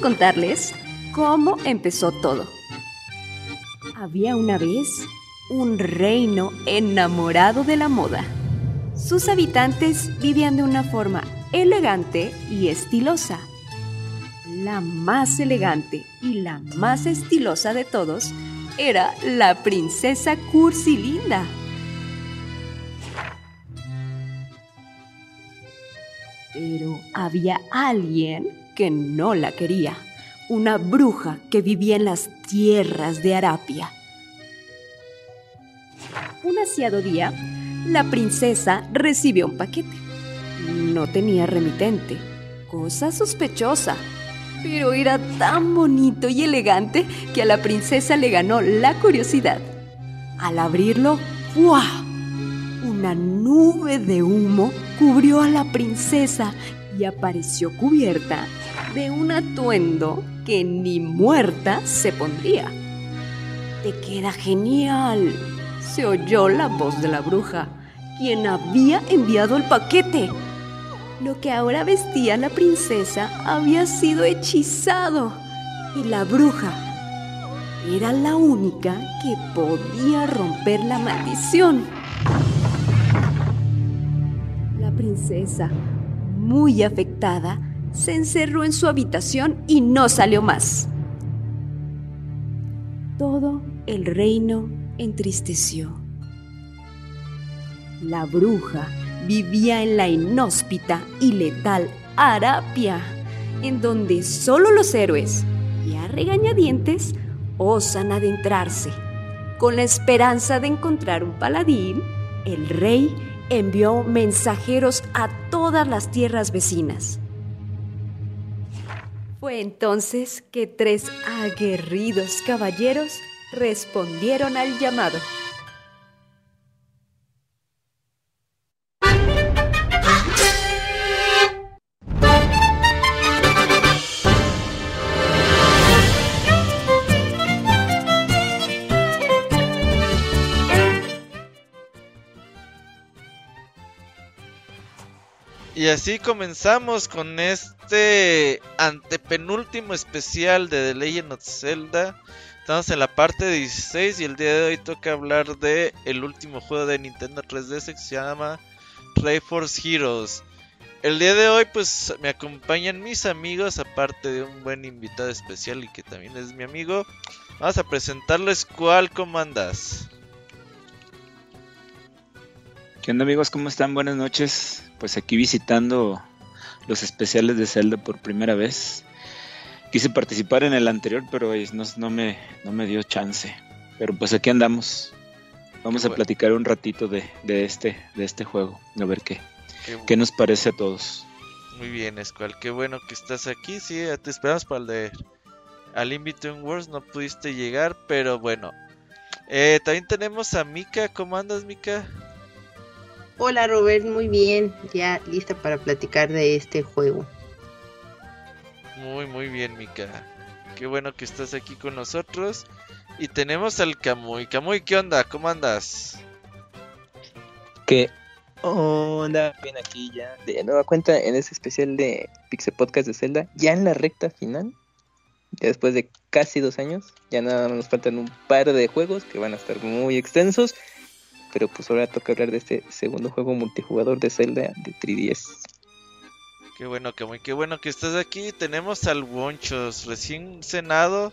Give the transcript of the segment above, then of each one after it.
contarles cómo empezó todo. Había una vez un reino enamorado de la moda. Sus habitantes vivían de una forma elegante y estilosa. La más elegante y la más estilosa de todos era la princesa Cursilinda. Pero había alguien que no la quería, una bruja que vivía en las tierras de Arapia. Un asiado día, la princesa recibió un paquete. No tenía remitente, cosa sospechosa, pero era tan bonito y elegante que a la princesa le ganó la curiosidad. Al abrirlo, ¡guau! Una nube de humo cubrió a la princesa y apareció cubierta de un atuendo que ni muerta se pondría. Te queda genial, se oyó la voz de la bruja, quien había enviado el paquete. Lo que ahora vestía la princesa había sido hechizado y la bruja era la única que podía romper la maldición. La princesa, muy afectada, se encerró en su habitación y no salió más. Todo el reino entristeció. La bruja vivía en la inhóspita y letal Arapia, en donde solo los héroes y a regañadientes osan adentrarse. Con la esperanza de encontrar un paladín, el rey envió mensajeros a todas las tierras vecinas. Fue entonces que tres aguerridos caballeros respondieron al llamado. Y así comenzamos con este antepenúltimo especial de The Legend of Zelda. Estamos en la parte 16 y el día de hoy toca hablar de el último juego de Nintendo 3DS que se llama Ray Force Heroes. El día de hoy pues me acompañan mis amigos aparte de un buen invitado especial y que también es mi amigo. Vamos a presentarles cuál comandas. ¿Qué onda amigos? ¿Cómo están? Buenas noches pues aquí visitando los especiales de Zelda por primera vez. Quise participar en el anterior, pero no, no, me, no me dio chance. Pero pues aquí andamos. Vamos a platicar un ratito de, este, de este juego, a ver qué, qué, nos parece a todos. Muy bien, Escual, qué bueno que estás aquí. Sí, te esperamos para el de Al In Wars, no pudiste llegar, pero bueno. Eh, también tenemos a Mika, ¿cómo andas, Mika? Hola Robert, muy bien, ya lista para platicar de este juego. Muy, muy bien, Mika. Qué bueno que estás aquí con nosotros. Y tenemos al Camuy. Camuy, ¿qué onda? ¿Cómo andas? ¿Qué onda? Bien aquí ya. De nueva cuenta en este especial de Pixel Podcast de Zelda. Ya en la recta final. Ya después de casi dos años. Ya nada nos faltan un par de juegos que van a estar muy extensos pero pues ahora toca hablar de este segundo juego multijugador de Zelda de 3DS. Qué bueno, qué, muy, qué bueno que estás aquí. Tenemos al Wonchos, recién cenado,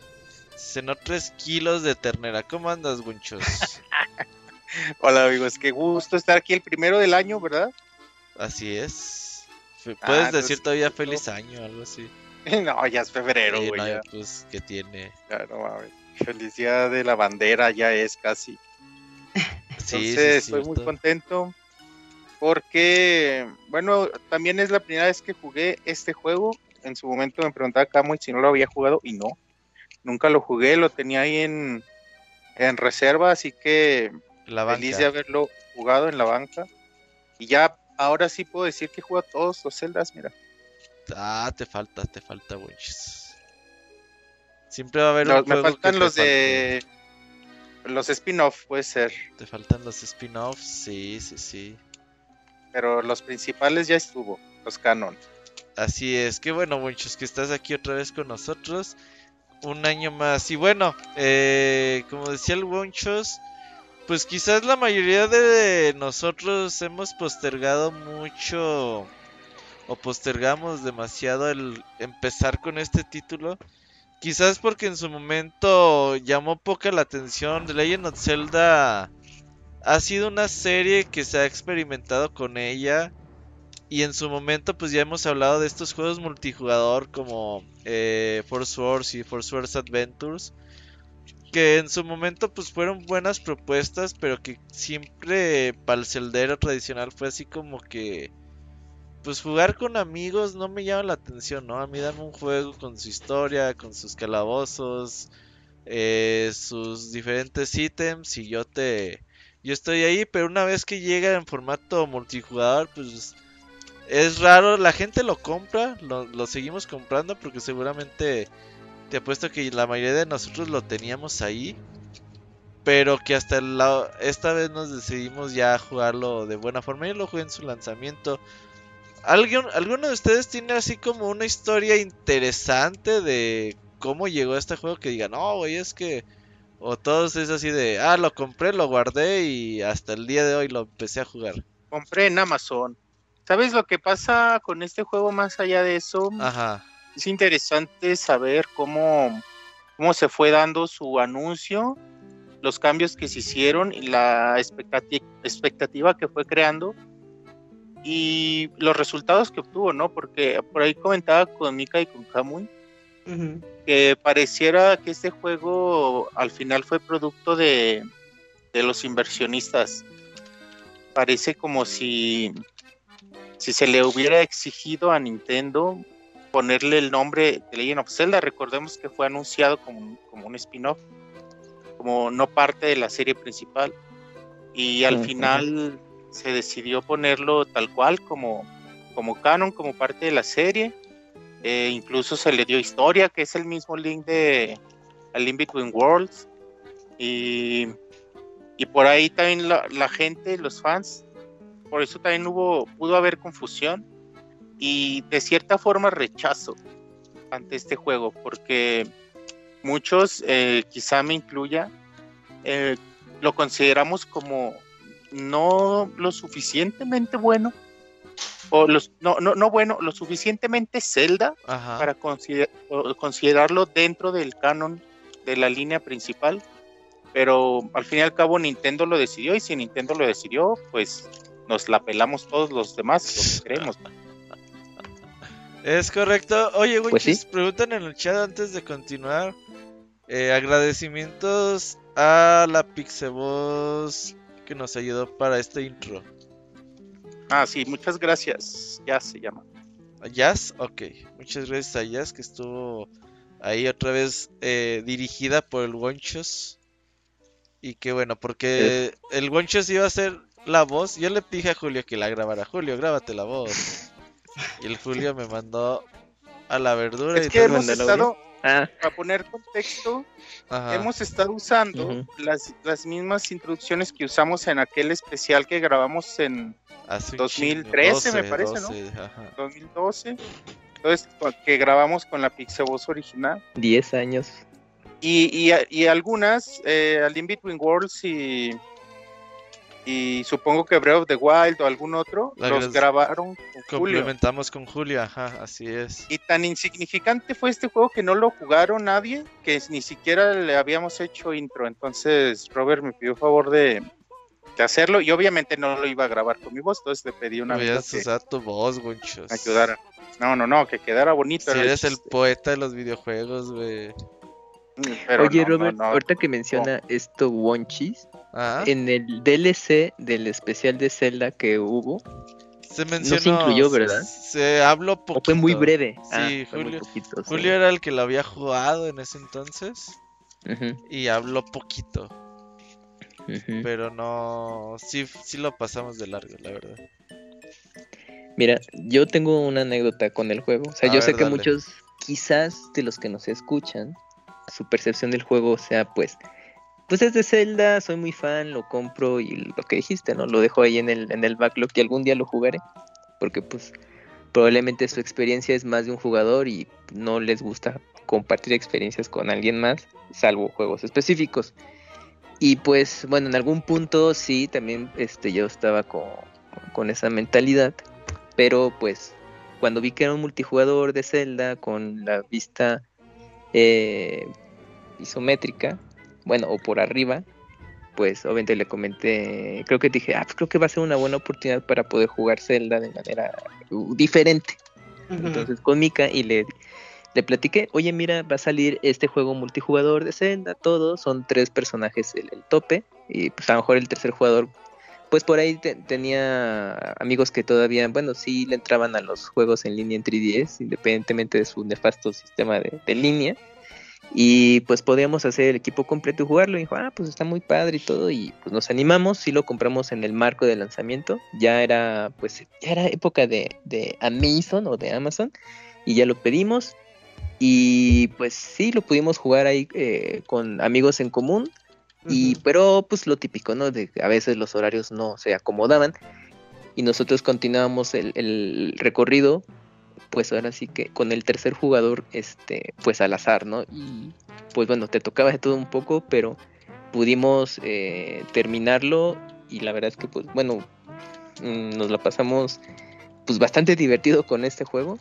cenó 3 kilos de ternera. ¿Cómo andas, Wonchos? Hola amigos, qué gusto estar aquí el primero del año, ¿verdad? Así es. Puedes ah, decir todavía feliz año, algo así. No, ya es febrero, güey. no, pues, ¿qué tiene? Claro, Felicidad de la bandera ya es casi. Entonces estoy muy contento porque, bueno, también es la primera vez que jugué este juego. En su momento me preguntaba Camuy si no lo había jugado y no, nunca lo jugué, lo tenía ahí en, en reserva, así que feliz de haberlo jugado en la banca. Y ya ahora sí puedo decir que juega todos los celdas, mira. Ah, te falta, te falta, güey. Siempre va a haber un Me faltan los de los spin-off puede ser. Te faltan los spin-offs, sí, sí, sí. Pero los principales ya estuvo, los canon. Así es, que bueno, muchos que estás aquí otra vez con nosotros. Un año más. Y bueno, eh, como decía el Wonchos, pues quizás la mayoría de nosotros hemos postergado mucho o postergamos demasiado el empezar con este título. Quizás porque en su momento llamó poca la atención. The Legend of Zelda ha sido una serie que se ha experimentado con ella. Y en su momento pues ya hemos hablado de estos juegos multijugador como eh, Force Wars y Force Wars Adventures. Que en su momento pues fueron buenas propuestas, pero que siempre para el celdero tradicional fue así como que pues jugar con amigos no me llama la atención, ¿no? A mí dame un juego con su historia, con sus calabozos, eh, sus diferentes ítems y yo te... Yo estoy ahí, pero una vez que llega en formato multijugador, pues es raro, la gente lo compra, lo, lo seguimos comprando porque seguramente te apuesto que la mayoría de nosotros lo teníamos ahí. Pero que hasta la, esta vez nos decidimos ya jugarlo de buena forma. Yo lo jugué en su lanzamiento. ¿Alguien, ¿Alguno de ustedes tiene así como una historia interesante de cómo llegó a este juego que diga, no, güey, es que... O todos es así de, ah, lo compré, lo guardé y hasta el día de hoy lo empecé a jugar. Compré en Amazon. ¿Sabes lo que pasa con este juego más allá de eso? Ajá. Es interesante saber cómo, cómo se fue dando su anuncio, los cambios que se hicieron y la expectativa que fue creando y los resultados que obtuvo, ¿no? Porque por ahí comentaba con Mika y con Kamui que pareciera que este juego al final fue producto de, de los inversionistas. Parece como si, si se le hubiera exigido a Nintendo ponerle el nombre de Legend of Zelda. Recordemos que fue anunciado como, como un spin-off, como no parte de la serie principal. Y al final se decidió ponerlo tal cual como, como canon, como parte de la serie. Eh, incluso se le dio historia, que es el mismo link de A Link Between Worlds. Y, y por ahí también la, gente, los fans, por eso también hubo, pudo haber confusión y de cierta forma rechazo ante este juego, porque muchos, eh, quizá me incluya, eh, lo consideramos como no lo suficientemente bueno o los, no, no, no bueno, lo suficientemente Zelda para considerarlo dentro del canon de la línea principal. Pero al fin y al cabo Nintendo lo decidió y si Nintendo lo decidió, pues nos la pelamos todos los demás, lo que creemos. Es correcto. Oye, güey, pues preguntan en el chat antes de continuar. Eh, agradecimientos a la Pixeboss que nos ayudó para este intro. Ah, sí, muchas gracias. Jazz se llama. Jazz, ok. Muchas gracias a Jazz que estuvo ahí otra vez eh, dirigida por el Wonchos. Y que bueno, porque el Wonchos iba a ser la voz. Yo le dije a Julio que la grabara. Julio, grábate la voz. Y el Julio me mandó a la verdura. Es que hemos estado, Ah. Para poner contexto, hemos estado usando las, las mismas introducciones que usamos en aquel especial que grabamos en 2013, me parece, ¿no? 2012. Entonces, que grabamos con la Pixaboss original. 10 años. Y, y, y algunas, eh, al In Between Worlds y y supongo que Breath of the Wild o algún otro los grabaron con complementamos con Julio, ajá, así es. Y tan insignificante fue este juego que no lo jugaron nadie, que ni siquiera le habíamos hecho intro. Entonces Robert me pidió favor de, hacerlo y obviamente no lo iba a grabar con mi voz, entonces le pedí una vez que tu voz, Gonchos. Ayudara. No, no, no, que quedara bonito. Si eres el poeta de los videojuegos, güey. Oye, Robert, ahorita que menciona esto Wonchis, en el DLC del especial de Zelda que hubo, se mencionó, no se incluyó, ¿verdad? Se, habló poco. fue muy breve. Sí, ah, Julio, Julio era el que lo había jugado en ese entonces. Y habló poquito. Pero no. Sí, sí lo pasamos de largo, la verdad. Mira, yo tengo una anécdota con el juego. O sea, yo sé que muchos, quizás de los que nos escuchan, su percepción del juego sea pues pues es de Zelda, soy muy fan, lo compro y lo que dijiste, ¿no? Lo dejo ahí en el, en el backlog y algún día lo jugaré. Porque pues probablemente su experiencia es más de un jugador y no les gusta compartir experiencias con alguien más, salvo juegos específicos. Y pues bueno, en algún punto sí, también este, yo estaba con, con esa mentalidad, pero pues cuando vi que era un multijugador de Zelda con la vista eh, isométrica, bueno, o por arriba, pues obviamente le comenté, creo que dije, ah, pues creo que va a ser una buena oportunidad para poder jugar Zelda de manera uh, diferente. Entonces con Mika y le, le platiqué, oye mira, va a salir este juego multijugador de Zelda, todo, son tres personajes el, el tope, y pues a lo mejor el tercer jugador pues por ahí tenía amigos que todavía, bueno, sí le entraban a los juegos en línea en 3DS, independientemente de su nefasto sistema de, línea. Y pues podíamos hacer el equipo completo y jugarlo. Y dijo, ah, pues está muy padre y todo. Y pues nos animamos, sí lo compramos en el marco del lanzamiento. Ya era, pues, ya era época de, de Amazon o de Amazon. Y ya lo pedimos. Y pues sí, lo pudimos jugar ahí eh, con amigos en común. Y, pero pues lo típico, ¿no? De a veces los horarios no se acomodaban y nosotros continuábamos el, recorrido, pues ahora sí que con el tercer jugador, este, pues al azar, ¿no? Y pues bueno, te tocaba de todo un poco, pero pudimos eh, terminarlo y la verdad es que pues bueno, mm, nos la pasamos pues bastante divertido con este juego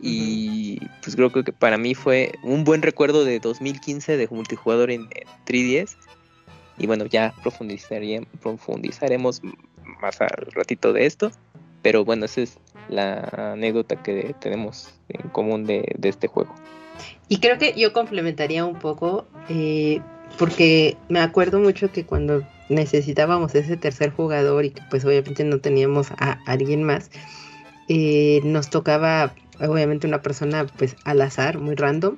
y pues creo que para mí fue un buen recuerdo de 2015 de multijugador en, en 3DS y bueno, ya profundizaremos más al ratito de esto. Pero bueno, esa es la anécdota que tenemos en común de, este juego. Y creo que yo complementaría un poco, eh, porque me acuerdo mucho que cuando necesitábamos ese tercer jugador y que pues obviamente no teníamos a alguien más, eh, nos tocaba obviamente una persona pues al azar, muy random,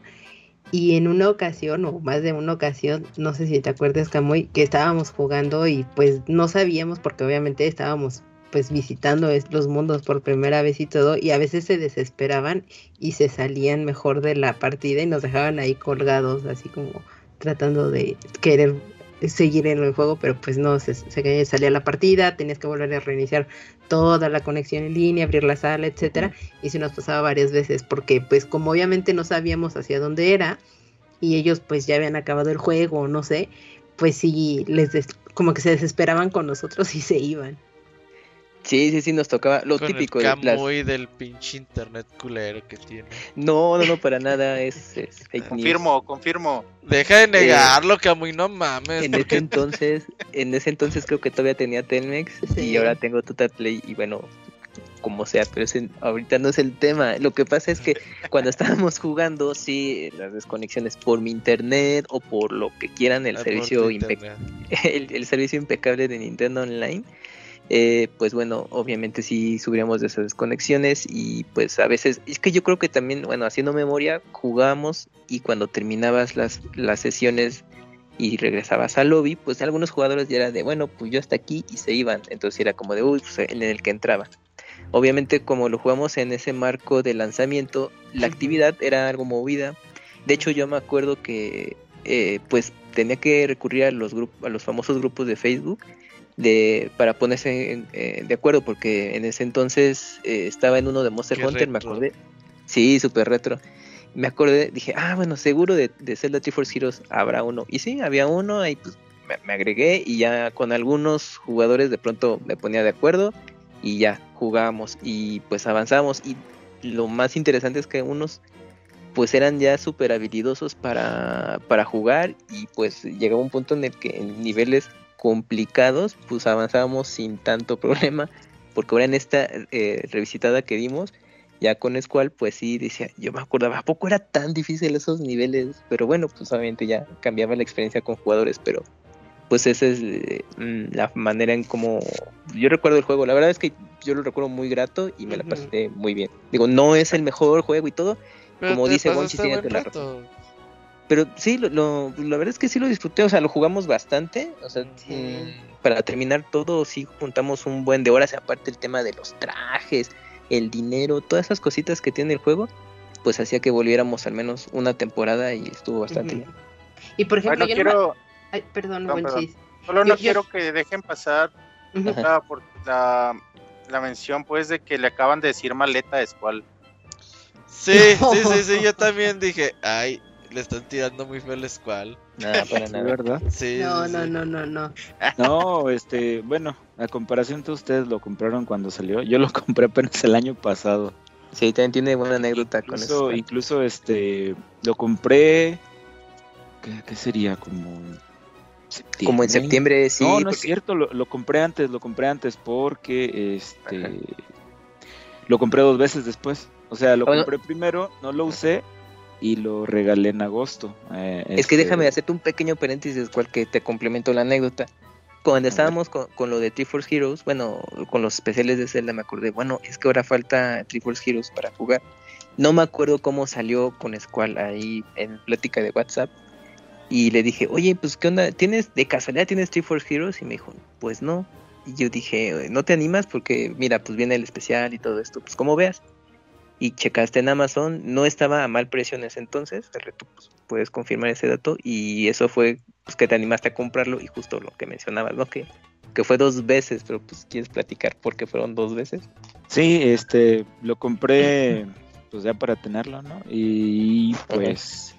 y en una ocasión, o más de una ocasión, no sé si te acuerdas, Camuy, que estábamos jugando y pues no sabíamos, porque obviamente estábamos pues visitando los mundos por primera vez y todo, y a veces se desesperaban y se salían mejor de la partida y nos dejaban ahí colgados, así como tratando de querer seguir en el juego, pero pues no, se, se, salía la partida, tenías que volver a reiniciar toda la conexión en línea, abrir la sala, etcétera, y se nos pasaba varias veces, porque pues como obviamente no sabíamos hacia dónde era, y ellos pues ya habían acabado el juego, no sé, pues sí, les como que se desesperaban con nosotros y se iban. Sí, sí, sí, nos tocaba lo típico. El Camuy del pinche internet culero que tiene. No, no, no, para nada, es, fake confirmo, confirmo. Deja de negarlo, Camuy, no mames. En ese entonces, en ese entonces creo que todavía tenía Telmex y ahora tengo Total Play y bueno, como sea, pero ahorita no es el tema. Lo que pasa es que cuando estábamos jugando, sí, las desconexiones por mi internet o por lo que quieran, el, ah, servicio, el servicio impecable de Nintendo Online eh, pues bueno, obviamente sí subiríamos de esas desconexiones y pues a veces, es que yo creo que también, bueno, haciendo memoria, jugábamos y cuando terminabas las, las sesiones y regresabas al lobby, pues algunos jugadores ya era de, bueno, pues yo hasta aquí y se iban, entonces era como de, uy, pues en el que entraba. Obviamente como lo jugamos en ese marco de lanzamiento, la actividad era algo movida. De hecho yo me acuerdo que eh, pues tenía que recurrir a los, a los famosos grupos de Facebook de para ponerse eh, de acuerdo porque en ese entonces eh, estaba en uno de Monster Hunter, me acordé. Sí, súper retro. Me acordé, dije, ah, bueno, seguro de, de Zelda Triforce Heroes habrá uno. Y sí, había uno, ahí pues me, agregué y ya con algunos jugadores de pronto me ponía de acuerdo y ya jugábamos y pues avanzamos. Y lo más interesante es que unos pues eran ya súper habilidosos para, para jugar y pues llegaba un punto en el que en niveles complicados, pues avanzábamos sin tanto problema, porque ahora en esta eh, revisitada que dimos, ya con Squall, pues sí, decía, yo me acordaba, ¿a poco era tan difícil esos niveles? Pero bueno, pues obviamente ya cambiaba la experiencia con jugadores, pero pues esa es eh, mm, la manera en cómo yo recuerdo el juego. La verdad es que yo lo recuerdo muy grato y me la pasé muy bien. Digo, no es el mejor juego y todo, como dice Bonchi, tiene la razón. Pero sí, lo, la verdad es que sí lo disfruté, o sea, lo jugamos bastante, o sea, mm, para terminar todo, sí juntamos un buen de horas, aparte el tema de los trajes, el dinero, todas esas cositas que tiene el juego, pues hacía que volviéramos al menos una temporada y estuvo bastante bien. Y por ejemplo, yo quiero... perdón, Solo no quiero que dejen pasar por la la mención pues de que le acaban de decir maleta de Squall. Sí, sí, sí, sí, yo también dije, ay, le están tirando muy feo el Squall. No, para nada. ¿Verdad? Sí, No, sí, no, sí. no, no, no. No, este, bueno, a comparación de ustedes lo compraron cuando salió. Yo lo compré apenas el año pasado. Sí, también tiene buena anécdota con Incluso, eso. incluso este, lo compré. ¿Qué, qué sería? Como en septiembre. Como en septiembre, sí. no, no es cierto, lo, lo compré antes, lo compré antes porque este Ajá. lo compré dos veces después. O sea, lo Bueno. compré primero, no lo usé y lo regalé en agosto. Eh, Es que este, déjame hacerte un pequeño paréntesis, cual que te complemento la anécdota. Cuando estábamos con, con lo de Triforce Heroes, bueno, con los especiales de Zelda, me acordé, bueno, es que ahora falta Triforce Heroes para jugar. No me acuerdo cómo salió con Squall ahí en plática de WhatsApp. Y le dije, oye, pues, ¿qué onda? ¿Tienes, de casualidad tienes Triforce Heroes? Y me dijo, pues no. Y yo dije, ¿no te animas? Porque, mira, pues viene el especial y todo esto, pues como veas. Y checaste en Amazon, no estaba a mal precio en ese entonces, pues, puedes confirmar ese dato. Y eso fue pues, que te animaste a comprarlo y justo lo que mencionabas, ¿no? Que, que fue dos veces, pero pues quieres platicar por qué fueron dos veces. Sí, este, lo compré pues ya para tenerlo, ¿no? Y pues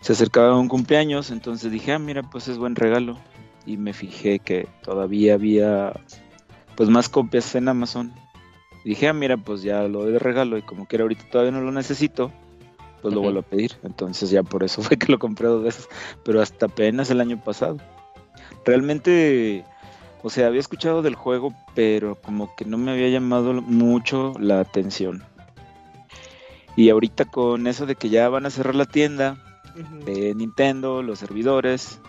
se acercaba un cumpleaños, entonces dije, ah, mira, pues es buen regalo. Y me fijé que todavía había pues más copias en Amazon. Dije, ah, mira, pues ya lo doy de regalo y como que ahorita todavía no lo necesito, pues lo vuelvo a pedir. Entonces ya por eso fue que lo compré dos veces, pero hasta apenas el año pasado. Realmente, o sea, había escuchado del juego, pero como que no me había llamado mucho la atención. Y ahorita con eso de que ya van a cerrar la tienda de Nintendo, los servidores,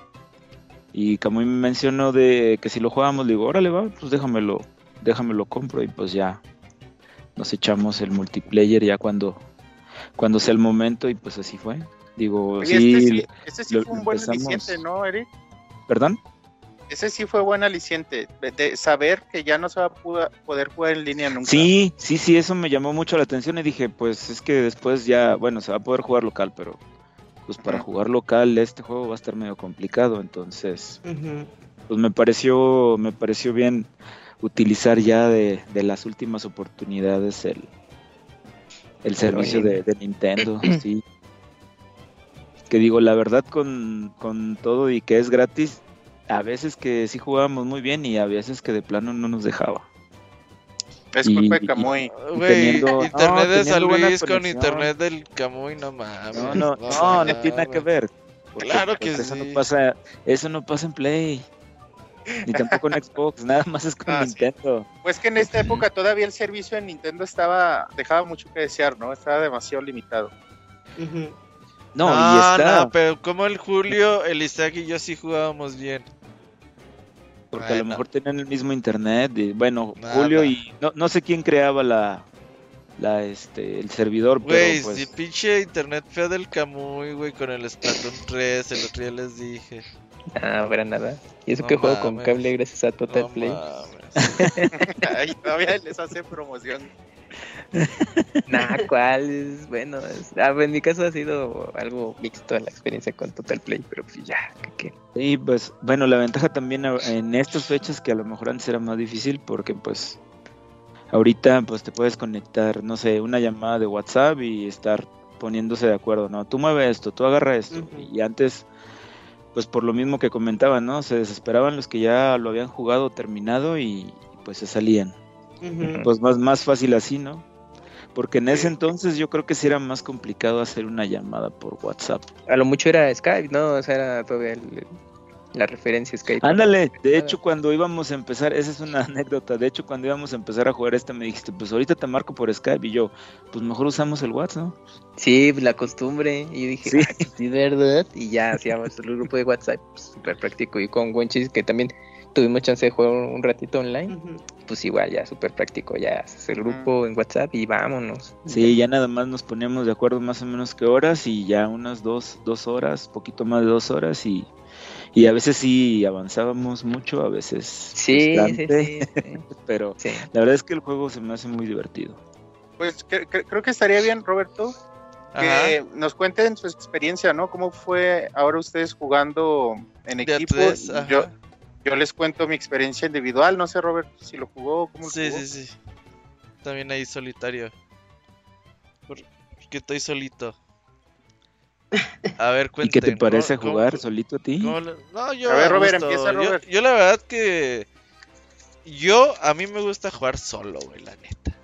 y como me mencionó de que si lo jugamos, digo, órale va, pues déjamelo, déjamelo compro y pues ya nos echamos el multiplayer ya cuando, cuando sea el momento y pues así fue. Digo, Oye, sí, este sí, este sí lo- fue un buen empezamos- aliciente, ¿no, Eric? perdón. Ese sí fue buen aliciente, de, saber que ya no se va a poder jugar en línea nunca. Sí, sí, sí, eso me llamó mucho la atención y dije, pues es que después ya, bueno, se va a poder jugar local, pero pues para jugar local este juego va a estar medio complicado, entonces pues me pareció, me pareció bien utilizar ya de, de las últimas oportunidades el, el servicio de, de Nintendo, sí. Que digo, la verdad con, con todo y que es gratis, a veces que sí jugábamos muy bien y a veces que de plano no nos dejaba. Es y- culpa y- de Camuy. Güey, internet no, de San Luis con internet del Camuy, no mames. No, no, no, no tiene nada que ver. Porque, Claro que eso sí. no pasa, eso no pasa en Play. Ni tampoco en Xbox, nada más es con Ah, sí. Nintendo. Pues que en esta época todavía el servicio en Nintendo estaba dejaba mucho que desear, ¿no? Estaba demasiado limitado. No, no, y está. no, pero como el Julio, el Isaac y yo sí jugábamos bien. Porque a lo mejor tenían el mismo internet. Y, bueno, Nada. Julio y no, no sé quién creaba la, la este, el servidor, Güey, pero pues, si pinche internet feo del Camuy, güey, con el Splatoon 3, el otro día les dije. Ah, para nada. Y eso No que juego con cable gracias a Total No Play. Ahí todavía les hace promoción. Nah, ¿cuál? Es, bueno, es- ah, en mi caso ha sido algo mixto la experiencia con Total Play, pero pues ya, que, que- y pues, bueno, la ventaja también en estas fechas que a lo mejor antes era más difícil porque pues ahorita pues te puedes conectar, no sé, una llamada de WhatsApp y estar poniéndose de acuerdo, ¿no? Tú mueve esto, tú agarra esto. Y antes, pues por lo mismo que comentaban, ¿no? Se desesperaban los que ya lo habían jugado, terminado y pues se salían. Pues más, más fácil así, ¿no? Porque en ese entonces yo creo que sí era más complicado hacer una llamada por WhatsApp. a lo mucho era Skype, ¿no? O sea, era todavía el- la referencia Skype. Ándale, de hecho cuando íbamos a empezar, esa es una anécdota, de hecho cuando íbamos a empezar a jugar este me dijiste, pues ahorita te marco por Skype y yo, pues mejor usamos el WhatsApp, ¿no? Sí, la costumbre. Y yo dije, Sí. sí, ¿verdad? Y ya hacíamos el grupo de WhatsApp, pues, súper práctico. Y con Wenchis, que también tuvimos chance de jugar un ratito online, pues igual, ya súper práctico. Ya haces el grupo en WhatsApp y vámonos. Sí, ya nada más nos poníamos de acuerdo más o menos qué horas y ya unas dos, dos horas, poquito más de dos horas y, y a veces sí avanzábamos mucho, a veces Sí, sí, bastante, sí. sí. pero Sí. la verdad es que el juego se me hace muy divertido. Pues cre- cre- creo que estaría bien, Roberto, que nos cuenten su experiencia, ¿no? ¿Cómo fue ahora ustedes jugando en equipo? tres, ajá. Yo, yo les cuento mi experiencia individual, no sé Robert si lo jugó, cómo lo sí, jugó. Sí, sí, sí. También ahí solitario. Porque estoy solito. A ver, cuéntame. ¿Y qué te parece jugar solito a ti? No, yo. A ver, Robert, empieza, Robert. Yo, la verdad que. Yo, a mí me gusta jugar solo, güey, la neta.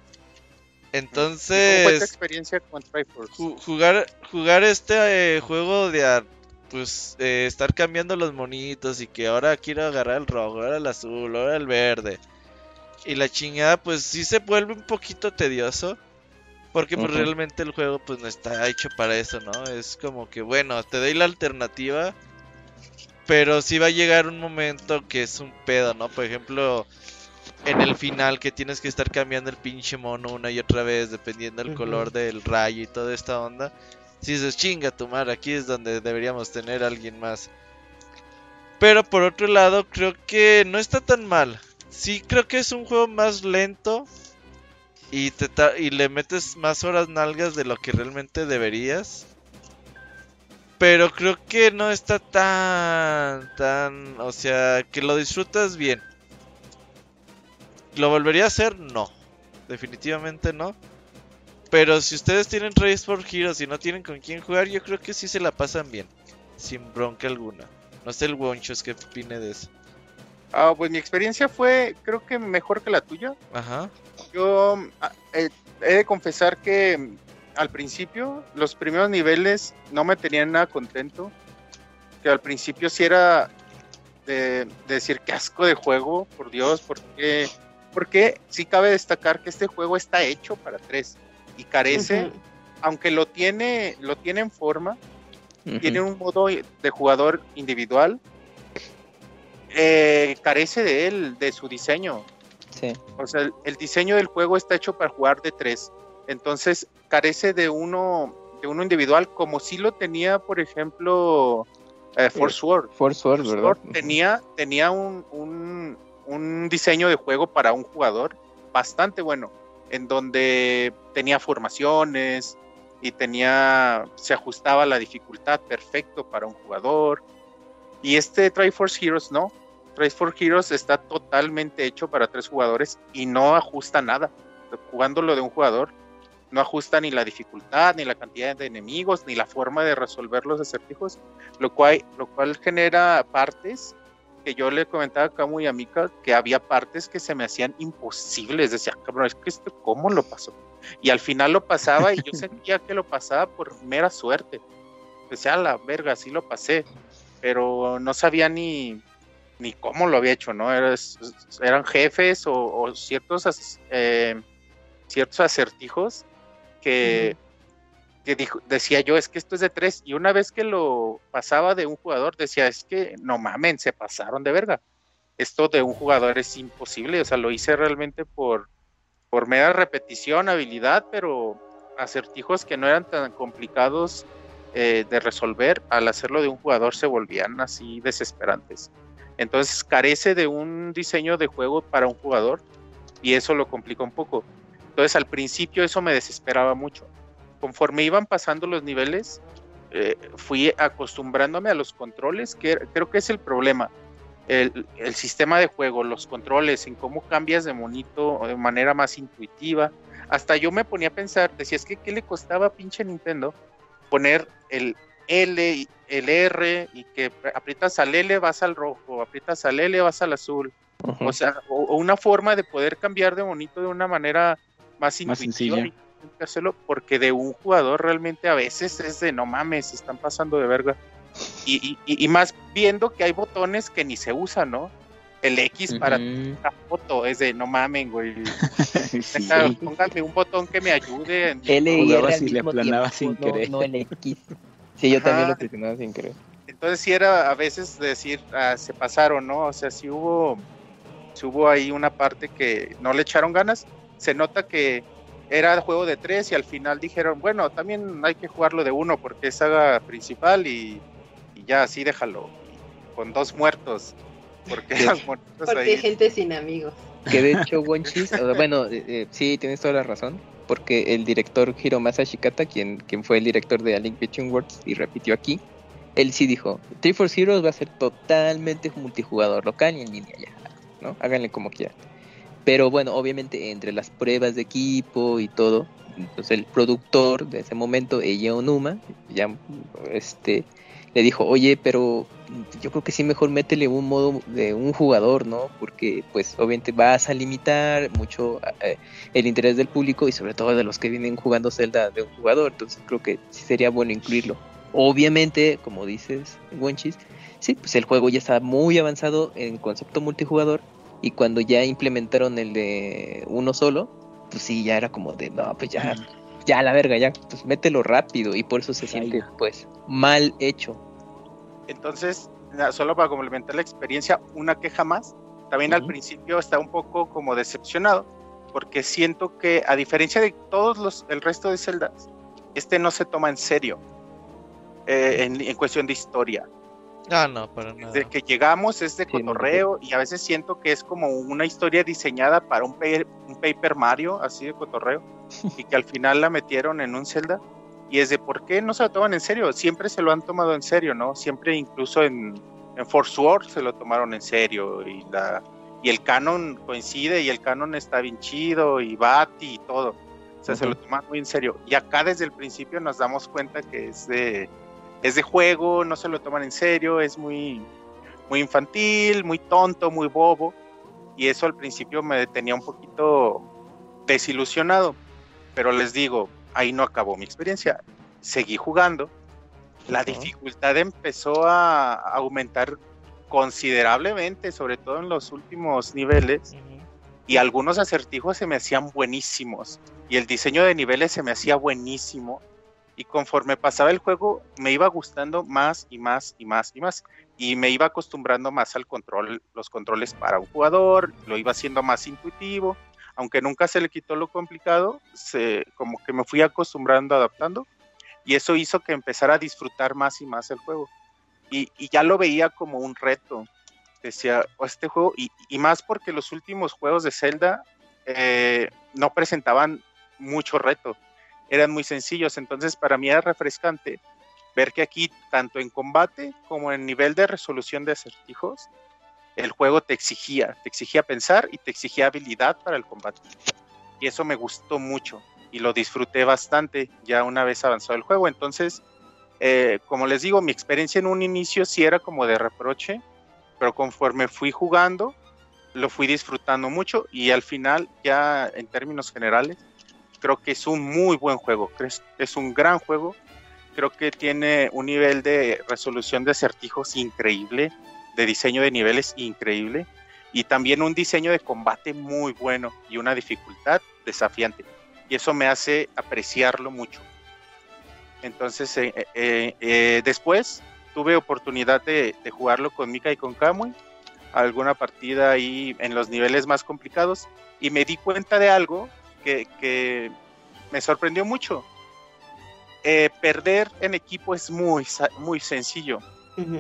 Entonces. ¿Cómo fue tu experiencia con Triforce? Jugar, jugar este eh, juego de. Pues eh, estar cambiando los monitos y que ahora quiero agarrar el rojo, ahora el azul, ahora el verde. Y la chingada, pues sí se vuelve un poquito tedioso. Porque pues realmente el juego pues no está hecho para eso, ¿no? Es como que bueno, te doy la alternativa, pero sí va a llegar un momento que es un pedo, ¿no? Por ejemplo, en el final que tienes que estar cambiando el pinche mono una y otra vez dependiendo del color del rayo y toda esta onda. Si dices, chinga tu madre, aquí es donde deberíamos tener a alguien más. Pero por otro lado, creo que no está tan mal. Sí, creo que es un juego más lento y, te y le metes más horas nalgas de lo que realmente deberías. Pero creo que no está tan, tan, o sea, que lo disfrutas bien. ¿Lo volvería a hacer? No. Definitivamente no. Pero si ustedes tienen Race for Heroes y no tienen con quién jugar, yo creo que sí se la pasan bien. Sin bronca alguna. No sé el Wonchos que opine de eso. Ah, pues mi experiencia fue, creo que mejor que la tuya. Ajá. Yo ah, eh, he de confesar que al principio, los primeros niveles no me tenían nada contento. Que al principio sí era de, decir que asco de juego, por Dios, porque, porque sí cabe destacar que este juego está hecho para tres y carece, aunque lo tiene, lo tiene en forma, tiene un modo de jugador individual, eh, carece de él, de su diseño. Sí. O sea, el, diseño del juego está hecho para jugar de tres. Entonces, carece de uno, de uno individual, como si lo tenía, por ejemplo, eh, Force World. Force World, ¿verdad? tenía, tenía un, un, un, diseño de juego para un jugador bastante bueno, en donde tenía formaciones y tenía, se ajustaba la dificultad perfecto para un jugador. Y este Triforce Heroes no. Triforce Heroes está totalmente hecho para tres jugadores y no ajusta nada. Jugándolo de un jugador, no ajusta ni la dificultad, ni la cantidad de enemigos, ni la forma de resolver los acertijos, lo cual, lo cual genera partes que yo le comentaba acá muy a Mika, que había partes que se me hacían imposibles. Decía, cabrón, es que esto, ¿cómo lo pasó? Y al final lo pasaba y yo sentía que lo pasaba por mera suerte. Decía, la verga, sí lo pasé pero no sabía ni, ni cómo lo había hecho, ¿no? eran jefes o, ciertos, eh, ciertos acertijos que, dijo, decía yo, es que esto es de tres, y una vez que lo pasaba de un jugador, decía, es que no mamen, se pasaron de verga. Esto de un jugador es imposible, o sea, lo hice realmente por, por mera repetición, habilidad, pero acertijos que no eran tan complicados eh, de resolver, al hacerlo de un jugador se volvían así desesperantes. Entonces carece de un diseño de juego para un jugador y eso lo complica un poco. Entonces al principio eso me desesperaba mucho. Conforme iban pasando los niveles, eh, fui acostumbrándome a los controles, que creo que es el problema. El, el, sistema de juego, los controles, en cómo cambias de monito de manera más intuitiva. Hasta yo me ponía a pensar, decía, es que ¿qué le costaba a pinche Nintendo poner el L, el R y que aprietas al L vas al rojo, aprietas al L vas al azul. O sea, o, una forma de poder cambiar de bonito de una manera más, más intuitiva hacerlo porque de un jugador realmente a veces es de no mames, están pasando de verga. Y, y, y, más viendo que hay botones que ni se usan, ¿no? El X para la foto es de no mamen, güey. Póngame un botón que me ayude. L y R si le aplanaba sin querer. No, el X. Sí, yo también lo presionaba sin querer. Entonces sí era a veces decir, ah, se pasaron, ¿no? O sea, si hubo, hubo ahí una parte que no le echaron ganas. Se nota que era juego de tres y al final dijeron, bueno, también hay que jugarlo de uno porque es saga principal y, y ya así déjalo. Con dos muertos porque, hay gente sin amigos. Que de hecho, Wonchis, bueno, eh, eh, sí, tienes toda la razón, porque el director Hiromasa Shikata, quien, quien fue el director de A Link Worlds y repitió aquí, él sí dijo, Three Force Heroes va a ser totalmente multijugador local y en línea ya, ¿no? Háganle como quieran. Pero bueno, obviamente entre las pruebas de equipo y todo, entonces el productor de ese momento, ella Onuma, ya este le dijo, oye, pero yo creo que sí mejor métele un modo de un jugador, ¿no? Porque pues obviamente vas a limitar mucho eh, el interés del público y sobre todo de los que vienen jugando Zelda de un jugador, entonces creo que sí sería bueno incluirlo. Obviamente, como dices, Wenchis, sí, pues el juego ya está muy avanzado en concepto multijugador y cuando ya implementaron el de uno solo, pues sí, ya era como de, no, pues ya, ya la verga, ya, pues mételo rápido y por eso se siente, pues, mal hecho. Entonces, solo para complementar la experiencia, una queja más. También al principio estaba un poco como decepcionado, porque siento que a diferencia de todos los, el resto de celdas, este no se toma en serio eh, en, cuestión de historia. Ah, no, para nada. Desde que llegamos es de cotorreo y a veces siento que es como una historia diseñada para un, un paper Mario, así de cotorreo, y que al final la metieron en un Zelda. Y es de por qué no se lo toman en serio. Siempre se lo han tomado en serio, ¿no? Siempre, incluso en, en Force Wars, se lo tomaron en serio. Y, la, y el canon coincide y el canon está bien chido y Bati y todo. O sea, se lo toman muy en serio. Y acá desde el principio nos damos cuenta que es de es de juego, no se lo toman en serio, es muy, muy infantil, muy tonto, muy bobo. Y eso al principio me tenía un poquito desilusionado. Pero les digo, ahí no acabó mi experiencia. Seguí jugando. La dificultad empezó a aumentar considerablemente, sobre todo en los últimos niveles. Y algunos acertijos se me hacían buenísimos. Y el diseño de niveles se me hacía buenísimo y conforme pasaba el juego me iba gustando más y más y más y más y me iba acostumbrando más al control, los controles para un jugador, lo iba haciendo más intuitivo, aunque nunca se le quitó lo complicado, se, como que me fui acostumbrando, adaptando y eso hizo que empezara a disfrutar más y más el juego. Y, ya lo veía como un reto, decía, oh, este juego y, más porque los últimos juegos de Zelda eh, no presentaban mucho reto. Eran muy sencillos. Entonces para mí era refrescante ver que aquí, tanto en combate como en nivel de resolución de acertijos, el juego te exigía, te exigía pensar y te exigía habilidad para el combate. Y eso me gustó mucho y lo disfruté bastante ya una vez avanzado el juego. Entonces, eh, como les digo, mi experiencia en un inicio sí era como de reproche, pero conforme fui jugando, lo fui disfrutando mucho y al final, ya en términos generales, creo que es un muy buen juego, es un gran juego, creo que tiene un nivel de resolución de acertijos increíble, de diseño de niveles increíble y también un diseño de combate muy bueno y una dificultad desafiante. Y eso me hace apreciarlo mucho. Entonces, eh, eh, eh, después tuve oportunidad de, jugarlo con Mika y con Kamui, alguna partida ahí en los niveles más complicados, y me di cuenta de algo que, me sorprendió mucho. Perder en equipo es muy, muy sencillo.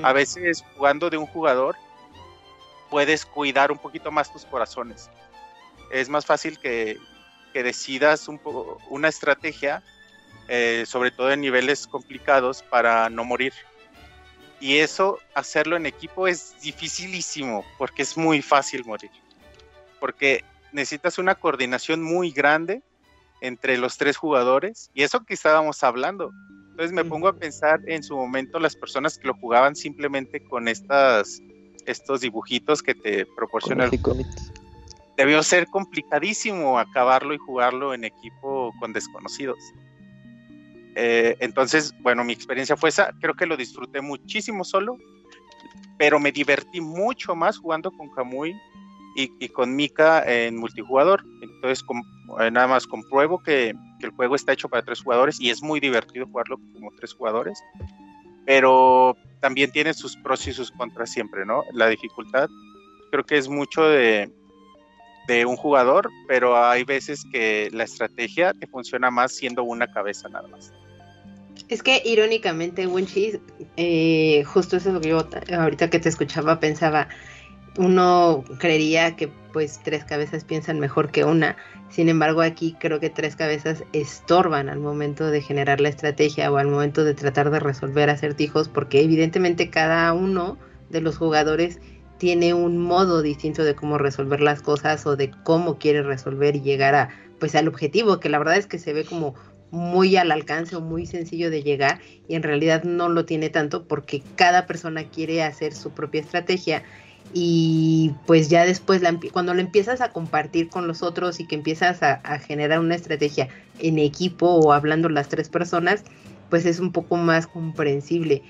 A veces jugando de un jugador puedes cuidar un poquito más tus corazones. Es más fácil que, decidas un una estrategia, eh, sobre todo en niveles complicados, para no morir. Y eso, hacerlo en equipo es dificilísimo, porque es muy fácil morir. Porque necesitas una coordinación muy grande entre los tres jugadores y eso que estábamos hablando. Entonces me pongo a pensar en su momento las personas que lo jugaban simplemente con estas estos dibujitos que te proporcionan. Debió ser complicadísimo acabarlo y jugarlo en equipo con desconocidos. Eh, entonces, bueno, mi experiencia fue esa. Creo que lo disfruté muchísimo solo, pero me divertí mucho más jugando con Kamui y, con Mika en multijugador. Entonces, eh, nada más compruebo que, el juego está hecho para tres jugadores y es muy divertido jugarlo como tres jugadores. Pero también tiene sus pros y sus contras siempre, ¿no? La dificultad creo que es mucho de, de un jugador, pero hay veces que la estrategia te funciona más siendo una cabeza nada más. Es que irónicamente, Winchis, eh, justo eso que yo ahorita que te escuchaba pensaba, uno creería que pues tres cabezas piensan mejor que una. Sin embargo, aquí creo que tres cabezas estorban al momento de generar la estrategia o al momento de tratar de resolver acertijos, porque evidentemente cada uno de los jugadores tiene un modo distinto de cómo resolver las cosas o de cómo quiere resolver y llegar a pues al objetivo, que la verdad es que se ve como muy al alcance o muy sencillo de llegar y en realidad no lo tiene tanto porque cada persona quiere hacer su propia estrategia y pues ya después cuando lo empiezas a compartir con los otros y que empiezas a, generar una estrategia en equipo o hablando las tres personas, pues es un poco más comprensible.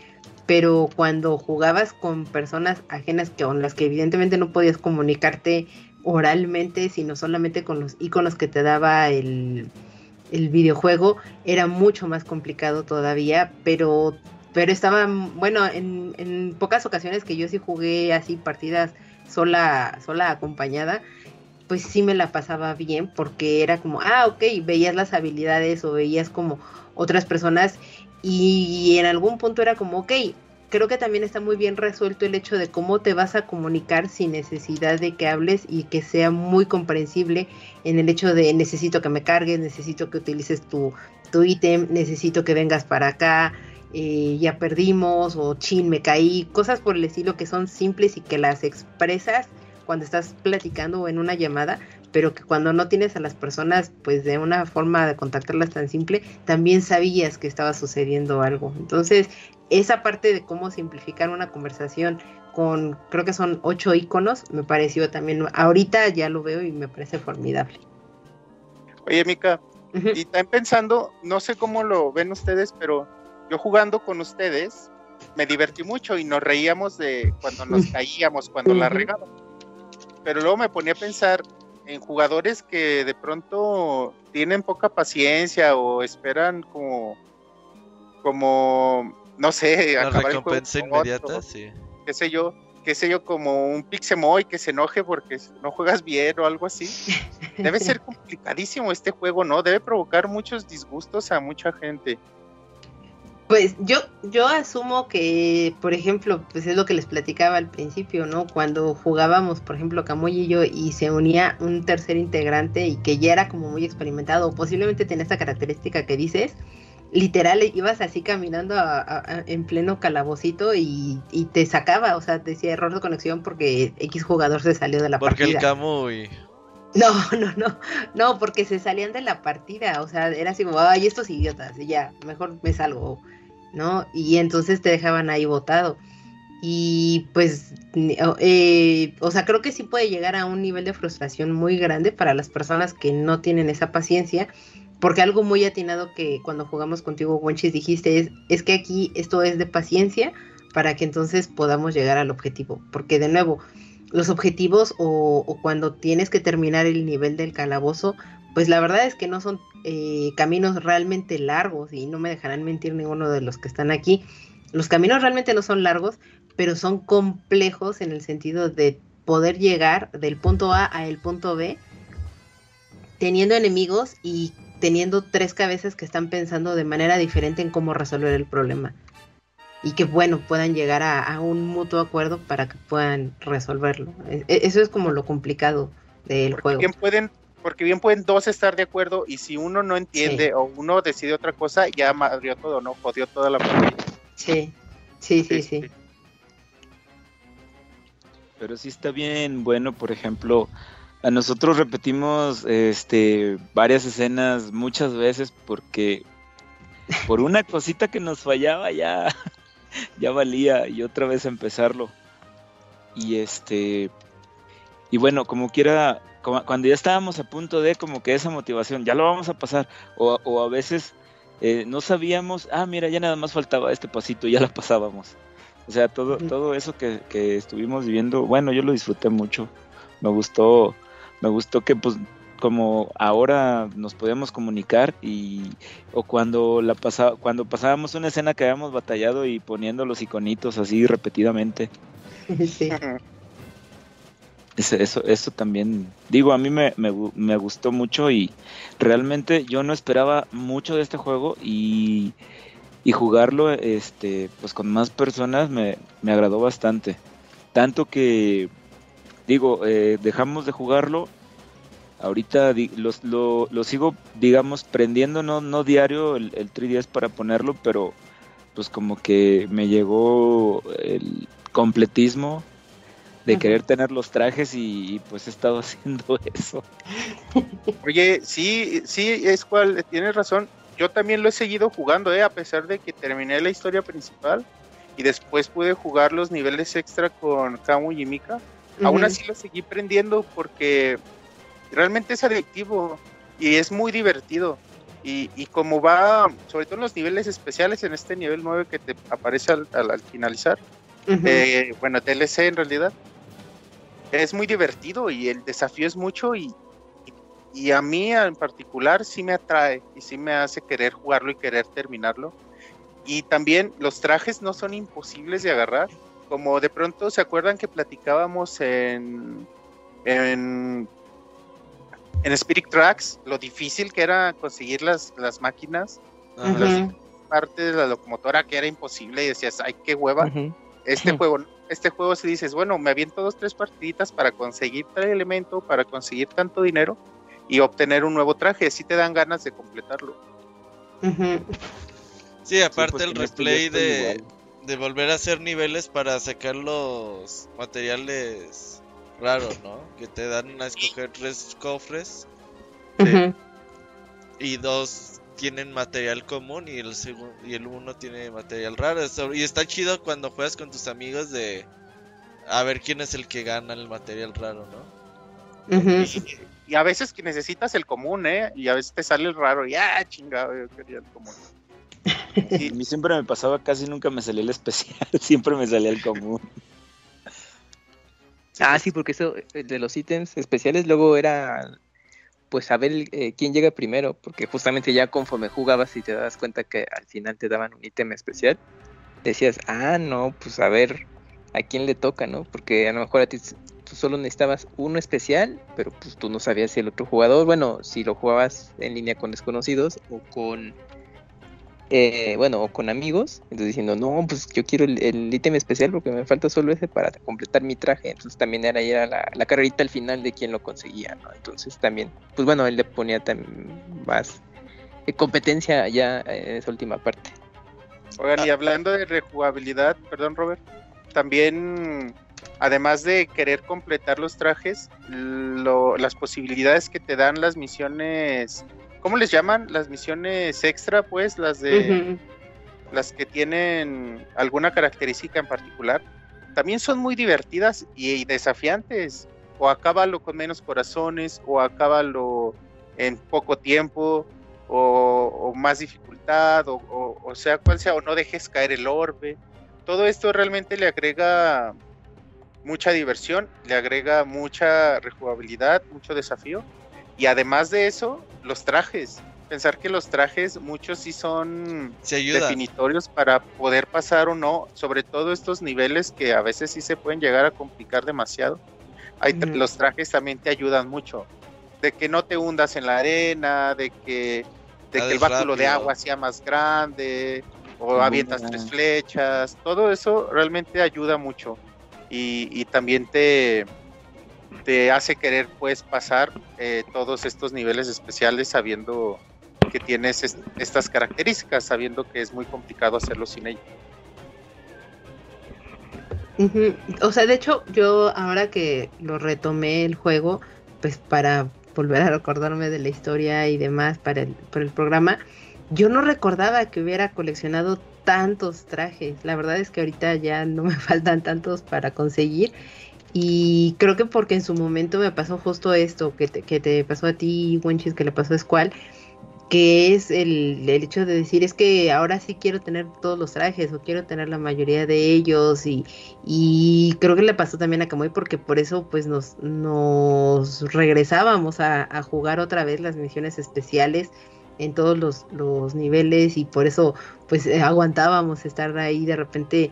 Pero cuando jugabas con personas ajenas que con las que evidentemente no podías comunicarte oralmente, sino solamente con los iconos que te daba el, el videojuego, era mucho más complicado todavía, pero pero estaba, bueno, en, en pocas ocasiones que yo sí jugué así partidas sola, sola acompañada, pues sí me la pasaba bien porque era como, ah, ok, veías las habilidades o veías como otras personas y en algún punto era como, ok, creo que también está muy bien resuelto el hecho de cómo te vas a comunicar sin necesidad de que hables y que sea muy comprensible en el hecho de necesito que me cargues, necesito que utilices tu, tu ítem, necesito que vengas para acá, eh, ya perdimos o chin, me caí, cosas por el estilo que son simples y que las expresas cuando estás platicando o en una llamada, pero que cuando no tienes a las personas, pues de una forma de contactarlas tan simple, también sabías que estaba sucediendo algo. Entonces, esa parte de cómo simplificar una conversación con, creo que son ocho iconos, me pareció también, ahorita ya lo veo y me parece formidable. Oye, Mica, y también pensando, no sé cómo lo ven ustedes, pero yo jugando con ustedes me divertí mucho y nos reíamos de cuando nos caíamos, cuando la regábamos. Pero luego me ponía a pensar en jugadores que de pronto tienen poca paciencia o esperan como, como, no sé, la recompensa inmediata, sí. Qué sé yo, qué sé yo, como un Pixemoy que se enoje porque no juegas bien o algo así. Debe ser complicadísimo este juego, ¿no? Debe provocar muchos disgustos a mucha gente. Pues yo, yo asumo que, por ejemplo, pues es lo que les platicaba al principio, ¿no? Cuando jugábamos, por ejemplo, Camuy y yo, y se unía un tercer integrante y que ya era como muy experimentado, posiblemente tenía esta característica que dices, literal ibas así caminando en pleno calabocito y, te sacaba, o sea, decía error de conexión porque X jugador se salió de la partida. Porque el Camuy. No, no, no, no, porque se salían de la partida, o sea, era así como, ay, estos idiotas, y ya, mejor me salgo. ¿No? Y entonces te dejaban ahí votado. Y pues, eh, o sea, creo que sí puede llegar a un nivel de frustración muy grande para las personas que no tienen esa paciencia, porque algo muy atinado que cuando jugamos contigo, Wenchis, dijiste es, es que aquí esto es de paciencia para que entonces podamos llegar al objetivo, porque de nuevo, los objetivos o cuando tienes que terminar el nivel del calabozo, pues la verdad es que no son eh, caminos realmente largos y no me dejarán mentir ninguno de los que están aquí. Los caminos realmente no son largos, pero son complejos en el sentido de poder llegar del punto A a el punto B teniendo enemigos y teniendo tres cabezas que están pensando de manera diferente en cómo resolver el problema. Y que bueno, puedan llegar a, un mutuo acuerdo para que puedan resolverlo. E, e, eso es como lo complicado del juego. pueden porque bien pueden dos estar de acuerdo y si uno no entiende o uno decide otra cosa, ya madrió todo, ¿no? Jodió toda la partida. Sí, sí, sí, sí. Pero sí está bien, bueno, por ejemplo, a nosotros repetimos este varias escenas muchas veces porque por una cosita que nos fallaba ya ya valía y otra vez empezarlo. Y este y bueno, como quiera cuando ya estábamos a punto de como que esa motivación, ya lo vamos a pasar, o, a veces eh, no sabíamos, ah, mira, ya nada más faltaba este pasito, ya la pasábamos. O sea, todo, todo eso que, estuvimos viviendo, bueno, yo lo disfruté mucho, me gustó, me gustó que pues como ahora nos podíamos comunicar y o cuando la pasa, cuando pasábamos una escena que habíamos batallado y poniendo los iconitos así repetidamente. Sí. Eso, eso también, digo, a mí me, me, gustó mucho y realmente yo no esperaba mucho de este juego y, y jugarlo este, pues con más personas me, me agradó bastante. Tanto que digo, eh, dejamos de jugarlo. Ahorita los, lo, sigo, digamos, prendiendo, no, no diario el, el 3DS para ponerlo, pero pues como que me llegó el completismo de querer tener los trajes y, pues he estado haciendo eso. Oye, sí, sí, es cual, tienes razón. Yo también lo he seguido jugando, ¿eh? a pesar de que terminé la historia principal y después pude jugar los niveles extra con Kamu y Mika. Aún así lo seguí prendiendo porque realmente es adictivo y es muy divertido. Y, y, como va, sobre todo en los niveles especiales, en este nivel 9 que te aparece al, al, finalizar, eh, bueno, DLC en realidad, es muy divertido y el desafío es mucho y, y, a mí en particular sí me atrae y sí me hace querer jugarlo y querer terminarlo. Y también los trajes no son imposibles de agarrar. Como de pronto se acuerdan que platicábamos en, en, en Spirit Tracks, lo difícil que era conseguir las, las máquinas, las partes de la locomotora que era imposible y decías, ay, qué hueva. Este juego este juego si dices, bueno, me aviento dos, tres partiditas para conseguir tal elemento, para conseguir tanto dinero y obtener un nuevo traje, si te dan ganas de completarlo. Sí, aparte pues el replay de, de, volver a hacer niveles para sacar los materiales raros, ¿no? Que te dan a escoger tres cofres y dos tienen material común y el y el uno tiene material raro. Y está chido cuando juegas con tus amigos de a ver quién es el que gana el material raro, ¿no? y, a veces que necesitas el común, ¿eh? Y a veces te sale el raro y ah, chingado, yo quería el común. A mí siempre me pasaba, casi nunca me salía el especial, siempre me salía el común. Ah, sí, porque eso eh, de los ítems especiales luego era pues saber eh, quién llega primero, porque justamente ya conforme jugabas y te das cuenta que al final te daban un ítem especial, decías, ah, no, pues a ver a quién le toca, ¿no? Porque a lo mejor a ti tú solo necesitabas uno especial, pero pues tú no sabías si el otro jugador, bueno, si lo jugabas en línea con desconocidos o con eh, bueno, o con amigos, entonces diciendo, no, pues yo quiero el, ítem especial porque me falta solo ese para completar mi traje, entonces también era, era la, la carrerita al final de quién lo conseguía. Entonces también, pues bueno, él le ponía más eh, competencia ya en esa última parte. Oigan, y hablando de rejugabilidad, perdón Robert, también además de querer completar los trajes, las posibilidades que te dan las misiones ¿Cómo les llaman? Las misiones extra, pues, las de... Las que tienen alguna característica en particular. También son muy divertidas y, desafiantes. O acábalo con menos corazones, o acábalo en poco tiempo, o, más dificultad, o, o, sea cual sea, o no dejes caer el orbe. Todo esto realmente le agrega mucha diversión, le agrega mucha rejugabilidad, mucho desafío. Y además de eso, los trajes. Pensar que los trajes, muchos sí son definitorios para poder pasar o no, sobre todo estos niveles que a veces sí se pueden llegar a complicar demasiado. Hay Los trajes también te ayudan mucho. De que no te hundas en la arena, de que, de que el báculo de agua sea más grande, o avientas tres flechas. Todo eso realmente ayuda mucho. Y, y también te, te hace querer pues pasar eh, todos estos niveles especiales sabiendo que tienes estas características, sabiendo que es muy complicado hacerlo sin ello. O sea, de hecho, yo ahora que lo retomé el juego, pues para volver a recordarme de la historia y demás para el, para el programa, yo no recordaba que hubiera coleccionado tantos trajes. La verdad es que ahorita ya no me faltan tantos para conseguir y creo que porque en su momento me pasó justo esto que te, que te pasó a ti, Wenchis, que le pasó a Squall, que es el, el, hecho de decir es que ahora sí quiero tener todos los trajes o quiero tener la mayoría de ellos y, y creo que le pasó también a Kamui porque por eso pues nos, nos regresábamos a, a jugar otra vez las misiones especiales en todos los, los niveles y por eso pues aguantábamos estar ahí de repente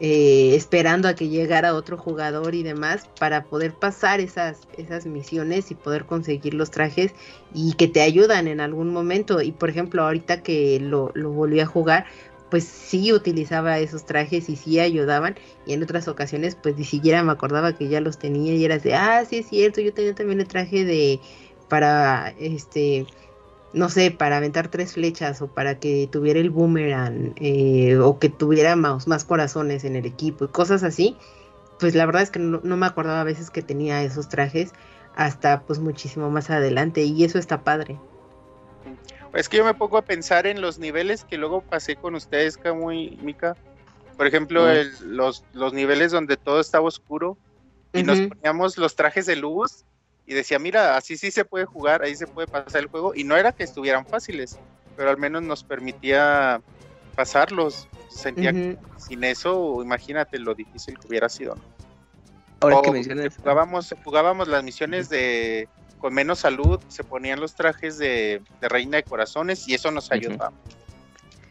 eh, esperando a que llegara otro jugador y demás para poder pasar esas, esas misiones y poder conseguir los trajes y que te ayudan en algún momento. Y por ejemplo, ahorita que lo, lo volví a jugar, pues sí utilizaba esos trajes y sí ayudaban y en otras ocasiones pues ni siquiera me acordaba que ya los tenía y era de, ah, sí es cierto, yo tenía también el traje de para este no sé, para aventar tres flechas o para que tuviera el boomerang eh, o que tuviera más, más corazones en el equipo y cosas así, pues la verdad es que no, no, me acordaba a veces que tenía esos trajes hasta pues muchísimo más adelante y eso está padre. Es que yo me pongo a pensar en los niveles que luego pasé con ustedes, Camu y Mika. Por ejemplo, los, los niveles donde todo estaba oscuro y nos poníamos los trajes de luz y decía, mira, así sí se puede jugar, ahí se puede pasar el juego. Y no era que estuvieran fáciles, pero al menos nos permitía pasarlos. Sentía que sin eso, imagínate lo difícil que hubiera sido. Ahora que mencionas... Jugábamos, jugábamos las misiones de con menos salud, se ponían los trajes de, reina de corazones y eso nos ayudaba.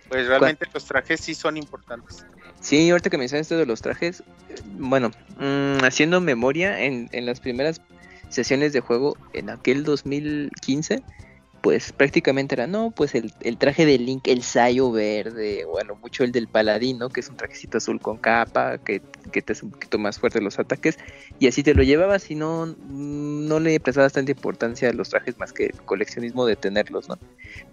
Pues realmente los trajes sí son importantes. Sí, ahorita que mencionas esto de los trajes, bueno, mm, haciendo memoria, en, en las primeras sesiones de juego en aquel 2015, pues prácticamente era, no, pues el, traje de Link, el sayo verde, bueno, mucho el del paladino, que es un trajecito azul con capa, que, te hace un poquito más fuerte los ataques, y así te lo llevabas y no, no le prestabas tanta importancia a los trajes más que el coleccionismo de tenerlos, ¿no?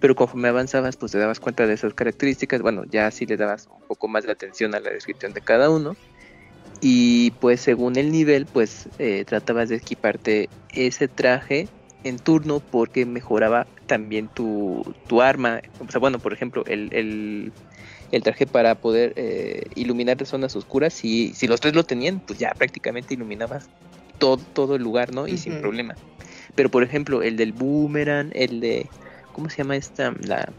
Pero conforme avanzabas, pues te dabas cuenta de esas características, bueno, ya sí le dabas un poco más de atención a la descripción de cada uno, y pues según el nivel, pues eh, tratabas de equiparte ese traje en turno porque mejoraba también tu, tu arma. O sea, bueno, por ejemplo, el, el, el traje para poder eh, iluminar zonas oscuras, si, si los tres lo tenían, pues ya prácticamente iluminabas todo, todo el lugar, ¿no? Y sin problema. Pero por ejemplo, el del boomerang, el de... ¿Cómo se llama esta? La,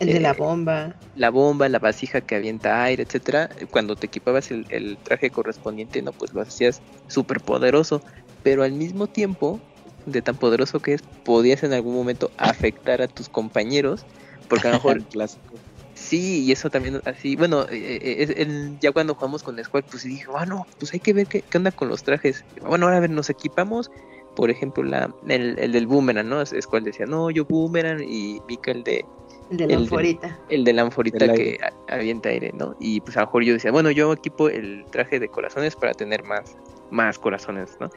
el de la eh, bomba. La bomba, la vasija que avienta aire, etcétera. Cuando te equipabas el, el traje correspondiente, no, pues lo hacías súper poderoso. Pero al mismo tiempo, de tan poderoso que es, podías en algún momento afectar a tus compañeros, porque a lo mejor... clásico. Sí, y eso también así, bueno, eh, eh, ya cuando jugamos con Squad, pues dije, bueno, ah, pues hay que ver qué, qué, onda con los trajes. Bueno, ahora a ver, nos equipamos, por ejemplo, la, el, el del boomerang, ¿no? Squad decía, no, yo boomerang, y Mika el de... El de la anforita. el de la anforita que avienta aire, ¿no? Y pues a lo mejor yo decía, bueno, yo equipo el traje de corazones para tener más, más corazones, ¿no?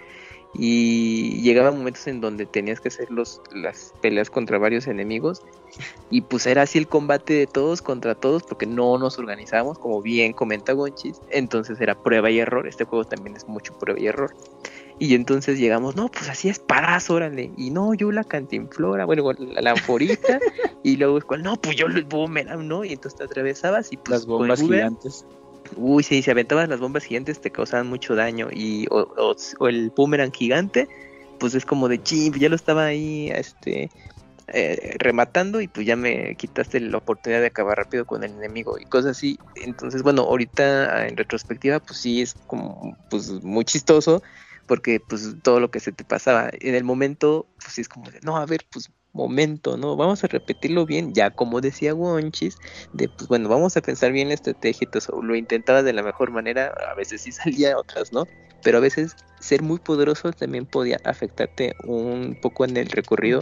y llegaba momentos en donde tenías que hacer los, las peleas contra varios enemigos y pues era así el combate de todos contra todos porque no nos organizábamos como bien comenta Gonchis entonces era prueba y error este juego también es mucho prueba y error y entonces llegamos no pues así es parazo órale y no yo la cantinflora bueno la, la anforita y luego es cual no pues yo el boomerang no y entonces te atravesabas y pues las bombas gigantes Uy, sí, si aventabas las bombas gigantes te causaban mucho daño. Y o, el boomerang gigante, pues es como de ching, ya lo estaba ahí este eh, rematando y pues ya me quitaste la oportunidad de acabar rápido con el enemigo y cosas así. Entonces, bueno, ahorita en retrospectiva, pues sí es como pues muy chistoso porque pues todo lo que se te pasaba. En el momento, pues es como de, no, a ver, pues momento, ¿no? Vamos a repetirlo bien, ya como decía Wonchis, de pues bueno, vamos a pensar bien la estrategia, lo intentaba de la mejor manera, a veces sí salía, otras no, pero a veces ser muy poderoso también podía afectarte un poco en el recorrido,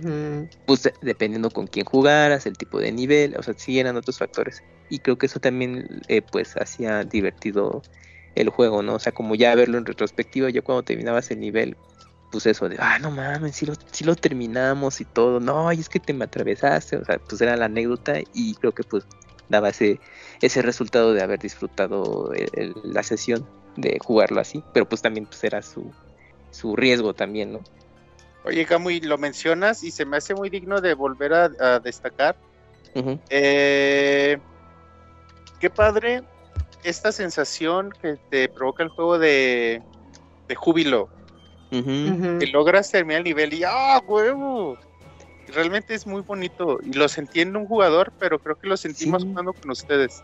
pues dependiendo con quién jugaras, el tipo de nivel, o sea, sí eran otros factores, y creo que eso también eh, pues hacía divertido el juego, ¿no? O sea, como ya verlo en retrospectiva, yo cuando terminabas el nivel, pues eso de, ah, no mames, si lo, si lo terminamos y todo, no, y es que te me atravesaste, o sea, pues era la anécdota y creo que pues daba ese, ese resultado de haber disfrutado la sesión de jugarlo así, pero pues también pues era su, su riesgo también, ¿no? Oye, Camuy, lo mencionas y se me hace muy digno de volver a, destacar. Eh, qué padre esta sensación que te provoca el juego de, de júbilo que logras terminar el nivel y ¡ah, huevo! Realmente es muy bonito y lo sentí en un jugador, pero creo que lo sentimos jugando con ustedes.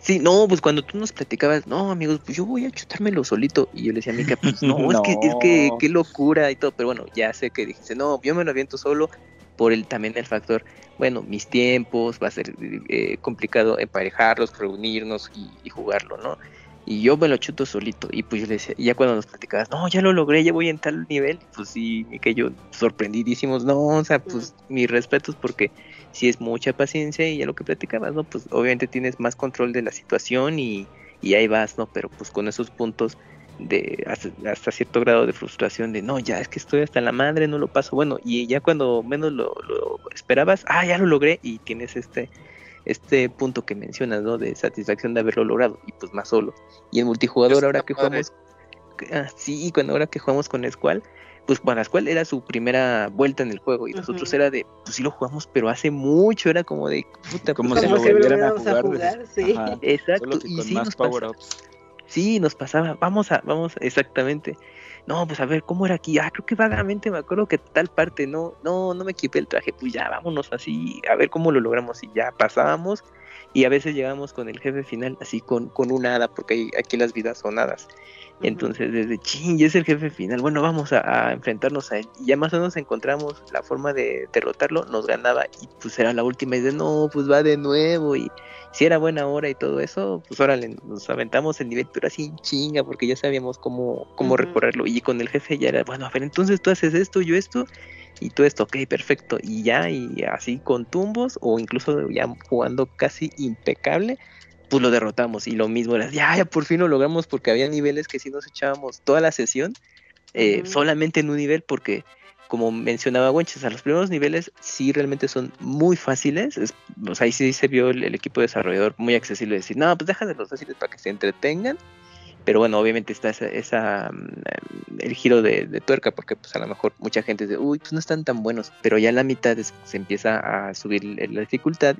Sí, no, pues cuando tú nos platicabas, no, amigos, pues yo voy a chutármelo solito. Y yo le decía a Mica, pues no, es que, es que, qué locura y todo. Pero bueno, ya sé que dijiste, no, yo me lo aviento solo por el también el factor, bueno, mis tiempos, va a ser eh, complicado emparejarlos, reunirnos y, y, jugarlo, ¿no? Y yo me lo chuto solito. Y pues yo le decía, ya cuando nos platicabas, no, ya lo logré, ya voy en tal nivel. Pues sí, que yo sorprendidísimos, no, o sea, pues mis respetos porque si es mucha paciencia y ya lo que platicabas, ¿no? Pues obviamente tienes más control de la situación y, y ahí vas, ¿no? Pero pues con esos puntos de hasta, cierto grado de frustración de no, ya es que estoy hasta la madre, no lo paso, bueno, y ya cuando menos lo, esperabas, ah, ya lo logré y tienes este este punto que mencionas, ¿no? De satisfacción de haberlo logrado y pues más solo. Y el multijugador ahora que jugamos, ah, sí, cuando ahora que jugamos con Squall, pues bueno, Squall era su primera vuelta en el juego y nosotros era de, pues sí lo jugamos, pero hace mucho, era como de, puta, como pues, si lo volvieran a jugar. sí. Exacto, y sí, más power ups. Sí, nos pasaba, vamos a, vamos, exactamente. No, pues a ver, ¿cómo era aquí? Ah, creo que vagamente me acuerdo que tal parte, no, no, no me equipé el traje, pues ya, vámonos así, a ver cómo lo logramos y ya pasábamos y a veces llegamos con el jefe final así con, con una hada, porque aquí las vidas son hadas. Entonces, desde ching, ya es el jefe final. Bueno, vamos a, enfrentarnos a él. Y ya más o menos encontramos la forma de derrotarlo. Nos ganaba y pues era la última. Y de no, pues va de nuevo. Y si era buena hora y todo eso, pues órale, nos aventamos el nivel, pero así chinga, porque ya sabíamos cómo, cómo recorrerlo. Y con el jefe ya era, bueno, a ver, entonces tú haces esto, yo esto. Y tú esto, ok, perfecto. Y ya, y así con tumbos, o incluso ya jugando casi impecable pues lo derrotamos. Y lo mismo era, ya, ya por fin lo logramos porque había niveles que si nos echábamos toda la sesión eh, solamente en un nivel porque como mencionaba Wenches, a los primeros niveles sí realmente son muy fáciles. sea, ahí sí se vio el, equipo desarrollador muy accesible. Decir, no, pues deja de los fáciles para que se entretengan. Pero bueno, obviamente está esa, esa mm, el giro de, tuerca, porque pues a lo mejor mucha gente dice, uy, pues no están tan buenos. Pero ya en la mitad se empieza a subir la dificultad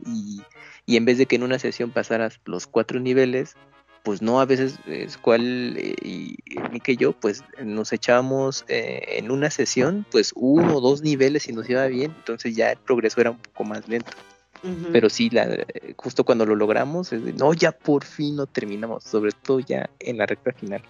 y en vez de que en una sesión pasaras los cuatro niveles, pues no, a veces es cual eh, y, y que yo, pues nos echábamos eh, en una sesión, pues uno o dos niveles y nos iba bien, entonces ya el progreso era un poco más lento. Pero sí, la, justo cuando lo logramos, no, ya por fin lo terminamos, sobre todo ya en la recta final.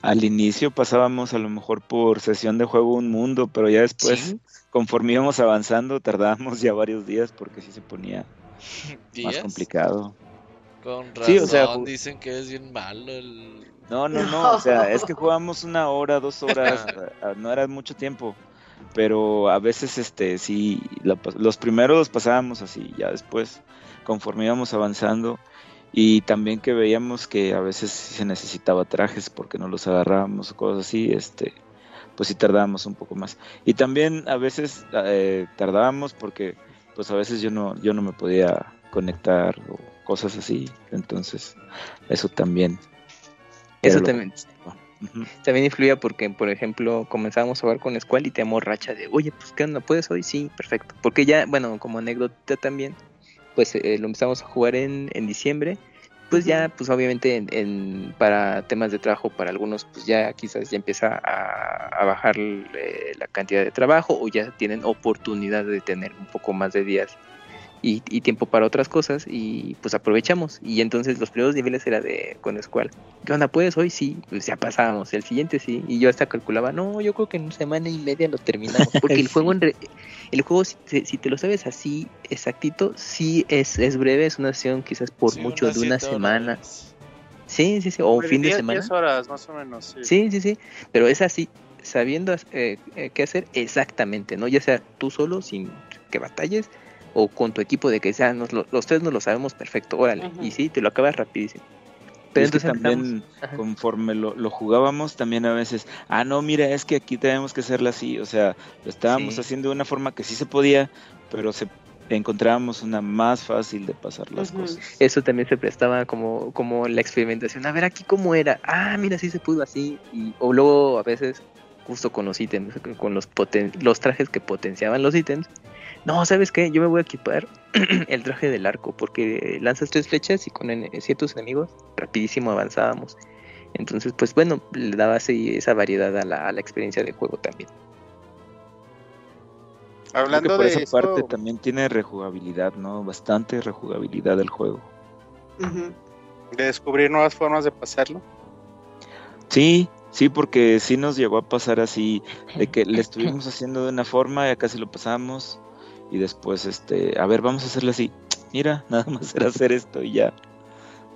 Al inicio pasábamos a lo mejor por sesión de juego un mundo, pero ya después, conforme íbamos avanzando, tardábamos ya varios días porque sí se ponía más complicado. Con razón, o sea, dicen que es bien malo el... No, no, no, o sea, es que jugamos una hora, dos horas, no era mucho tiempo, pero a veces, este, sí, los primeros los pasábamos así, ya después, conforme íbamos avanzando, y también que veíamos que a veces se necesitaba trajes porque no los agarrábamos o cosas así, este, pues sí tardábamos un poco más. Y también a veces eh, tardábamos porque pues a veces yo no, yo no me podía conectar o cosas así. Entonces, eso también. Eso también. También influía porque, por ejemplo, comenzábamos a jugar con Squall y te racha de, oye, pues qué onda, ¿puedes hoy? Sí, perfecto. Porque ya, bueno, como anécdota también, pues eh, lo empezamos a jugar en, en diciembre pues ya, pues obviamente en, para temas de trabajo, para algunos, pues ya quizás ya empieza a, bajar eh, la cantidad de trabajo o ya tienen oportunidad de tener un poco más de días y, tiempo para otras cosas y pues aprovechamos. Y entonces los primeros niveles era de con Squall. ¿Qué onda? ¿Puedes hoy? Sí, pues ya pasábamos. El siguiente sí. Y yo hasta calculaba, no, yo creo que en una semana y media lo terminamos. Porque el juego, en el juego si, te lo sabes así exactito, sí es, es breve, es una sesión quizás por mucho de una semana. Sí, sí, sí, o un fin de semana. horas más o menos. Sí, sí, sí, pero es así, sabiendo eh, eh, qué hacer exactamente, ¿no? Ya sea tú solo, sin que batalles, o con tu equipo de que sean los tres no lo sabemos perfecto, órale, y sí, te lo acabas rapidísimo. Pero entonces también conforme lo, jugábamos también a veces, ah no, mira, es que aquí tenemos que hacerlo así, o sea, lo estábamos haciendo de una forma que sí se podía, pero se encontrábamos una más fácil de pasar las cosas. Eso también se prestaba como, como la experimentación. A ver aquí cómo era. Ah, mira, sí se pudo así. Y, o luego a veces, justo con los ítems, con los, los trajes que potenciaban los ítems, no, ¿sabes qué? Yo me voy a equipar el traje del arco porque lanzas tres flechas y con ciertos enemigos rapidísimo avanzábamos. Entonces, pues bueno, le daba así esa variedad a la, experiencia de juego también. Hablando por de esa parte también tiene rejugabilidad, ¿no? Bastante rejugabilidad del juego. De descubrir nuevas formas de pasarlo. Sí, sí, porque sí nos llegó a pasar así, de que le estuvimos haciendo de una forma y acá sí lo pasamos, y después, este, a ver, vamos a hacerle así. Mira, nada más era hacer esto y ya.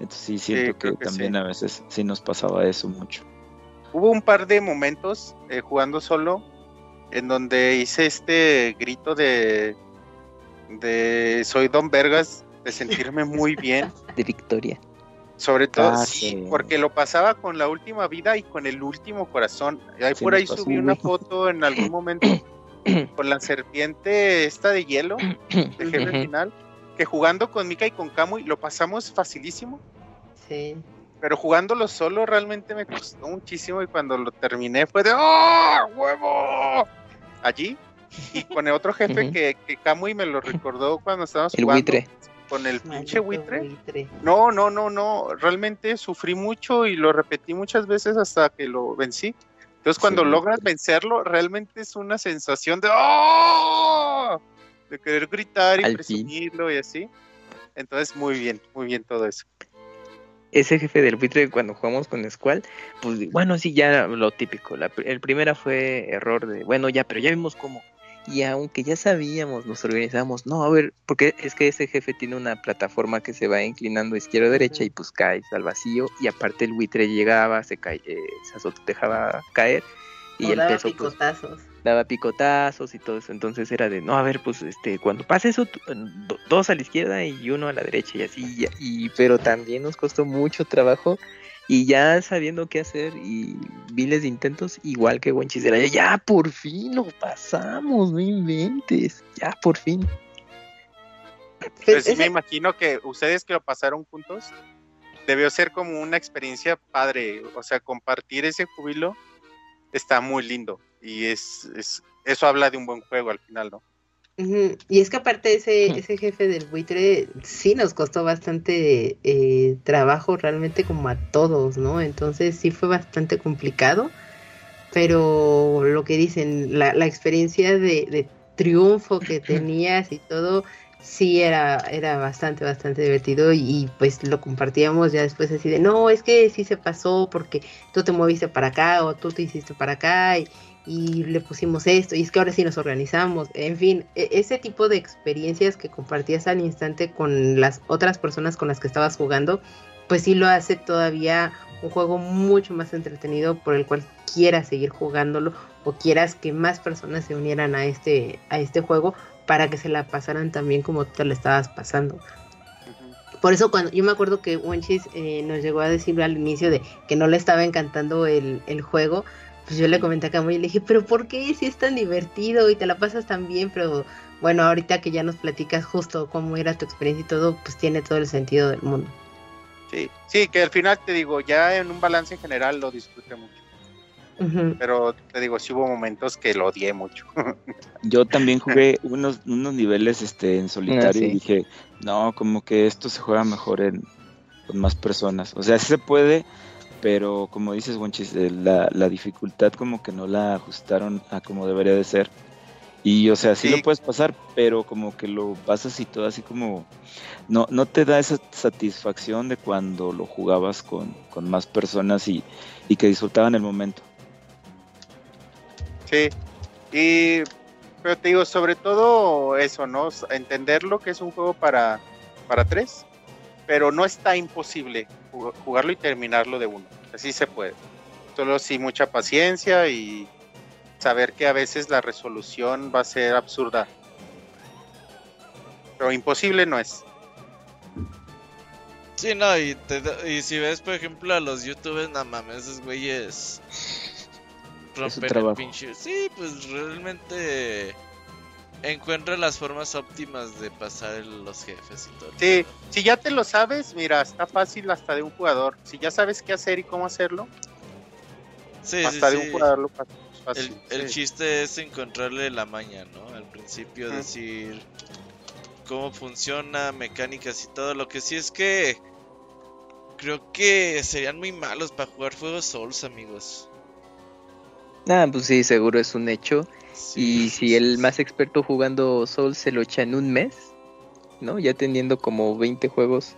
Entonces sí, siento que, también a veces sí nos pasaba eso mucho. Hubo un par de momentos eh, jugando solo en donde hice este grito de de Soy Don Vergas, de sentirme muy bien. De victoria. Sobre todo, ah, sí, porque lo pasaba con la última vida y con el último corazón. Ahí por ahí subí una foto en algún momento con la serpiente esta de hielo, de jefe final, que jugando con Mika y con Kamui lo pasamos facilísimo. Sí. Pero jugándolo solo realmente me costó muchísimo y cuando lo terminé fue de ¡Oh, huevo! Allí. Y con el otro jefe que, que Kamui me lo recordó cuando estábamos el jugando. Buitre con el pinche buitre. No, no, no, no. Realmente sufrí mucho y lo repetí muchas veces hasta que lo vencí. Entonces, cuando logras vencerlo, realmente es una sensación de ¡Oh! de querer gritar y presumirlo y así. Entonces, muy bien, muy bien todo eso. Ese jefe del buitre, cuando jugamos con Squall, pues bueno, sí, ya lo típico. el primera fue error de, bueno, ya, pero ya vimos cómo y aunque ya sabíamos, nos organizamos, no, a ver, porque es que ese jefe tiene una plataforma que se va inclinando izquierda derecha y pues caes al vacío y aparte el buitre llegaba, se, cae, eh, se dejaba caer y el daba peso pues, picotazos. daba picotazos y todo eso, entonces era de, no, a ver, pues este, cuando pase eso, dos a la izquierda y uno a la derecha y así, y, pero también nos costó mucho trabajo y ya sabiendo qué hacer y miles de intentos, igual que buen era ya por fin lo pasamos, no inventes, ya por fin. Pues sí me imagino que ustedes que lo pasaron juntos, debió ser como una experiencia padre, o sea, compartir ese júbilo está muy lindo y es, es eso habla de un buen juego al final, ¿no? Y es que aparte ese, ese jefe del buitre sí nos costó bastante eh, trabajo realmente como a todos, ¿no? Entonces sí fue bastante complicado, pero lo que dicen, la, la experiencia de, de, triunfo que tenías y todo, sí era, era bastante, bastante divertido y, y, pues lo compartíamos ya después así de, no, es que sí se pasó porque tú te moviste para acá o tú te hiciste para acá y y le pusimos esto, y es que ahora sí nos organizamos, en fin, e, ese tipo de experiencias que compartías al instante con las otras personas con las que estabas jugando, pues sí lo hace todavía un juego mucho más entretenido por el cual quieras seguir jugándolo o quieras que más personas se unieran a este, a este juego para que se la pasaran también como tú te la estabas pasando. Por eso cuando yo me acuerdo que Wenchis eh, nos llegó a decir al inicio de que no le estaba encantando el, el juego, pues yo le comenté a Camuy y le dije, pero ¿por qué si es tan divertido y te la pasas tan bien? Pero bueno, ahorita que ya nos platicas justo cómo era tu experiencia y todo, pues tiene todo el sentido del mundo. Sí, sí, que al final te digo, ya en un balance general lo disfruté mucho. Pero te digo, sí hubo momentos que lo odié mucho. Yo también jugué unos, unos niveles este, en solitario y dije, no, como que esto se juega mejor en, con más personas. O sea, sí se puede, pero como dices, Wonchis, eh, la, la dificultad como que no la ajustaron a como debería de ser. Y o sea, sí, lo puedes pasar, pero como que lo pasas y todo así como no, no te da esa satisfacción de cuando lo jugabas con, con más personas y, y, que disfrutaban el momento. Sí, y pero te digo, sobre todo eso, ¿no? Entender lo que es un juego para, para tres pero no está imposible jugarlo y terminarlo de uno. Así se puede. Solo sí mucha paciencia y saber que a veces la resolución va a ser absurda. Pero imposible no es. Sí, no, y, si ves, por ejemplo, a los youtubers, nada mames, esos güeyes rompen el pinche. Sí, pues realmente encuentra las formas óptimas de pasar los jefes y todo. Sí, si ya te lo sabes, mira, está fácil hasta de un jugador. Si ya sabes qué hacer y cómo hacerlo, sí, hasta de un jugador lo fácil. El, chiste es encontrarle la maña, ¿no? Al principio decir cómo funciona, mecánicas y todo. Lo que sí es que creo que serían muy malos para jugar Fuego Souls, amigos. Ah, pues sí, seguro es un hecho y si el más experto jugando Soul se lo echa en un mes, ¿no? Ya teniendo como 20 juegos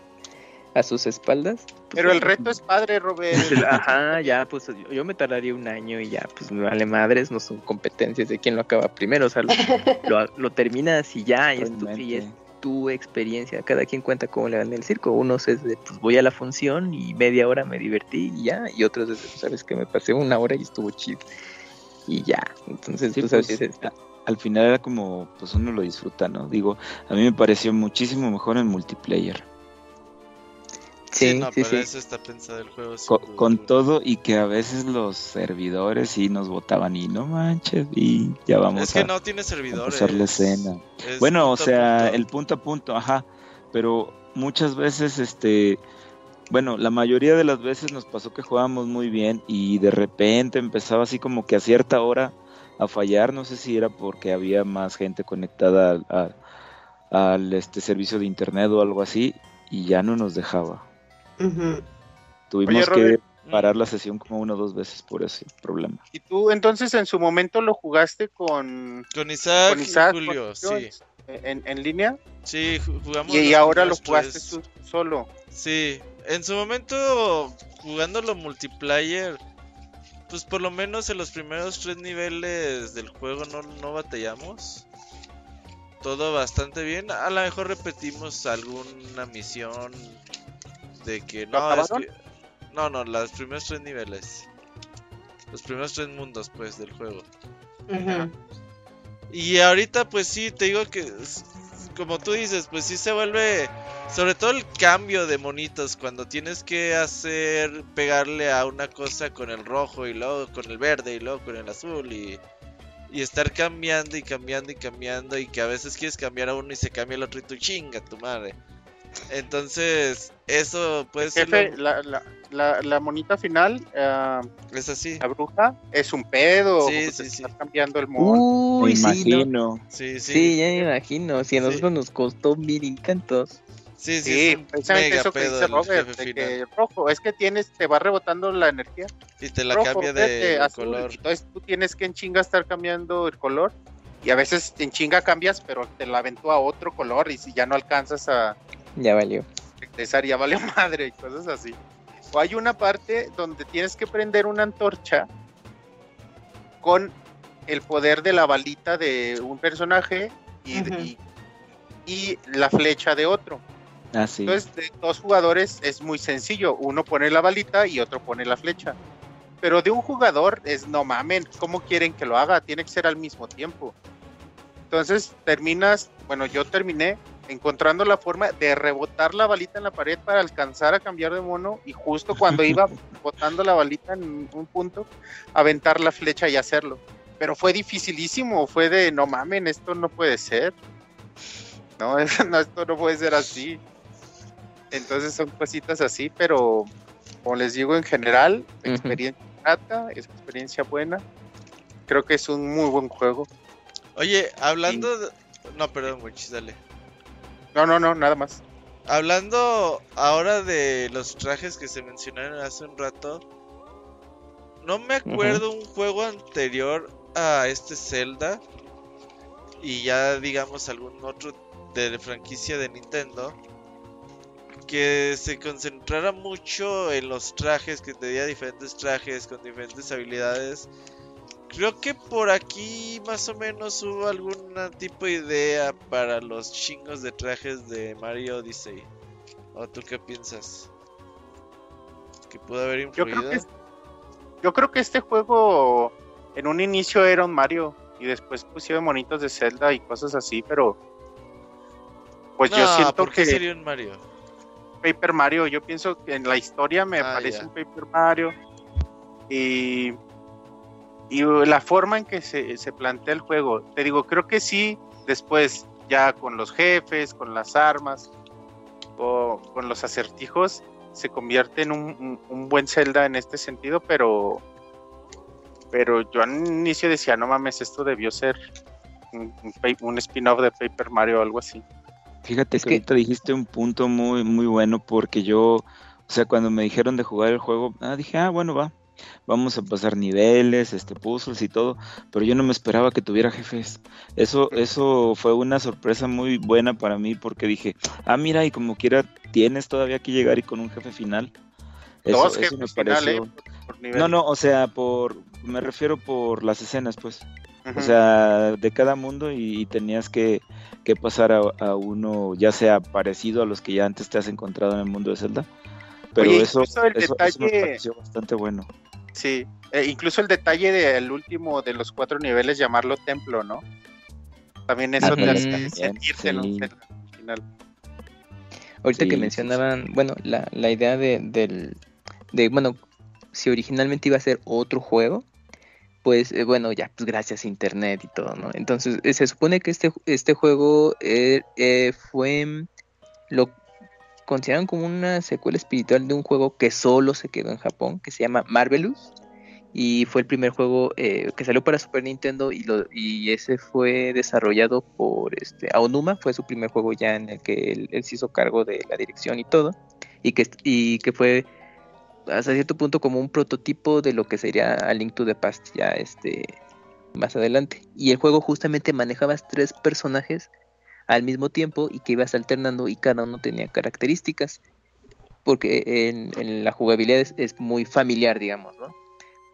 a sus espaldas. Pues Pero el reto es padre, Robert. Ajá, ya, pues yo me tardaría un año y ya, pues me vale madres, no son competencias de quién lo acaba primero, o sea, lo, lo, terminas y ya, y es, tu, y es, tu, experiencia, cada quien cuenta cómo le van el circo, unos es de, pues voy a la función y media hora me divertí y ya, y otros es, sabes que me pasé una hora y estuvo chido y ya. Entonces, pues, al final era como, pues uno lo disfruta, ¿no? Digo, a mí me pareció muchísimo mejor en multiplayer. Sí, no, pero eso está pensado el juego. Con, todo y que a veces los servidores sí nos votaban y no manches y ya vamos es que no tiene servidores. la escena. bueno, o sea, el punto a punto, ajá, pero muchas veces este bueno, la mayoría de las veces nos pasó que jugábamos muy bien y de repente empezaba así como que a cierta hora a fallar, no sé si era porque había más gente conectada al, este servicio de internet o algo así y ya no nos dejaba. Tuvimos que parar la sesión como una o dos veces por ese problema. ¿Y tú entonces en su momento lo jugaste con, con Isaac, y Julio? Sí. En, en, línea? Sí, jugamos. Y, ahora lo jugaste solo. Sí, en su momento jugándolo multiplayer, pues por lo menos en los primeros tres niveles del juego no, no batallamos. Todo bastante bien. A lo mejor repetimos alguna misión de que no, es que... no, no, los primeros tres niveles. Los primeros tres mundos, pues, del juego. Y ahorita, pues sí, te digo que como tú dices, pues sí se vuelve, sobre todo el cambio de monitos, cuando tienes que hacer, pegarle a una cosa con el rojo y luego con el verde y luego con el azul y, y estar cambiando y cambiando y cambiando y que a veces quieres cambiar a uno y se cambia el otro y tú chinga tu madre. Entonces, eso puede ser. la, la, la, monita final. Uh, es así. La bruja es un pedo. Sí, sí, sí. Está cambiando el modo. me imagino. Sí, sí. Sí, ya me imagino. Si a nosotros nos costó mil encantos. Sí, sí, sí precisamente eso que dice Robert, de que rojo, es que tienes, te va rebotando la energía. Y te la cambia de, color. Entonces tú tienes que en chinga estar cambiando el color. Y a veces en chinga cambias, pero te la aventó a otro color y si ya no alcanzas a, ya valió. Regresar, ya valió madre y cosas así. O hay una parte donde tienes que prender una antorcha con el poder de la balita de un personaje y, y, la flecha de otro. Ah, Entonces, de dos jugadores es muy sencillo. Uno pone la balita y otro pone la flecha. Pero de un jugador es no mamen, ¿cómo quieren que lo haga? Tiene que ser al mismo tiempo. Entonces terminas, bueno, yo terminé encontrando la forma de rebotar la balita en la pared para alcanzar a cambiar de mono y justo cuando iba botando la balita en un punto, aventar la flecha y hacerlo. Pero fue dificilísimo, fue de no mamen, esto no puede ser. No, esto no puede ser así. Entonces son cositas así, pero como les digo en general, experiencia grata, es experiencia buena. Creo que es un muy buen juego. Oye, hablando de... No, perdón, muchis, dale. No, no, no, nada más. Hablando ahora de los trajes que se mencionaron hace un rato, no me acuerdo un juego anterior a este Zelda y ya digamos algún otro de la franquicia de Nintendo que se concentrara mucho en los trajes, que te diera diferentes trajes con diferentes habilidades Creo que por aquí más o menos hubo algún tipo de idea para los chingos de trajes de Mario Odyssey. ¿O tú qué piensas? ¿Que pudo haber influido? Yo creo que, este juego en un inicio era un Mario y después pusieron monitos de Zelda y cosas así, pero pues yo siento ¿por qué que sería un Mario? Paper Mario, yo pienso que en la historia me ah, parece un Paper Mario y y la forma en que se, se, plantea el juego, te digo, creo que sí, después ya con los jefes, con las armas o con los acertijos, se convierte en un, un, buen Zelda en este sentido, pero pero yo al inicio decía, no mames, esto debió ser un, un spin-off de Paper Mario o algo así. Fíjate que, que ahorita dijiste un punto muy muy bueno porque yo, o sea, cuando me dijeron de jugar el juego, ah, dije, ah, bueno, va, vamos a pasar niveles, este puzzles y todo, pero yo no me esperaba que tuviera jefes. Eso eso fue una sorpresa muy buena para mí porque dije, ah, mira, y como quiera tienes todavía que llegar y con un jefe final. Eso, eso me pareció. ¿eh? no, no, o sea, por me refiero por las escenas, pues. O sea, de cada mundo y, tenías que, que pasar a, uno, ya sea parecido a los que ya antes te has encontrado en el mundo de Zelda. Pero eso, eso, eso, me pareció bastante bueno. Sí, eh, incluso el detalle del último de los cuatro niveles, llamarlo templo, ¿no? También eso te hace sentirse en un final. Ahorita que mencionaban, bueno, la, la idea de, del, de, bueno, si originalmente iba a ser otro juego, pues eh, bueno, ya, pues gracias a internet y todo, ¿no? Entonces, eh, se supone que este, este juego eh, fue, lo consideran como una secuela espiritual de un juego que solo se quedó en Japón, que se llama Marvelous, y fue el primer juego que salió para Super Nintendo y, lo, ese fue desarrollado por este, Aonuma, fue su primer juego ya en el que él, él se hizo cargo de la dirección y todo, y que, y que fue hasta cierto punto como un prototipo de lo que sería A Link to the Past ya este más adelante. Y el juego justamente manejabas tres personajes al mismo tiempo y que ibas alternando y cada uno tenía características. Porque en, la jugabilidad es, muy familiar, digamos, ¿no?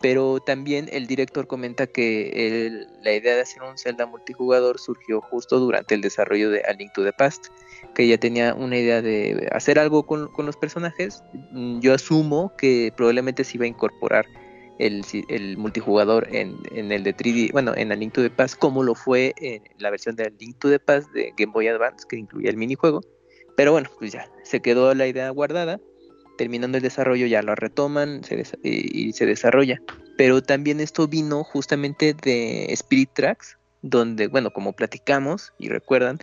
Pero también el director comenta que la idea de hacer un Zelda multijugador surgió justo durante el desarrollo de A Link to the Past, que ya tenía una idea de hacer algo con, los personajes. Mm, yo asumo que probablemente se iba a incorporar el, multijugador en, el de 3D, bueno, en A Link to the Past, como lo fue en la versión de Link to the Past de Game Boy Advance, que incluía el minijuego. Pero bueno, pues ya, se quedó la idea guardada terminando el desarrollo ya lo retoman y, se desarrolla. Pero también esto vino justamente de Spirit Tracks, donde, bueno, como platicamos y recuerdan,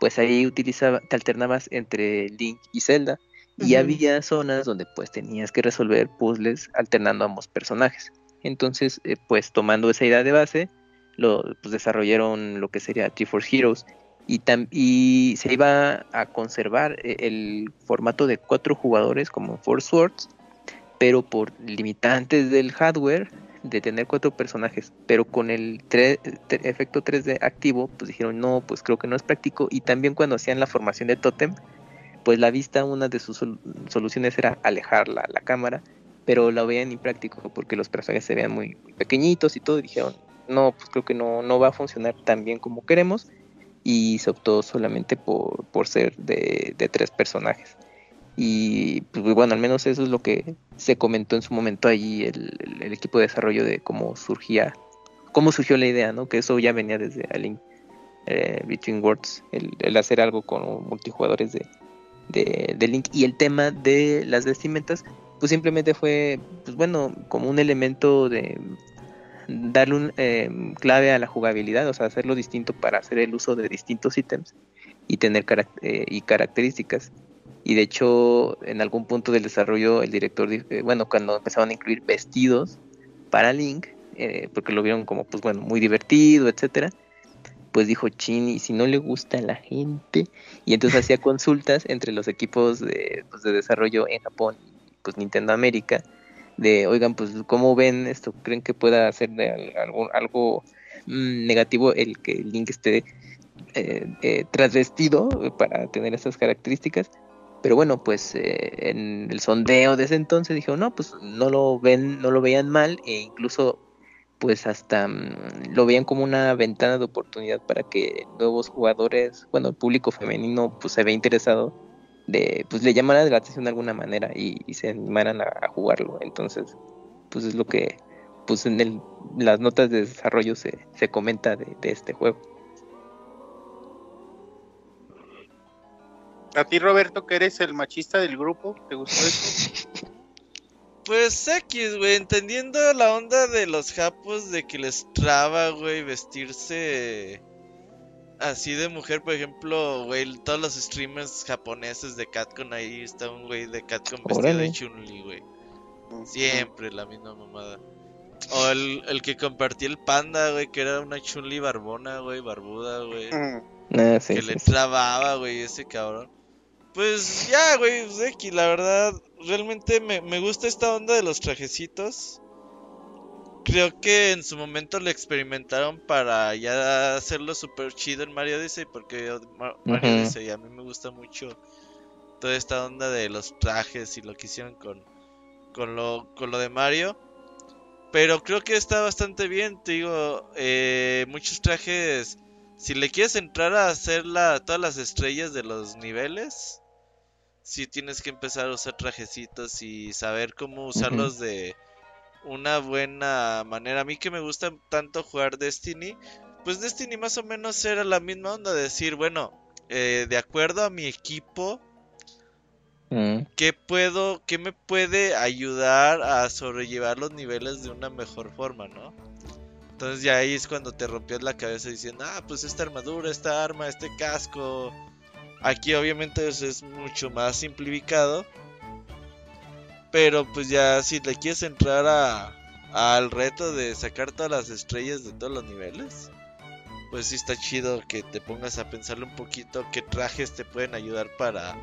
pues ahí utilizaba, te alternabas entre Link y Zelda. Y había zonas donde pues tenías que resolver puzzles alternando ambos personajes. Entonces, eh, pues tomando esa idea de base, lo, pues desarrollaron lo que sería Force Heroes. Y, y se iba a conservar eh, el formato de cuatro jugadores como Force Swords, pero por limitantes del hardware de tener cuatro personajes, pero con el efecto 3D activo, pues dijeron no, pues creo que no es práctico y también cuando hacían la formación de Totem, pues la vista, una de sus soluciones era alejar la, cámara, pero la veían impráctico porque los personajes se veían muy, pequeñitos y todo, y dijeron no, pues creo que no, no va a funcionar tan bien como queremos y se optó solamente por, por ser de, tres personajes. Y pues bueno, al menos eso es lo que se comentó en su momento ahí el, equipo de desarrollo de cómo surgía, cómo surgió la idea, ¿no? Que eso ya venía desde A Link eh, Between Worlds, el, hacer algo con multijugadores de, de, de, Link. Y el tema de las vestimentas, pues simplemente fue, pues bueno, como un elemento de darle un em, clave a la jugabilidad, o sea, hacerlo distinto para hacer el uso de distintos ítems y tener eh, y características. Y de hecho, en algún punto del desarrollo, el director, eh, bueno, cuando empezaban a incluir vestidos para Link, eh, porque lo vieron como, pues bueno, muy divertido, etcétera, pues dijo Chin, y si no le gusta a la gente, y entonces hacía consultas entre los equipos de, pues, de desarrollo en Japón y pues Nintendo América, de, oigan, pues, ¿cómo ven esto? ¿Creen que pueda hacer de algo, algo mm, negativo el que el Link esté eh, eh, trasvestido para tener esas características? Pero bueno, pues eh, en el sondeo de ese entonces dijo, no, pues no lo ven, no lo veían mal e incluso pues hasta mm, lo veían como una ventana de oportunidad para que nuevos jugadores, bueno, el público femenino pues se ve interesado de pues le llamaran la atención de alguna manera y, se animaran a, jugarlo. Entonces pues es lo que pues en el, las notas de desarrollo se, se comenta de, este juego. A ti Roberto que eres el machista del grupo te gustó eso Pues X, güey, entendiendo la onda de los japos de que les traba, güey, vestirse así de mujer, por ejemplo, güey, todos los streamers japoneses de Catcon ahí está un güey de Catcon vestido de Chun-Li, güey. Siempre la misma mamada. O el, el que compartía el panda, güey, que era una Chun-Li barbona, güey, barbuda, güey. Ah, que le trababa, güey, ese cabrón. Pues ya, güey, pues, la verdad, realmente me, me gusta esta onda de los trajecitos creo que en su momento lo experimentaron para ya hacerlo super chido en Mario Odyssey, porque Mario Odyssey a mí me gusta mucho toda esta onda de los trajes y lo que hicieron con, con, lo, con lo de Mario. Pero creo que está bastante bien, te digo, eh, muchos trajes, si le quieres entrar a hacer la, todas las estrellas de los niveles, si tienes que empezar a usar trajecitos y saber cómo usarlos de una buena manera. A mí que me gusta tanto jugar Destiny, pues Destiny más o menos era la misma onda, de decir, bueno, eh, de acuerdo a mi equipo, mm. ¿qué puedo, qué me puede ayudar a sobrellevar los niveles de una mejor forma, no? Entonces ya ahí es cuando te rompías la cabeza diciendo, ah, pues esta armadura, esta arma, este casco. Aquí obviamente es mucho más simplificado. Pero pues ya si le quieres entrar a, al reto de sacar todas las estrellas de todos los niveles, pues sí está chido que te pongas a pensarle un poquito qué trajes te pueden ayudar para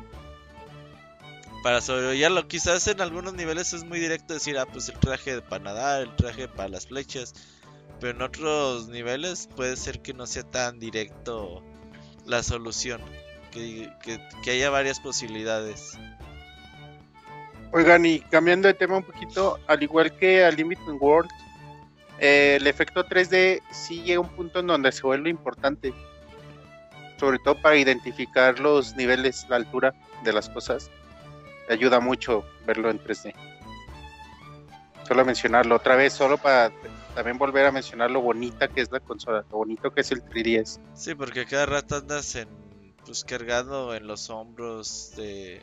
para sobrellevarlo. Quizás en algunos niveles es muy directo decir, ah, pues el traje para nadar, el traje para las flechas. Pero en otros niveles puede ser que no sea tan directo la solución. Que, que haya varias posibilidades. Oigan, y cambiando de tema un poquito, al igual que a Limited World, eh, el efecto 3D sí llega a un punto en donde se vuelve importante, sobre todo para identificar los niveles, la altura de las cosas. Ayuda mucho verlo en 3D. Solo mencionarlo otra vez, solo para también volver a mencionar lo bonita que es la consola, lo bonito que es el 3DS. Sí, porque cada rato andas en, pues cargando en los hombros de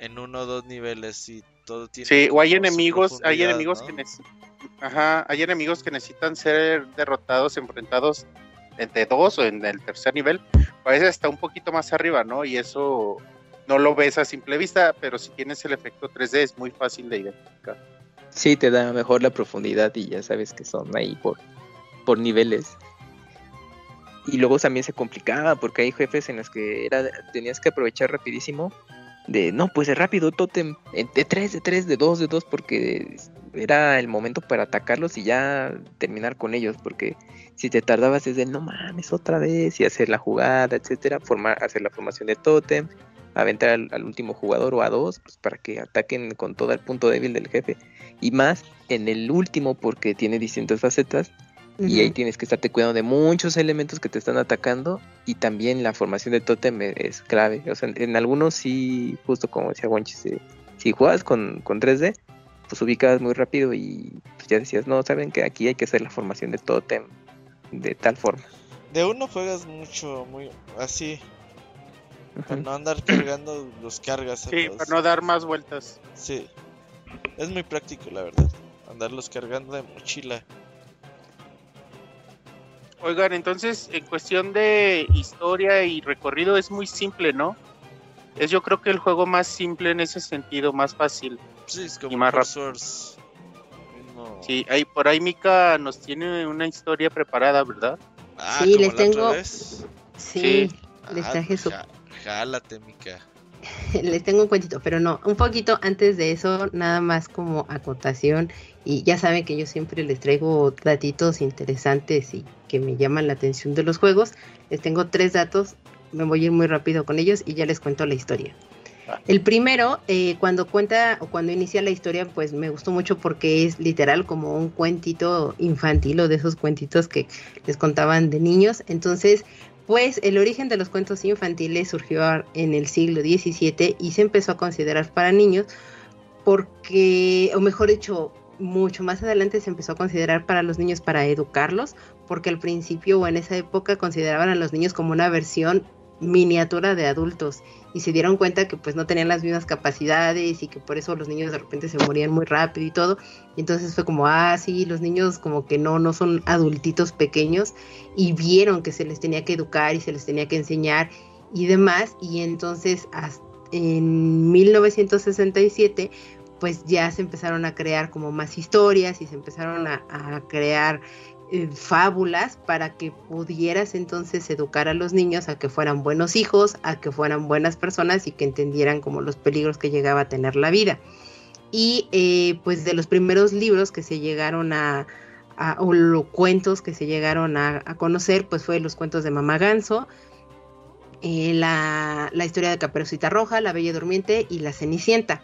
en uno o dos niveles y todo tiene. Sí, o hay enemigos, hay enemigos que necesitan. Ajá, hay enemigos que necesitan ser derrotados, enfrentados entre dos o en el tercer nivel. A veces está un poquito más arriba, ¿no? Y eso no lo ves a simple vista, pero si tienes el efecto 3D es muy fácil de identificar. Sí, te da mejor la profundidad y ya sabes que son ahí por, por niveles. Y luego también se complicaba porque hay jefes en los que era, tenías que aprovechar rapidísimo de no, pues de rápido Totem, de 3, de 3, de 2, de 2, porque era el momento para atacarlos y ya terminar con ellos, porque si te tardabas desde no mames otra vez y hacer la jugada, etcétera, formar, hacer la formación de Totem, aventar al, último jugador o a dos, pues para que ataquen con todo el punto débil del jefe, y más en el último porque tiene distintas facetas y ahí tienes que estarte cuidando de muchos elementos que te están atacando. Y también la formación de Totem es clave. O sea, en, algunos sí, justo como decía Wanchi, si, juegas con, con 3D, pues ubicabas muy rápido y pues ya decías, no, saben que aquí hay que hacer la formación de Totem de tal forma. De uno juegas mucho, muy así. Para no andar cargando los cargas. sí, para no dar más vueltas. Sí. Es muy práctico, la verdad. Andarlos cargando de mochila. Oigan, entonces en cuestión de historia y recorrido es muy simple, ¿no? Es yo creo que el juego más simple en ese sentido, más fácil. Sí, es como y más rápido. Sí, ahí por ahí Mika nos tiene una historia preparada, ¿verdad? Ah, sí, les tengo. Sí, les traje ah, su. Jálate, Mika. les tengo un cuentito, pero no, un poquito antes de eso, nada más como acotación. Y ya saben que yo siempre les traigo datitos interesantes y que me llaman la atención de los juegos. Les tengo tres datos, me voy a ir muy rápido con ellos y ya les cuento la historia. El primero, eh, cuando cuenta o cuando inicia la historia, pues me gustó mucho porque es literal como un cuentito infantil o de esos cuentitos que les contaban de niños. Entonces, pues el origen de los cuentos infantiles surgió en el siglo XVII y se empezó a considerar para niños porque, o mejor dicho, mucho más adelante se empezó a considerar para los niños para educarlos, porque al principio o en esa época consideraban a los niños como una versión miniatura de adultos y se dieron cuenta que pues no tenían las mismas capacidades y que por eso los niños de repente se morían muy rápido y todo. Y entonces fue como, ah, sí, los niños como que no, no son adultitos pequeños y vieron que se les tenía que educar y se les tenía que enseñar y demás. Y entonces en 1967 pues ya se empezaron a crear como más historias y se empezaron a, crear eh, fábulas para que pudieras entonces educar a los niños a que fueran buenos hijos, a que fueran buenas personas y que entendieran como los peligros que llegaba a tener la vida. Y eh, pues de los primeros libros que se llegaron a, o los cuentos que se llegaron a, conocer, pues fue los cuentos de Mamá Ganso, eh, la, la historia de Caperucita Roja, La Bella Durmiente y La Cenicienta.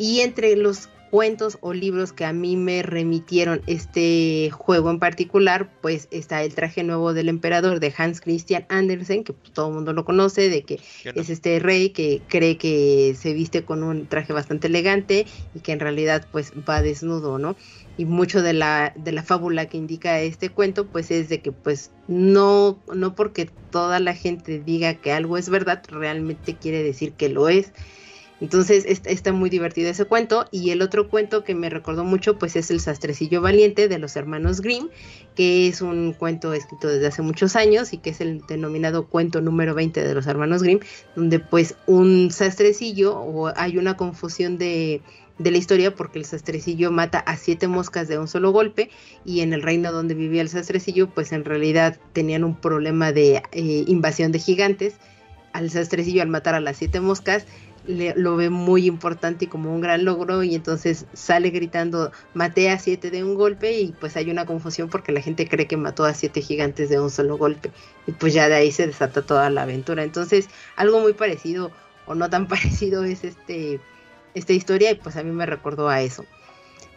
Y entre los cuentos o libros que a mí me remitieron este juego en particular, pues está el traje nuevo del emperador de Hans Christian Andersen, que pues, todo el mundo lo conoce, de que es este rey que cree que se viste con un traje bastante elegante y que en realidad pues va desnudo, ¿no? Y mucho de la, de la fábula que indica este cuento, pues es de que pues no, no porque toda la gente diga que algo es verdad, realmente quiere decir que lo es. Entonces está, muy divertido ese cuento. Y el otro cuento que me recordó mucho, pues es El Sastrecillo Valiente de los hermanos Grimm, que es un cuento escrito desde hace muchos años y que es el denominado cuento número 20 de los hermanos Grimm, donde pues un sastrecillo o hay una confusión de, la historia porque el sastrecillo mata a siete moscas de un solo golpe y en el reino donde vivía el sastrecillo pues en realidad tenían un problema de eh, invasión de gigantes al sastrecillo al matar a las siete moscas lo ve muy importante y como un gran logro y entonces sale gritando maté a siete de un golpe y pues hay una confusión porque la gente cree que mató a siete gigantes de un solo golpe y pues ya de ahí se desata toda la aventura. Entonces algo muy parecido o no tan parecido es este esta historia y pues a mí me recordó a eso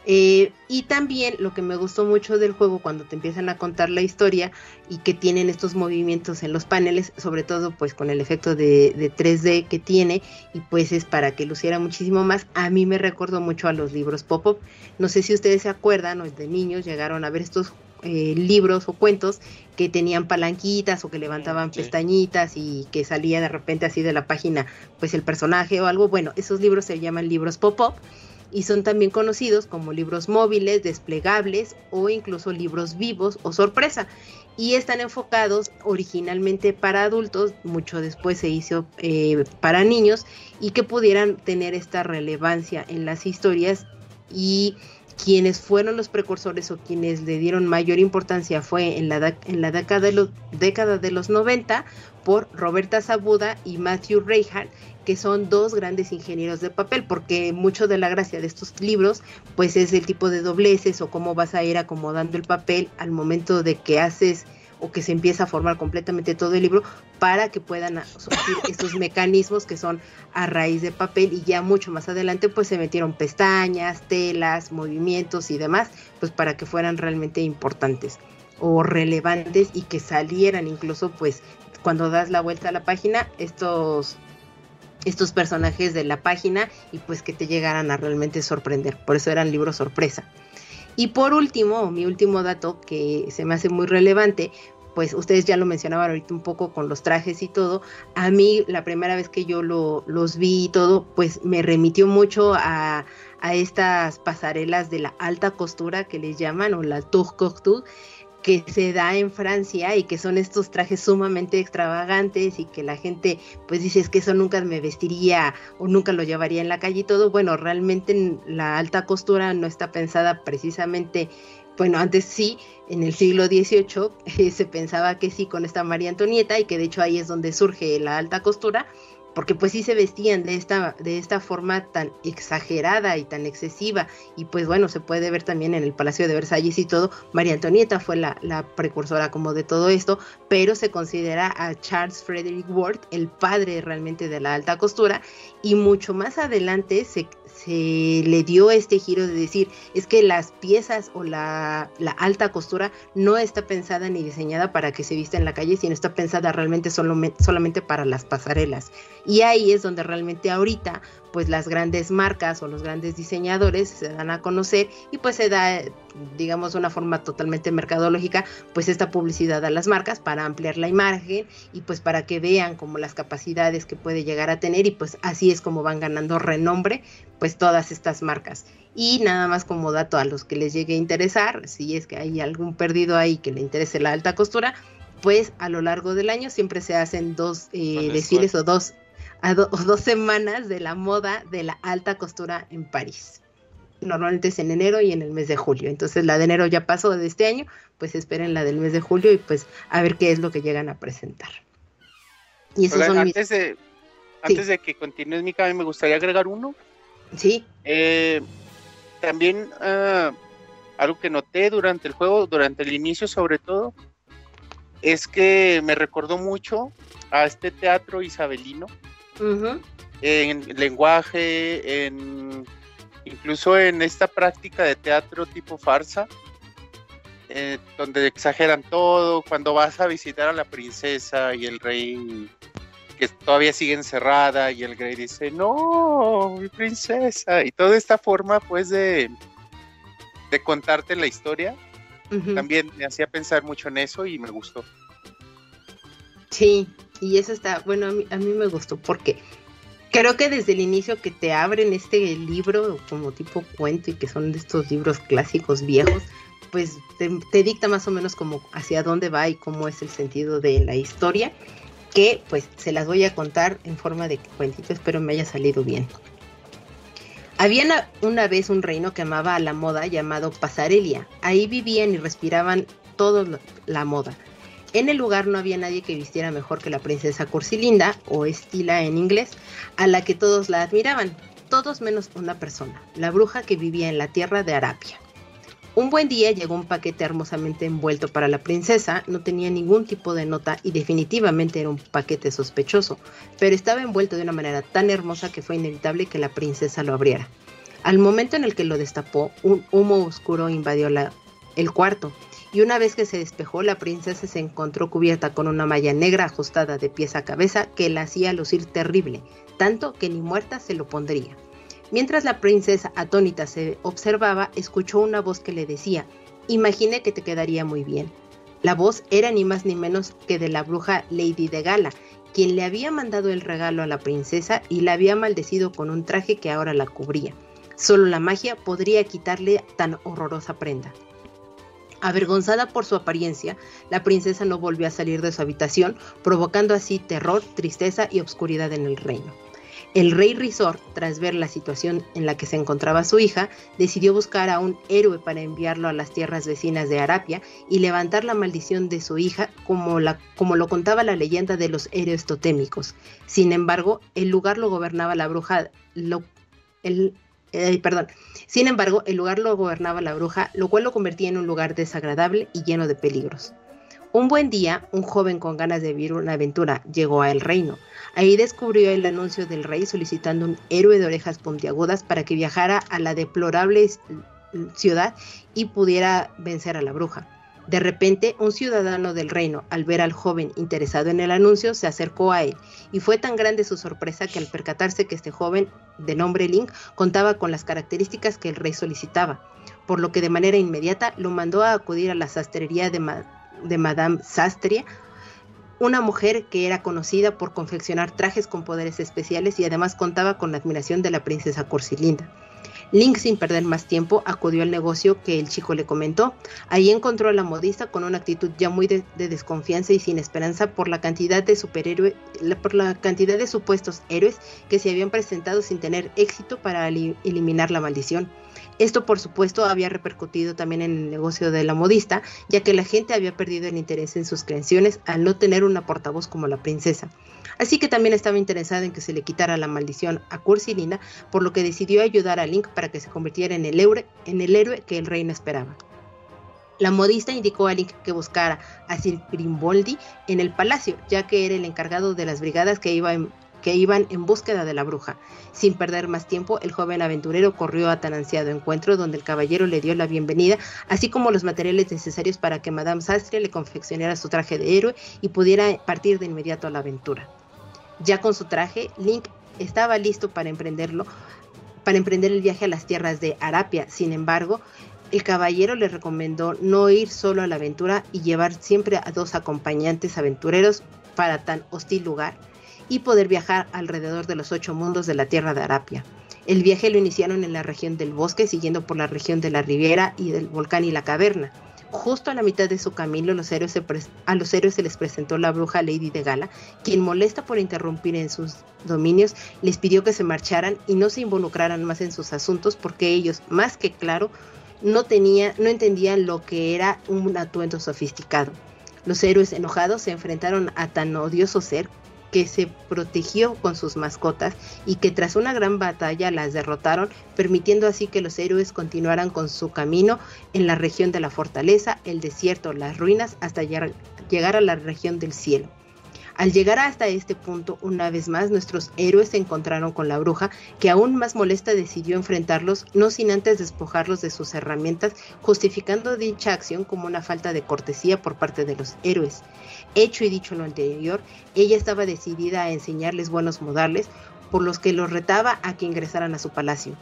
eh, y también lo que me gustó mucho del juego cuando te empiezan a contar la historia y que tienen estos movimientos en los paneles, sobre todo pues con el efecto de, 3D que tiene y pues es para que luciera muchísimo más, a mí me recordó mucho a los libros pop-up. No sé si ustedes se acuerdan o de niños llegaron a ver estos eh, libros o cuentos que tenían palanquitas o que levantaban pestañitas y que salía de repente así de la página pues el personaje o algo. Bueno, esos libros se llaman libros pop-up y son también conocidos como libros móviles, desplegables o incluso libros vivos o sorpresa. Y están enfocados originalmente para adultos, mucho después se hizo eh, para niños y que pudieran tener esta relevancia en las historias y quienes fueron los precursores o quienes le dieron mayor importancia fue en la, en la década, de los, década de los 90 por Roberta Sabuda y Matthew Reinhardt, que son dos grandes ingenieros de papel, porque mucho de la gracia de estos libros, pues es el tipo de dobleces o cómo vas a ir acomodando el papel al momento de que haces o que se empieza a formar completamente todo el libro para que puedan surgir estos mecanismos que son a raíz de papel y ya mucho más adelante pues se metieron pestañas, telas, movimientos y demás, pues para que fueran realmente importantes o relevantes y que salieran incluso pues cuando das la vuelta a la página estos estos personajes de la página y pues que te llegaran a realmente sorprender. Por eso eran libros sorpresa. Y por último, mi último dato que se me hace muy relevante, pues ustedes ya lo mencionaban ahorita un poco con los trajes y todo. A mí la primera vez que yo los vi y todo, pues me remitió mucho a, a estas pasarelas de la alta costura que les llaman o la tour couture que se da en Francia y que son estos trajes sumamente extravagantes y que la gente pues dice es que eso nunca me vestiría o nunca lo llevaría en la calle y todo, bueno, realmente la alta costura no está pensada precisamente, bueno, antes sí, en el siglo XVIII eh, se pensaba que sí con esta María Antonieta y que de hecho ahí es donde surge la alta costura, porque pues sí se vestían de esta, de esta forma tan exagerada y tan excesiva, y pues bueno, se puede ver también en el Palacio de Versalles y todo, María Antonieta fue la, precursora como de todo esto, pero se considera a Charles Frederick Ward el padre realmente de la alta costura, y mucho más adelante se, se le dio este giro de decir, es que las piezas o la, la, alta costura no está pensada ni diseñada para que se vista en la calle, sino está pensada realmente solo, solamente para las pasarelas. Y ahí es donde realmente ahorita pues las grandes marcas o los grandes diseñadores se dan a conocer y pues se da, digamos, de una forma totalmente mercadológica, pues esta publicidad a las marcas para ampliar la imagen y pues para que vean como las capacidades que puede llegar a tener y pues así es como van ganando renombre pues todas estas marcas. Y nada más como dato a los que les llegue a interesar, si es que hay algún perdido ahí que le interese la alta costura, pues a lo largo del año siempre se hacen dos eh, desfiles o dos a dos semanas de la moda de la alta costura en París. Normalmente es en enero y en el mes de julio. Entonces la de enero ya pasó de este año, pues esperen la del mes de julio y pues a ver qué es lo que llegan a presentar. Y eso son antes, de, antes de que continúes, Mica, me gustaría agregar uno. Sí. Eh, también ah, algo que noté durante el juego, durante el inicio sobre todo, es que me recordó mucho a este teatro isabelino en lenguaje, en incluso en esta práctica de teatro tipo farsa, eh, donde exageran todo, cuando vas a visitar a la princesa y el rey que todavía sigue encerrada y el rey dice, no, mi princesa, y toda esta forma pues de, de contarte la historia, también me hacía pensar mucho en eso y me gustó. Sí, y eso está, bueno, a mí, a mí me gustó porque creo que desde el inicio que te abren este libro como tipo cuento y que son de estos libros clásicos viejos, pues te, dicta más o menos como hacia dónde va y cómo es el sentido de la historia, que pues se las voy a contar en forma de cuentito, espero me haya salido bien. Había una, vez un reino que amaba a la moda llamado Pasarelia. Ahí vivían y respiraban todos la moda. En el lugar no había nadie que vistiera mejor que la princesa Cursilinda, o Estila en inglés, a la que todos la admiraban, todos menos una persona, la bruja que vivía en la tierra de Arapia. Un buen día llegó un paquete hermosamente envuelto para la princesa, no tenía ningún tipo de nota y definitivamente era un paquete sospechoso, pero estaba envuelto de una manera tan hermosa que fue inevitable que la princesa lo abriera. Al momento en el que lo destapó, un humo oscuro invadió el cuarto, y una vez que se despejó, la princesa se encontró cubierta con una malla negra ajustada de pies a cabeza que la hacía lucir terrible, tanto que ni muerta se lo pondría. Mientras la princesa atónita se observaba, escuchó una voz que le decía, imaginé que te quedaría muy bien. La voz era ni más ni menos que de la bruja Lady de Gala, quien le había mandado el regalo a la princesa y la había maldecido con un traje que ahora la cubría. Solo la magia podría quitarle tan horrorosa prenda. Avergonzada por su apariencia, la princesa no volvió a salir de su habitación, provocando así terror, tristeza y obscuridad en el reino. El rey Risor, tras ver la situación en la que se encontraba su hija, decidió buscar a un héroe para enviarlo a las tierras vecinas de Arapia y levantar la maldición de su hija como, lo contaba la leyenda de los héroes totémicos. Sin embargo, el lugar lo gobernaba la bruja, lo, eh, perdón. Sin embargo, el lugar lo gobernaba la bruja, lo cual lo convertía en un lugar desagradable y lleno de peligros. Un buen día, un joven con ganas de vivir una aventura llegó al reino. Ahí descubrió el anuncio del rey solicitando un héroe de orejas puntiagudas para que viajara a la deplorable ciudad y pudiera vencer a la bruja. De repente, un ciudadano del reino, al ver al joven interesado en el anuncio, se acercó a él, y fue tan grande su sorpresa que al percatarse que este joven, de nombre Link, contaba con las características que el rey solicitaba, por lo que de manera inmediata lo mandó a acudir a la sastrería de, de Madame Sastria, una mujer que era conocida por confeccionar trajes con poderes especiales y además contaba con la admiración de la princesa Corsilinda. Link, sin perder más tiempo, acudió al negocio que el chico le comentó. Ahí encontró a la modista con una actitud ya muy de, desconfianza y sin esperanza por la cantidad de superhéroes, por la cantidad de supuestos héroes que se habían presentado sin tener éxito para eliminar la maldición. Esto, por supuesto, había repercutido también en el negocio de la modista, ya que la gente había perdido el interés en sus creaciones al no tener una portavoz como la princesa. Así que también estaba interesada en que se le quitara la maldición a Cursilina, por lo que decidió ayudar a Link para que se convirtiera en el, héroe, el que el reino esperaba. La modista indicó a Link que buscara a Sir Grimboldi en el palacio, ya que era el encargado de las brigadas que iba que iban en búsqueda de la bruja. Sin perder más tiempo, el joven aventurero corrió a tan ansiado encuentro donde el caballero le dio la bienvenida, así como los materiales necesarios para que Madame Sastre le confeccionara su traje de héroe y pudiera partir de inmediato a la aventura. Ya con su traje, Link estaba listo para emprenderlo, para emprender el viaje a las tierras de Arapia. Sin embargo, el caballero le recomendó no ir solo a la aventura y llevar siempre a dos acompañantes aventureros para tan hostil lugar y poder viajar alrededor de los ocho mundos de la tierra de Arapia. El viaje lo iniciaron en la región del bosque, siguiendo por la región de la ribera y del volcán y la caverna. Justo a la mitad de su camino, a los héroes se les presentó la bruja Lady de Gala, quien molesta por interrumpir en sus dominios, les pidió que se marcharan y no se involucraran más en sus asuntos porque ellos, más que claro, no, tenía, no entendían lo que era un atuendo sofisticado. Los héroes enojados se enfrentaron a tan odioso ser que se protegió con sus mascotas y que tras una gran batalla las derrotaron, permitiendo así que los héroes continuaran con su camino en la región de la fortaleza, el desierto, las ruinas, hasta llegar a la región del cielo. Al llegar hasta este punto, una vez más, nuestros héroes se encontraron con la bruja, que aún más molesta decidió enfrentarlos, no sin antes despojarlos de sus herramientas, justificando dicha acción como una falta de cortesía por parte de los héroes. Hecho y dicho lo anterior, ella estaba decidida a enseñarles buenos modales, por los que los retaba a que ingresaran a su palacio.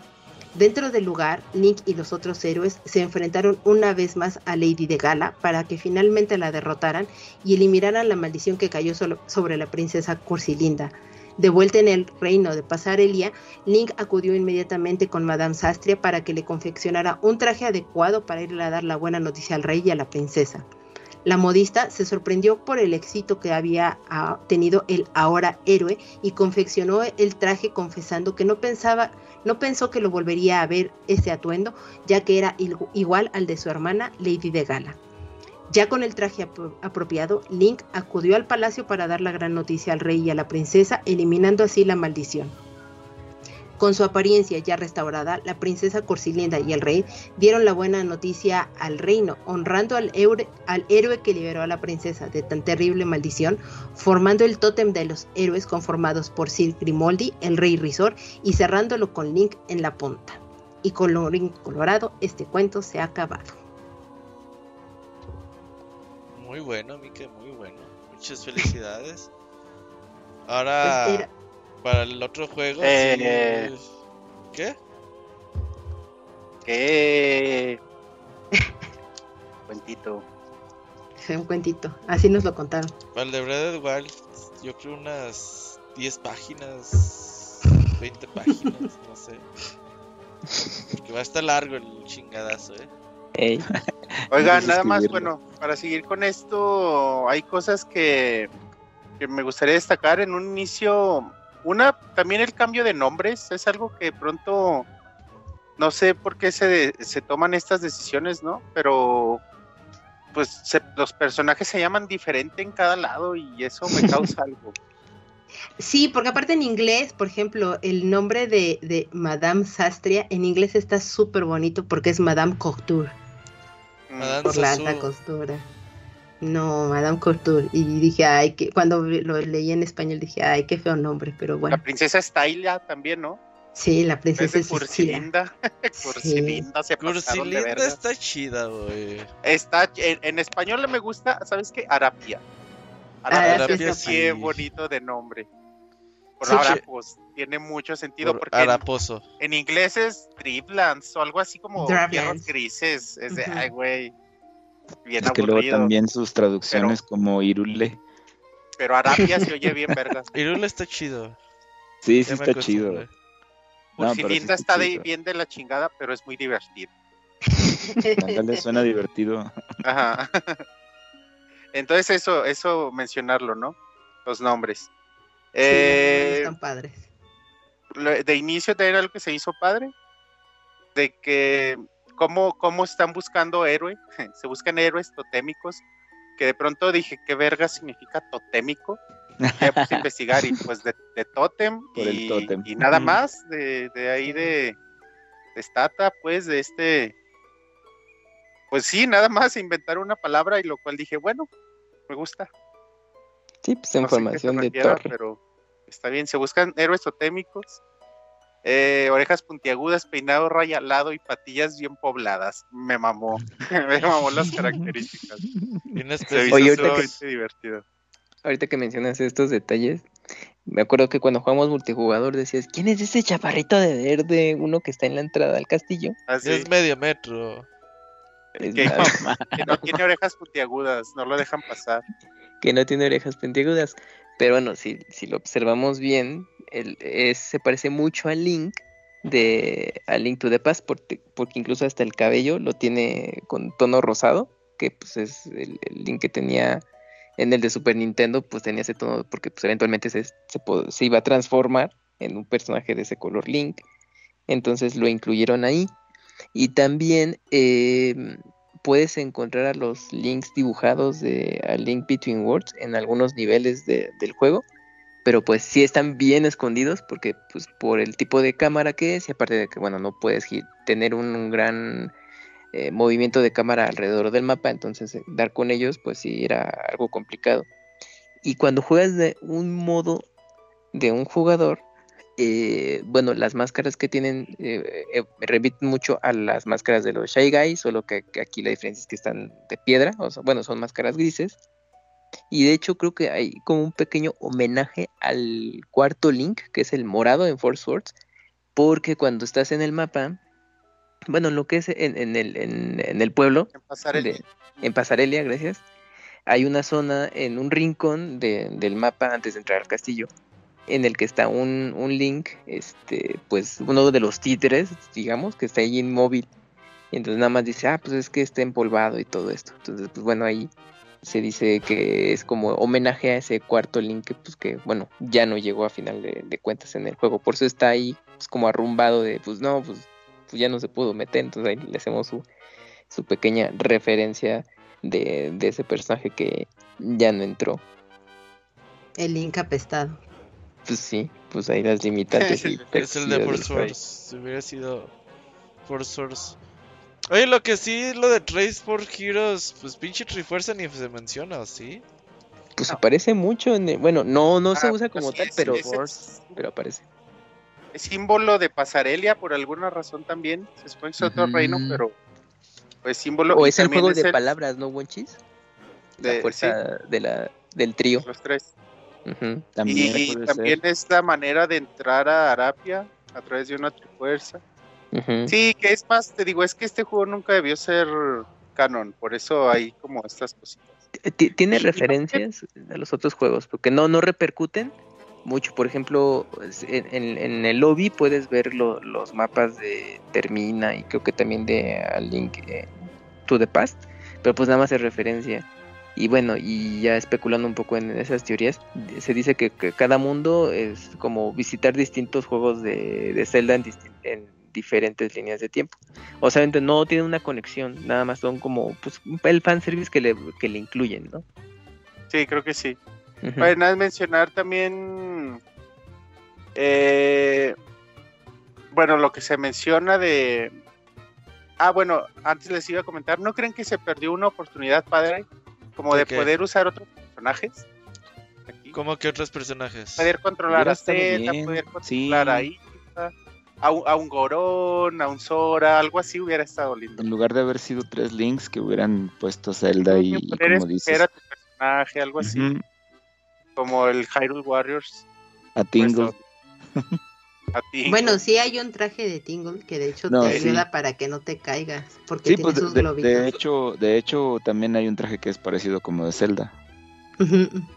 Dentro del lugar, Link y los otros héroes se enfrentaron una vez más a Lady de Gala para que finalmente la derrotaran y eliminaran la maldición que cayó sobre la princesa Cursilinda. De vuelta en el reino de Pasarelia, Link acudió inmediatamente con Madame Sastria para que le confeccionara un traje adecuado para irle a dar la buena noticia al rey y a la princesa. La modista se sorprendió por el éxito que había ah, tenido el ahora héroe y confeccionó el traje confesando que no pensaba, no pensó que lo volvería a ver ese atuendo, ya que era igual al de su hermana Lady de Gala. Ya con el traje apropiado, Link acudió al palacio para dar la gran noticia al rey y a la princesa, eliminando así la maldición. Con su apariencia ya restaurada, la princesa Corsilinda y el rey dieron la buena noticia al reino, honrando al, al, héroe que liberó a la princesa de tan terrible maldición, formando el tótem de los héroes conformados por Sir Grimoldi, el rey Risor, y cerrándolo con Link en la punta. Y colorín colorado, este cuento se ha acabado. Muy bueno, Mike, muy bueno. Muchas felicidades. Ahora... Pues para el otro juego. Eh, ¿Qué? ¿Qué? cuentito. un cuentito. Así nos lo contaron. Para el de Breath of Wild, yo creo unas 10 páginas, 20 páginas, no sé. Porque va a estar largo el chingadazo, ¿eh? Oigan, nada más, bueno, para seguir con esto, hay cosas que, que me gustaría destacar. En un inicio una, también el cambio de nombres es algo que pronto no sé por qué se, se toman estas decisiones, ¿no? Pero pues los personajes se llaman diferente en cada lado y eso me causa algo. Sí, porque aparte en inglés, por ejemplo, el nombre de, de Madame Sastria en inglés está súper bonito porque es Madame Couture. Madame por la alta costura. No, Madame Couture. Y dije, ay, que cuando lo leí en español dije, ay, qué feo nombre, pero bueno. La princesa Stylia también, ¿no? Sí, la princesa es Cursilinda. Cursilinda se Cursilinda está chida, güey. Está, en, español me gusta, ¿sabes qué? Arapia. Arapia, es bien bonito de nombre. Por ahora, pues, tiene mucho sentido porque Araposo. En, inglés es Driplands o algo así como tierras grises. Es de, ay, güey es que luego también sus traducciones como Irule. Pero Arabia se oye bien, verga. Irule está chido. Sí, sí está chido. Ursilinda está bien de la chingada, pero es muy divertido. le suena divertido. Ajá. Entonces eso, eso mencionarlo, ¿no? Los nombres. Eh, están padres. De inicio también algo que se hizo padre. De que cómo, cómo están buscando héroe, se buscan héroes totémicos, que de pronto dije, ¿qué verga significa totémico? Ya puse a investigar y pues de, de tótem, y, nada más, de, ahí de, de Stata, pues de este, pues sí, nada más inventar una palabra y lo cual dije, bueno, me gusta. Sí, pues información de torre. Pero está bien, se buscan héroes totémicos eh, orejas puntiagudas, peinado rayalado y patillas bien pobladas. Me mamó. Me mamó las características. Oye, ahorita que, divertido. Ahorita que mencionas estos detalles, me acuerdo que cuando jugamos multijugador decías, ¿quién es ese chaparrito de verde? Uno que está en la entrada al castillo. Así. Es medio metro. que, no tiene orejas puntiagudas, no lo dejan pasar. Que no tiene orejas puntiagudas. Pero bueno, si, si lo observamos bien, se parece mucho al Link de a Link to the Past porque, incluso hasta el cabello lo tiene con tono rosado, que pues es el, Link que tenía en el de Super Nintendo, pues tenía ese tono porque pues eventualmente se, se, iba a transformar en un personaje de ese color Link, entonces lo incluyeron ahí. Y también em, puedes encontrar a los links dibujados de a Link Between Worlds en algunos niveles del juego pero pues sí están bien escondidos porque pues por el tipo de cámara que es y aparte de que bueno no puedes tener un, gran eh, movimiento de cámara alrededor del mapa entonces eh, dar con ellos pues sí era algo complicado. Y cuando juegas de un modo de un jugador, eh, bueno, las máscaras que tienen eh, eh, remiten mucho a las máscaras de los Shy Guys, solo que, aquí la diferencia es que están de piedra, o sea, bueno, son máscaras grises. Y de hecho creo que hay como un pequeño homenaje al cuarto Link, que es el morado en Force Swords, porque cuando estás en el mapa, bueno, lo que es en, el, en, el, pueblo, en Pasarelia. en Pasarelia, gracias, hay una zona en un rincón del mapa antes de entrar al castillo en el que está un, un link, este, pues uno de los títeres, digamos, que está ahí inmóvil. Y entonces nada más dice, ah, pues es que está empolvado y todo esto. Entonces, pues bueno, ahí se dice que es como homenaje a ese cuarto link que, pues que, bueno, ya no llegó a final de, cuentas en el juego. Por eso está ahí, pues como arrumbado de, pues no, pues, pues ya no se pudo meter. Entonces ahí le hacemos su, su pequeña referencia de, de ese personaje que ya no entró. El link apestado. Pues sí, pues ahí las limitantes. es el de Force hubiera sido Force Source. Oye, lo que sí, lo de Trace for Heroes, pues pinche Trifuerza ni se menciona, ¿sí? Pues se parece mucho. En bueno, no no se ah, usa como tal, pero, pero aparece. Es símbolo de pasarelia por alguna razón también. Se supone que es otro reino, pero. Pues símbolo. O es el juego de palabras, ¿no, Wonchis? De, la fuerza de la, del trío. Los tres. También y también es la manera de entrar a Arapia a través de una trifuerza. Sí, que es más, te digo, es que este juego nunca debió ser canon, por eso hay como estas cositas. Tiene referencias a los otros juegos, porque no, no repercuten mucho. Por ejemplo, en, el lobby puedes ver los mapas de Termina y creo que también de A Link eh, to the Past, pero pues nada más es referencia. Y bueno, y ya especulando un poco en esas teorías, se dice que, cada mundo es como visitar distintos juegos de, de Zelda en, diferentes líneas de tiempo. O sea, no tiene una conexión, nada más son como pues, el fanservice que le, que le incluyen, ¿no? Sí, creo que sí. Uh mencionar también, eh, bueno, lo que se menciona de... Ah, bueno, antes les iba a comentar, ¿no creen que se perdió una oportunidad, padre? Como de, poder usar otros personajes. ¿Cómo que otros personajes? Poder controlar a Zelda, poder controlar a Ita, a, un, Gorón, a un Sora, algo así hubiera estado lindo. En lugar de haber sido tres links que hubieran puesto Zelda y, como dices. A tu personaje, algo así. Como el Hyrule Warriors. A Tingle. Bueno, sí hay un traje de Tingle que de hecho te ayuda para que no te caigas, porque tiene pues, sus de, de, hecho, de hecho también hay un traje que es parecido como de Zelda.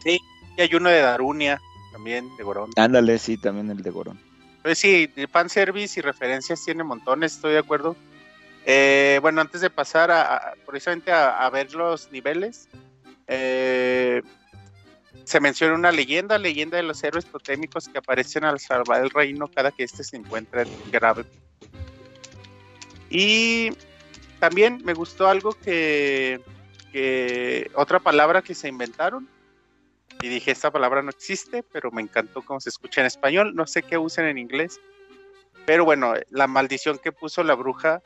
Sí, y hay uno de Darunia también de Gorón. Ándale, sí, también el de Gorón. Pues sí, fanservice y referencias tiene montones, estoy de acuerdo. Eh, bueno, antes de pasar a, precisamente a, a, ver los niveles, eh, se menciona una leyenda, leyenda de los héroes totémicos que aparecen al salvar el reino cada que éste se encuentra en grave. Y también me gustó algo que, que otra palabra que se inventaron. Y dije, esta palabra no existe, pero me encantó cómo se escucha en español. No sé qué usan en inglés. Pero bueno, la maldición que puso la bruja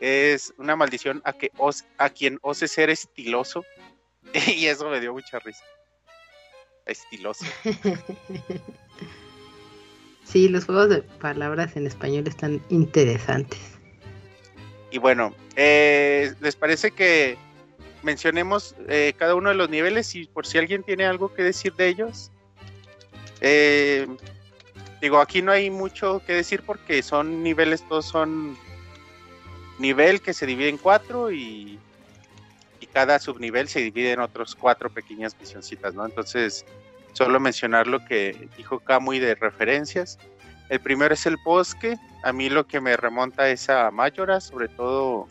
es una maldición a, que a quien ose ser estiloso. y eso me dio mucha risa estiloso. sí, los juegos de palabras en español están interesantes. Y bueno, eh, ¿les parece que mencionemos eh, cada uno de los niveles y por si alguien tiene algo que decir de ellos? Eh, digo, aquí no hay mucho que decir porque son niveles, todos son nivel que se divide en cuatro y cada subnivel se divide en otros cuatro pequeñas misioncitas, ¿no? Entonces, solo mencionar lo que dijo Kamui de referencias. El primero es el bosque. A mí lo que me remonta es a Mayora, sobre todo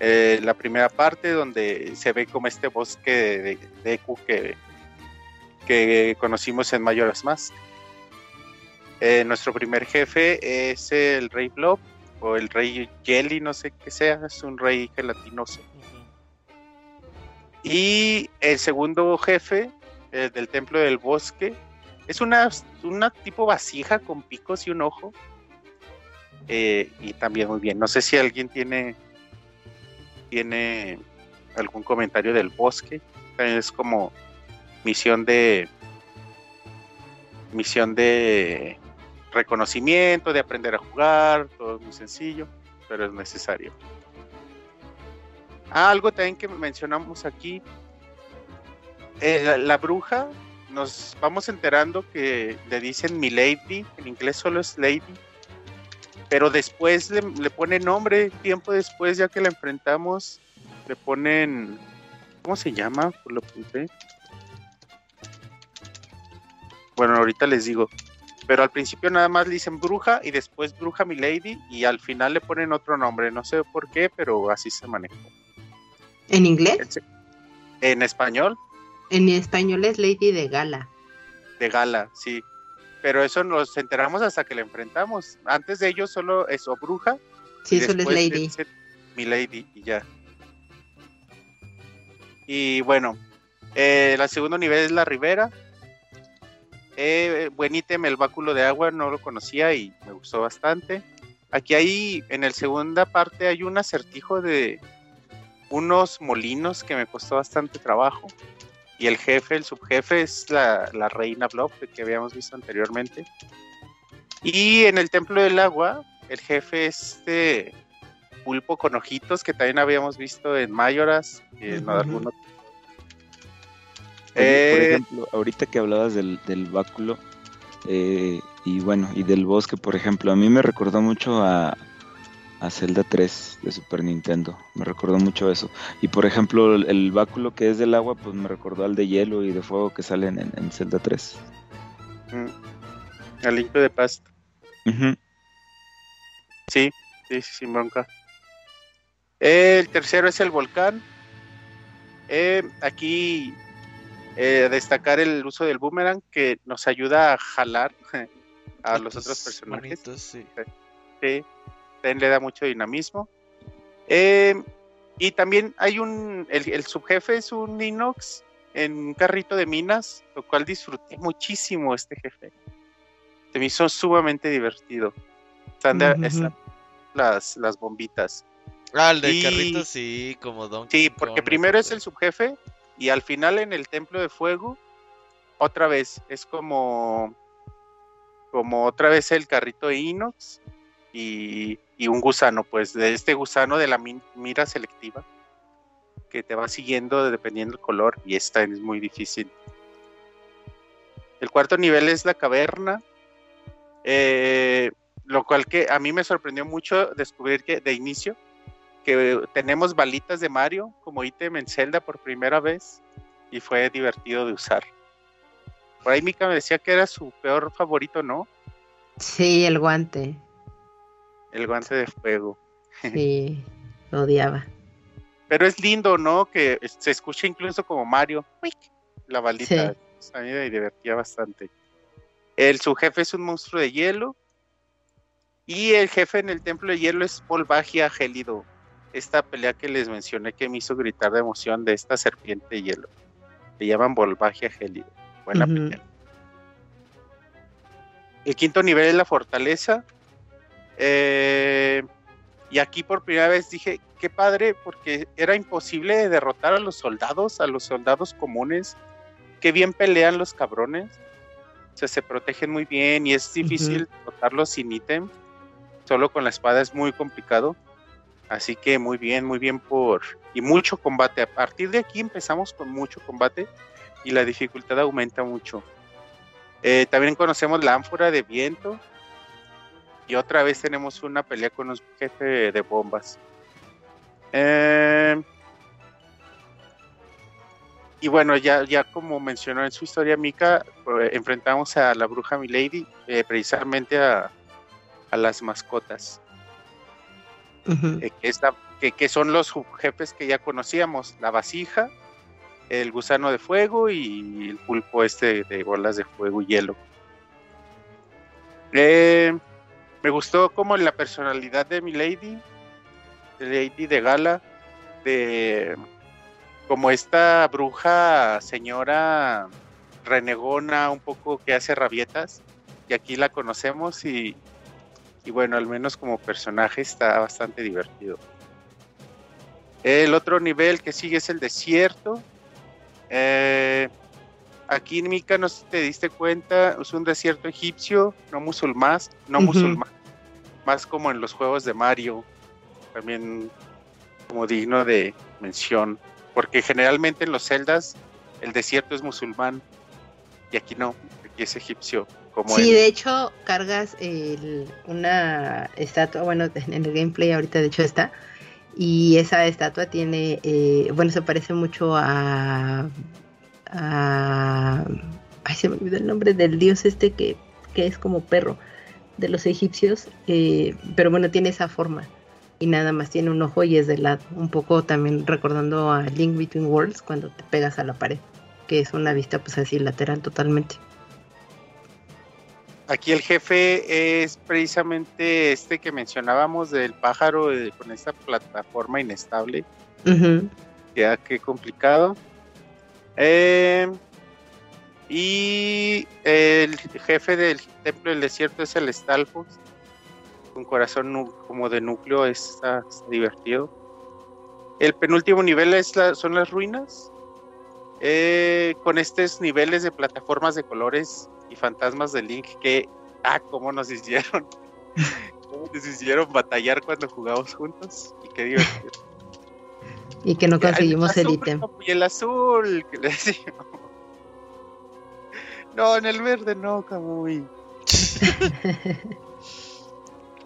eh, la primera parte donde se ve como este bosque de, que, que conocimos en Mayoras Mask. Eh, nuestro primer jefe es el Rey Blob o el Rey Jelly, no sé qué sea, es un rey gelatinoso. Y el segundo jefe el del templo del bosque es una, tipo vasija con picos y un ojo. Eh, y también muy bien. No sé si alguien tiene, tiene algún comentario del bosque. Es como misión de misión de reconocimiento, de aprender a jugar, todo muy sencillo, pero es necesario. Ah, algo también que mencionamos aquí, eh, la, bruja, nos vamos enterando que le dicen mi lady, en inglés solo es lady, pero después le, le ponen nombre, tiempo después ya que la enfrentamos, le ponen, ¿cómo se llama? Por lo que Bueno, ahorita les digo. Pero al principio nada más le dicen bruja y después bruja mi lady y al final le ponen otro nombre. No sé por qué, pero así se manejó. ¿En inglés? En español. En español es Lady de Gala. De Gala, sí. Pero eso nos enteramos hasta que la enfrentamos. Antes de ello solo es o bruja. Sí, solo es Lady. Mi Lady y ya. Y bueno, eh, el segundo nivel es la Ribera. Eh, buen ítem, el báculo de agua, no lo conocía y me gustó bastante. Aquí hay, en el segunda parte, hay un acertijo de unos molinos que me costó bastante trabajo. Y el jefe, el subjefe, es la, reina Blob que habíamos visto anteriormente. Y en el templo del agua, el jefe es este pulpo con ojitos que también habíamos visto en Mayoras y en algunos. por eh, ejemplo, ahorita que hablabas del, del báculo eh, y bueno, y del bosque, por ejemplo, a mí me recordó mucho a, a Zelda 3 de Super Nintendo. Me recordó mucho eso. Y por ejemplo, el, báculo que es del agua, pues me recordó al de hielo y de fuego que salen en, Zelda 3. Mm. Al limpio de pasto. Sí, sí, sí, sin bronca. El tercero es el volcán. Eh, aquí eh, destacar el uso del boomerang que nos ayuda a jalar a los otros personajes. sí. sí le da mucho dinamismo. Eh, y también hay un, el, subjefe es un Inox en un carrito de minas, lo cual disfruté muchísimo este jefe. Se me hizo sumamente divertido. Están, las, las bombitas. Ah, el de carrito sí, como Don Sí, porque primero es el subjefe y al final en el templo de fuego, otra vez, es como como otra vez el carrito de Inox y, un gusano, pues de este gusano de la mira selectiva que te va siguiendo dependiendo del color y esta es muy difícil. El cuarto nivel es la caverna, eh, lo cual que a mí me sorprendió mucho descubrir que de inicio que tenemos balitas de Mario como ítem en Zelda por primera vez y fue divertido de usar. Por ahí Mika me decía que era su peor favorito, ¿no? Sí, el guante. El guante de fuego. Sí, lo odiaba. Pero es lindo, ¿no? Que se escucha incluso como Mario. La balita. A mí me divertía bastante. El, su jefe es un monstruo de hielo. Y el jefe en el templo de hielo es Volvagia Gélido. Esta pelea que les mencioné que me hizo gritar de emoción de esta serpiente de hielo. Le llaman Volvagia Gélido. Buena pelea. El quinto nivel es la fortaleza. Eh, y aquí por primera vez dije, qué padre, porque era imposible derrotar a los soldados, a los soldados comunes. Qué bien pelean los cabrones. O sea, se protegen muy bien y es difícil derrotarlos sin ítem. Solo con la espada es muy complicado. Así que muy bien, muy bien por... Y mucho combate. A partir de aquí empezamos con mucho combate y la dificultad aumenta mucho. Eh, también conocemos la ánfora de viento, y otra vez tenemos una pelea con un jefe de bombas. Eh, y bueno, ya, ya como mencionó en su historia Mika, pues, enfrentamos a la bruja Milady, eh, precisamente a, las mascotas. Eh, que, que, son los jefes que ya conocíamos, la vasija, el gusano de fuego y el pulpo este de bolas de fuego y hielo. Me gustó como la personalidad de mi lady, de Lady de Gala, de como esta bruja señora renegona, un poco que hace rabietas, y aquí la conocemos y, bueno, al menos como personaje está bastante divertido. El otro nivel que sigue es el desierto. Eh, Aquí Mika, no sé si te diste cuenta, es un desierto egipcio, no musulmán, no musulmán, más como en los juegos de Mario, también como digno de mención, porque generalmente en los celdas el desierto es musulmán y aquí no, aquí es egipcio. Como sí, de hecho cargas una estatua, bueno, en el gameplay ahorita de hecho está, y esa estatua tiene, eh, bueno, se parece mucho a, Ay, se me olvidó el nombre del dios este que, que es como perro de los egipcios, eh, pero bueno, tiene esa forma y nada más tiene un ojo y es de lado, un poco también recordando a Link Between Worlds cuando te pegas a la pared, que es una vista pues así lateral totalmente. Aquí el jefe es precisamente este que mencionábamos del pájaro con esta plataforma inestable. Ya qué complicado. Eh, y el jefe del templo del desierto es el Stalfos. Un corazón como de núcleo, está, divertido. El penúltimo nivel es son las ruinas. Eh, con estos niveles de plataformas de colores y fantasmas de Link que, ah, cómo nos hicieron, cómo nos hicieron batallar cuando jugamos juntos y qué divertido. Y que no conseguimos el ítem. Y el azul, que le decimos. No, en el verde no, Kamui.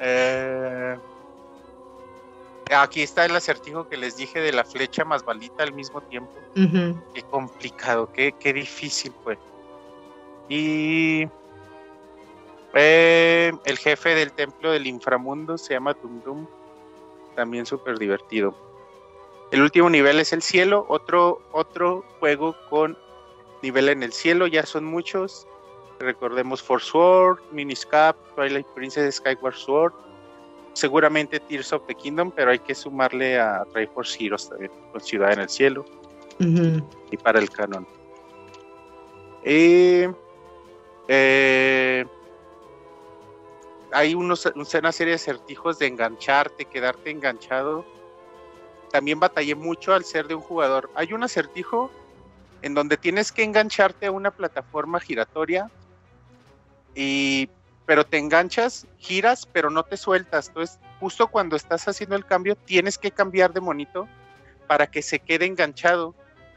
eh, aquí está el acertijo que les dije de la flecha más balita al mismo tiempo. Qué complicado, qué, qué difícil fue. Y eh, el jefe del templo del inframundo se llama Tum También súper divertido. El último nivel es el cielo, otro, otro juego con nivel en el cielo, ya son muchos. Recordemos Force Sword, Miniscap, Twilight Princess, Skyward Sword. Seguramente Tears of the Kingdom, pero hay que sumarle a Triforce Heroes también, con Ciudad en el Cielo. Y para el canon. Eh, eh, hay unos, una serie de acertijos de engancharte, quedarte enganchado. También batallé mucho al ser de un jugador. Hay un acertijo en donde tienes que engancharte a una plataforma giratoria y pero te enganchas, giras, pero no te sueltas. Entonces, justo cuando estás haciendo el cambio, tienes que cambiar de monito para que se quede enganchado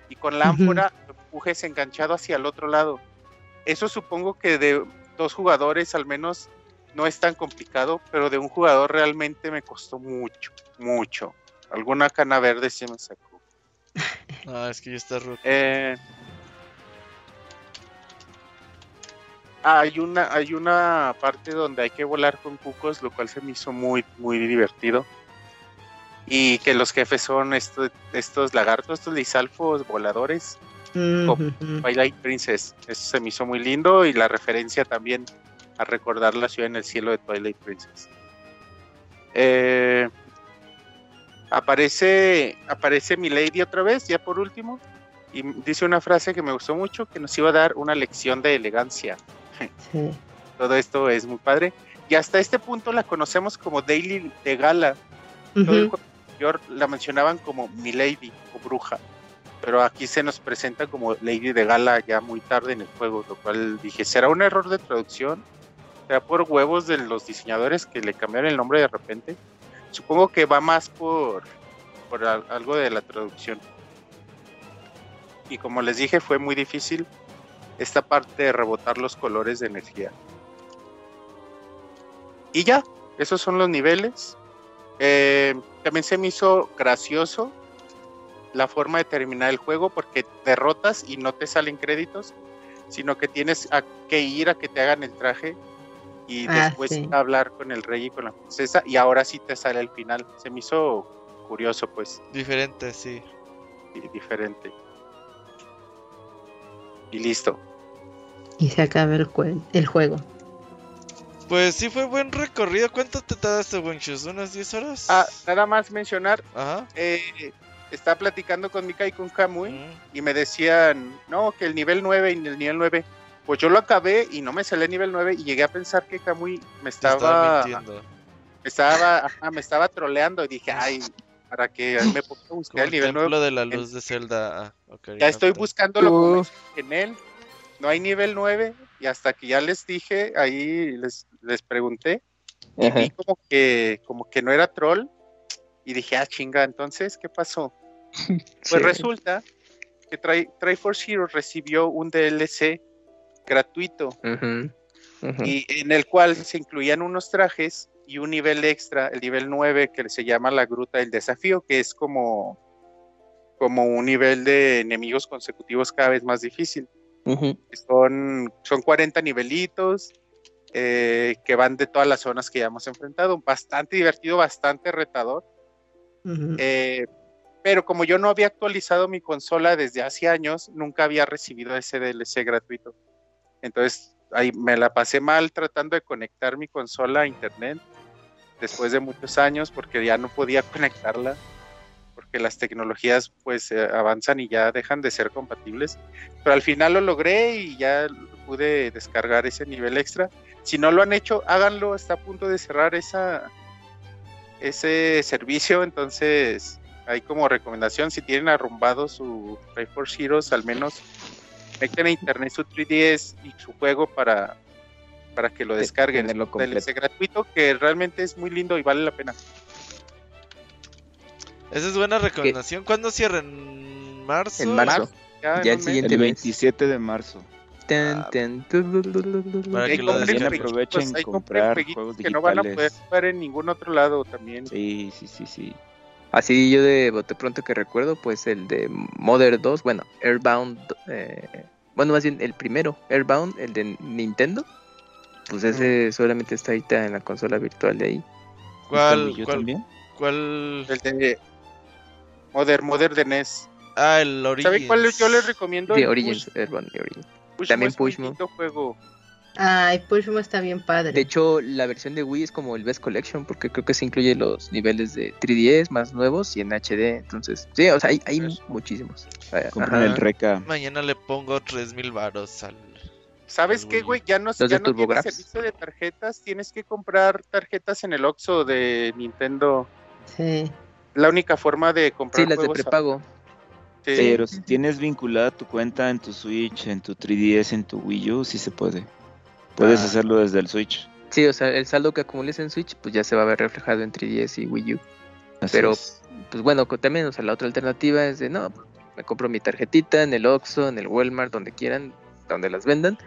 y con la ánfora empujes enganchado hacia el otro lado. Eso supongo que de dos jugadores al menos no es tan complicado, pero de un jugador realmente me costó mucho, mucho. Alguna cana verde sí me sacó. Ah, es que ya está roto. Eh, hay una, hay una parte donde hay que volar con cucos, lo cual se me hizo muy, muy divertido. Y que los jefes son estos, estos lagartos, estos lisalfos voladores Twilight Princess. Eso se me hizo muy lindo y la referencia también a recordar la ciudad en el cielo de Twilight Princess. Eh, aparece aparece Milady otra vez, ya por último, y dice una frase que me gustó mucho, que nos iba a dar una lección de elegancia. Todo esto es muy padre. Y hasta este punto la conocemos como Daily de Gala. la mencionaban como Milady o bruja pero aquí se nos presenta como Lady de Gala ya muy tarde en el juego, lo cual dije, ¿será un error de traducción? ¿Será por huevos de los diseñadores que le cambiaron el nombre de repente? Supongo que va más por, por algo de la traducción. Y como les dije, fue muy difícil esta parte de rebotar los colores de energía. Y ya, esos son los niveles. Eh, también se me hizo gracioso la forma de terminar el juego porque derrotas y no te salen créditos, sino que tienes que ir a que te hagan el traje y ah, después hablar con el rey y con la princesa y ahora sí te sale el final. Se me hizo curioso pues. Diferente, sí. diferente. Y listo. Y se acaba el, el juego. Pues sí fue buen recorrido. ¿Cuánto te tardaste, Wenchus? ¿Unas 10 horas? Ah, nada más mencionar. Ajá. Eh, estaba platicando con Mika y con Kamui y me decían, no, que el nivel 9 y el nivel 9. Pues yo lo acabé y no me salí el nivel 9 y llegué a pensar que Kamui me estaba... me estaba, me estaba troleando y dije, ay, para que me ponga a buscar el nivel 9. de la luz de Zelda. Ah, ya estoy buscándolo en él no hay nivel 9 y hasta que ya les dije, ahí les, les pregunté y vi como que, como que no era troll y dije, ah, chinga, entonces, ¿qué pasó? Pues resulta que Triforce Heroes recibió un DLC gratuito y en el cual se incluían unos trajes y un nivel extra, el nivel 9 que se llama la Gruta del Desafío, que es como, como un nivel de enemigos consecutivos cada vez más difícil. son, son 40 nivelitos eh, que van de todas las zonas que ya hemos enfrentado. Bastante divertido, bastante retador. Eh, pero como yo no había actualizado mi consola desde hace años, nunca había recibido ese DLC gratuito. Entonces ahí me la pasé mal tratando de conectar mi consola a internet después de muchos años porque ya no podía conectarla porque las tecnologías pues eh, avanzan y ya dejan de ser compatibles. Pero al final lo logré y ya pude descargar ese nivel extra. Si no lo han hecho háganlo está a punto de cerrar esa ese servicio. Entonces hay como recomendación si tienen arrumbado su for Heroes al menos conecten a internet su 3DS y su juego para, para que lo descarguen. El DLC gratuito que realmente es muy lindo y vale la pena. Esa es buena recomendación. ¿Cuándo cierran? ¿En marzo? En marzo. Ya, el siguiente el 27 de marzo. Ah, para que lo aprovechen comprar juegos que no van a poder jugar en ningún otro lado también. Sí, sí, sí, sí. Así yo de bote pronto que recuerdo, pues el de Mother 2, bueno, Airbound, eh, bueno, más bien el primero, Airbound, el de Nintendo, pues ese solamente está ahorita en la consola virtual de ahí. ¿Cuál? ¿Cuál? También? ¿Cuál? El de Mother, Mother de NES. Ah, el Origins. ¿Sabe cuál yo les recomiendo? De Origins, Airbound, Origins. También Pushmo. juego. Ay, Pushmo está bien padre. De hecho, la versión de Wii es como el Best Collection, porque creo que se incluye los niveles de 3DS más nuevos y en HD. Entonces, sí, o sea, hay, hay muchísimos. Compran el Reca. Mañana le pongo 3000 varos al. ¿Sabes qué, güey? Ya no, ya no tienes servicio de tarjetas, tienes que comprar tarjetas en el Oxxo de Nintendo. Sí. La única forma de comprar Sí, las de prepago. Sí. Pero si tienes vinculada tu cuenta en tu Switch, en tu 3DS, en tu Wii U, sí se puede. Puedes ah. hacerlo desde el Switch. Sí, o sea, el saldo que acumules en Switch, pues ya se va a ver reflejado en 3DS y Wii U. Pero, pues bueno, también, o sea, la otra alternativa es de, no, me compro mi tarjetita en el Oxxo, en el Walmart, donde quieran, donde las vendan,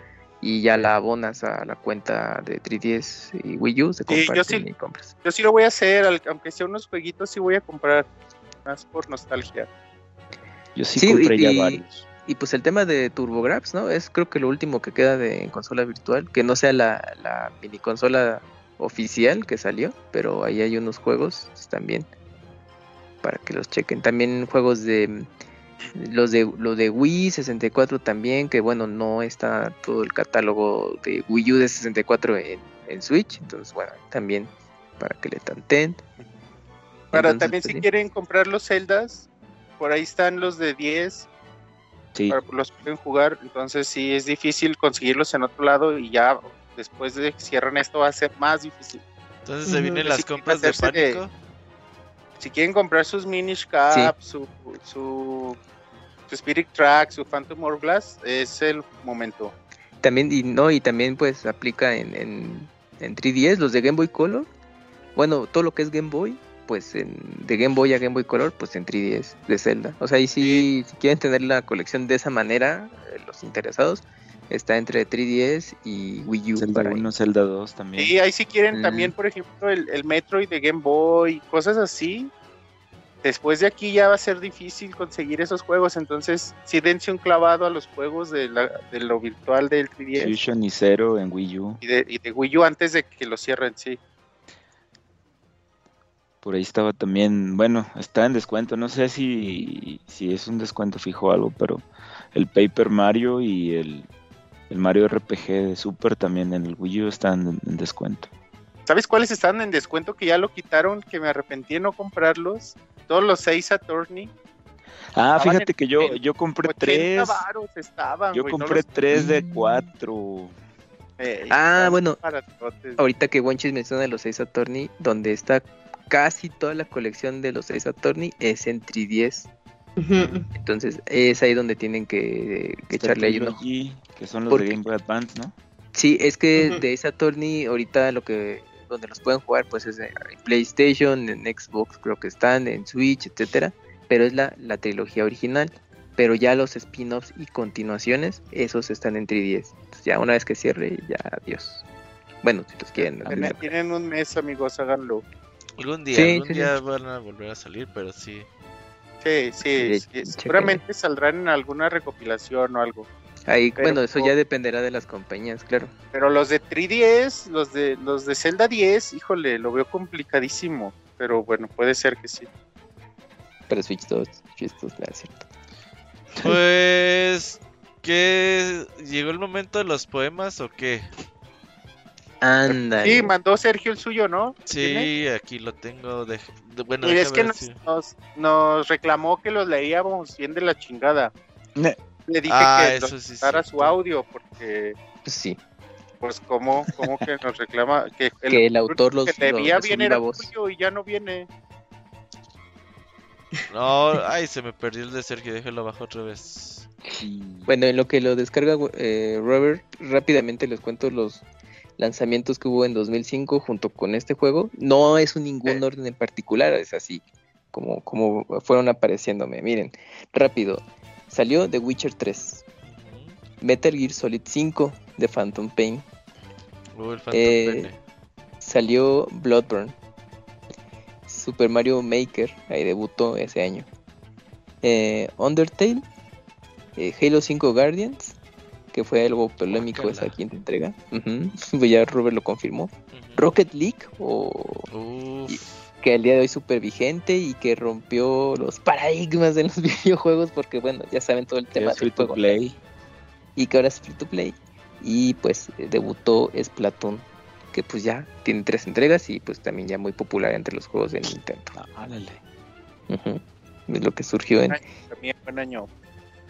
y ya la abonas a la cuenta de 3DS y Wii U, se comparten y compras. Yo sí lo voy a hacer, aunque sea unos jueguitos, sí voy a comprar, más por nostalgia. Yo sí, compré ya varios. Y pues el tema de TurboGrafx, ¿no? Es creo que lo último que queda de consola virtual, que no sea la, la mini consola oficial que salió, pero ahí hay unos juegos también para que los chequen. También juegos de los de lo de Wii 64 también, que bueno, no está todo el catálogo de Wii U de 64 en, en Switch, entonces bueno, también para que le tanten. Para también pues, si quieren comprar los celdas, por ahí están los de 10 los pueden jugar, entonces sí es difícil conseguirlos en otro lado y ya después de que cierran esto va a ser más difícil. Entonces se vienen las compras de pánico. si quieren comprar sus Minish Cap, su, su, Spirit Track, su Phantom Hourglass, es el momento. También, y no, y también pues aplica en, en, en 3DS, los de Game Boy Color. Bueno, todo lo que es Game Boy, pues en, de Game Boy a Game Boy Color, pues en 3DS de Zelda. O sea, y si, si quieren tener la colección de esa manera, eh, los interesados, está entre 3DS y Wii U. Zelda 1, Zelda 2 también. Y ahí si quieren mm. también, por ejemplo, el, el, Metroid de Game Boy, cosas así. Después de aquí ya va a ser difícil conseguir esos juegos, entonces sí dense un clavado a los juegos de, la, de lo virtual del 3DS. Fusion y Zero en Wii U. Y de, y de Wii U antes de que lo cierren, sí. Por ahí estaba también, bueno, está en descuento, no sé si, si es un descuento fijo o algo, pero el Paper Mario y el, Mario RPG de Super también en el Wii U están en, descuento. ¿Sabes cuáles están en descuento que ya lo quitaron, que me arrepentí de no comprarlos? Todos los seis Attorney. Ah, fíjate que yo, yo compré tres. Estaban, yo compré tres de cuatro. ah, bueno. Ahorita que Wenchis menciona los seis Attorney, donde está casi toda la colección de los Ace Attorney es en 3DS. Entonces es ahí donde tienen que, echarle ahí uno. Que son los de Game Boy Advance, ¿no? Sí, es que de esa Attorney ahorita lo que donde los pueden jugar pues es en PlayStation, en Xbox creo que están, en Switch, etcétera, pero es la, la trilogía original. Pero ya los spin-offs y continuaciones, esos están en 3DS. Entonces ya una vez que cierre, ya adiós. Bueno, si los quieren. Tienen, un mes, amigos, háganlo. Algún día, algún día van a volver a salir, pero sí. Sí, sí, seguramente saldrán en alguna recopilación o algo. Ahí, bueno, eso ya dependerá de las compañías, claro. Pero los de 3DS, los de los de Zelda 10, híjole, lo veo complicadísimo, pero bueno, puede ser que sí. Pero Switch 2, Switch 2, cierto. Pues ¿qué llegó el momento de los poemas o qué? Anda. Sí, mandó Sergio el suyo, ¿no? Sí, aquí lo tengo. De, bueno, y es que nos, nos, reclamó que los leíamos bien de la chingada. Le dije ah, que nos su audio porque. Pues sí. Pues como, como que nos reclama que el, autor los que debía viene era suyo y ya no viene. No, ay, se me perdió el de Sergio, déjelo abajo otra vez. Bueno, en lo que lo descarga eh, Robert, rápidamente les cuento los lanzamientos que hubo en 2005 junto con este juego. No es un ningún eh. orden en particular, es así como, como fueron apareciéndome. Miren, rápido. Salió The Witcher 3, Metal Gear Solid 5 de Phantom Pain. Eh, salió Bloodborne, Super Mario Maker, ahí debutó ese año. Eh, Undertale, Halo 5 Guardians, que fue algo polémico esa quinta entrega. Pues ya Robert lo confirmó. Rocket League, o que al día de hoy es súper vigente y que rompió los paradigmas de los videojuegos, porque bueno, ya saben todo el tema del juego. Play. Y que ahora es free to play. Y pues debutó Splatoon, que pues ya tiene tres entregas y pues también ya muy popular entre los juegos de Nintendo. Ah, Es lo que surgió en. También buen año.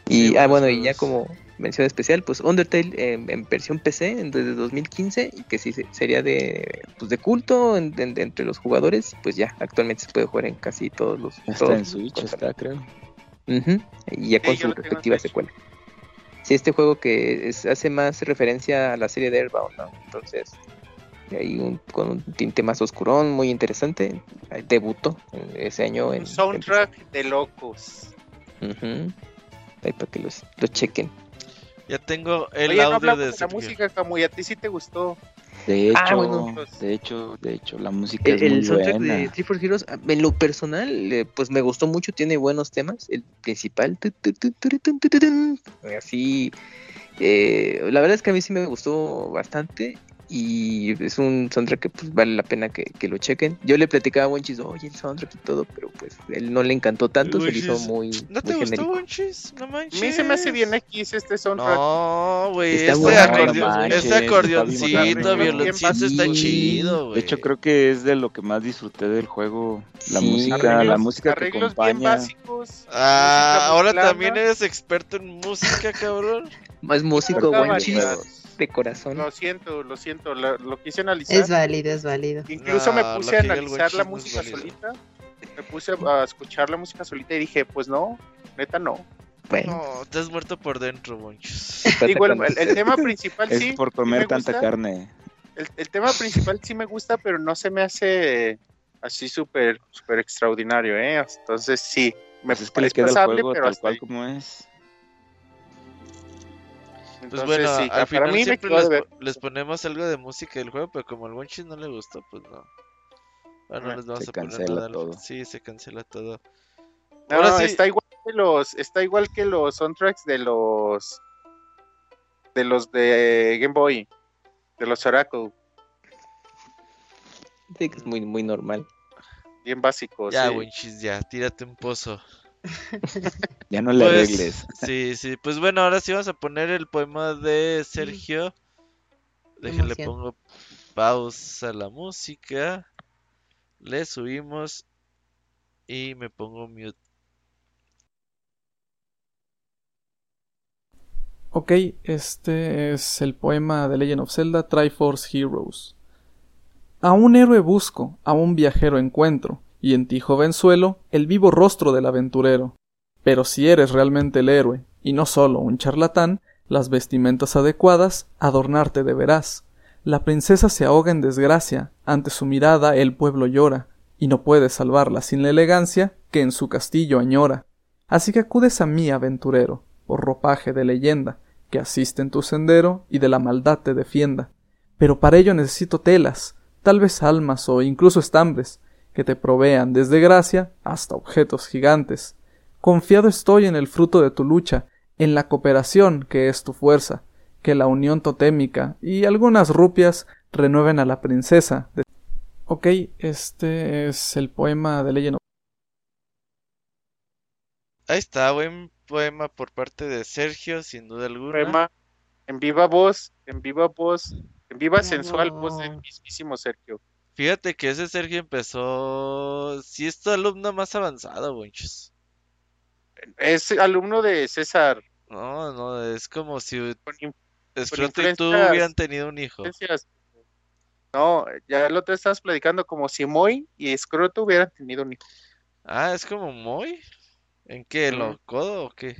Y, ah, bueno, y ya como mención especial, pues Undertale en versión PC desde 2015 y que sí sería de, pues de culto entre los jugadores, pues ya actualmente se puede jugar en casi todos los... Está en Switch, está creo. y ya con su respectiva secuela. Sí, este juego que hace más referencia a la serie de Airbound, ¿no? Entonces, hay un, con un tinte más oscurón, muy interesante. Debutó ese año en... soundtrack de locos. Ahí para que los, los chequen. Ya tengo el audio de la música, como y a ti sí te gustó. De ah, hecho, de hecho, de hecho, la música el, es muy el soundtrack de Three for Heroes, en lo personal, eh, pues me gustó mucho, tiene buenos temas. El principal, así, eh, la verdad es que a mí sí me gustó bastante y es un soundtrack que pues vale la pena que, lo chequen. Yo le platicaba a Wonchis, oye, el soundtrack y todo, pero pues él no le encantó tanto, se le hizo muy ¿No te gustó Wonchis? No manches. A mí se me hace bien X este soundtrack. No, güey, este, acordeón, este acordeoncito, violoncito está chido, güey. De hecho, creo que es de lo que más disfruté del juego, la música, la música que acompaña. Bien básicos, ah, ahora también eres experto en música, cabrón. Más músico, Wonchis de corazón. Lo siento, lo siento, lo, quise analizar. Es válido, es válido. Incluso me puse a analizar la música solita. Me puse a escuchar la música solita y dije, pues no, neta no. Bueno. No, te has muerto por dentro, Monchos. Igual, el, tema principal sí. Es por comer tanta carne. El, tema principal sí me gusta, pero no se me hace así súper súper extraordinario, ¿eh? Entonces sí, me pues es que le queda el juego pero tal cual como es pues bueno, al final siempre les, les, ponemos algo de música del juego, pero como al Wonchis no le gustó, pues no. Bueno, no les vamos a poner nada. Todo. Sí, se cancela todo. Ahora sí. está igual que los, está igual que los soundtracks de los de los de Game Boy, de los Oracle. Sí, que es muy, muy normal. Bien básico. Ya, sí. ya, tírate un pozo. Ya no le pues, arregles. Sí, sí. Pues bueno, ahora sí vamos a poner el poema de Sergio. Déjenle pongo pausa a la música. Le subimos y me pongo mute. Ok, este es el poema de Legend of Zelda Triforce Heroes. A un héroe busco, a un viajero encuentro y en ti, jovenzuelo, el vivo rostro del aventurero. Pero si eres realmente el héroe, y no solo un charlatán, las vestimentas adecuadas, adornarte deberás. La princesa se ahoga en desgracia, ante su mirada el pueblo llora, y no puede salvarla sin la elegancia que en su castillo añora. Así que acudes a mí, aventurero, por ropaje de leyenda, que asiste en tu sendero y de la maldad te defienda. Pero para ello necesito telas, tal vez almas o incluso estambres, que te provean desde gracia hasta objetos gigantes. Confiado estoy en el fruto de tu lucha, en la cooperación que es tu fuerza, que la unión totémica y algunas rupias renueven a la princesa. Ok, este es el poema de Legend Ahí está, buen poema por parte de Sergio, sin duda alguna. Poema en viva voz, en viva voz, en viva sensual voz del mismísimo Sergio. Fíjate que ese Sergio empezó. Si es tu alumno más avanzado, wenches. Es alumno de César. No, no, es como si Scroto y tú hubieran tenido un hijo. No, ya lo te estás platicando como si Moy y Scroto hubieran tenido un hijo. Ah, es como Moy. ¿En qué? ¿Lo codo o qué?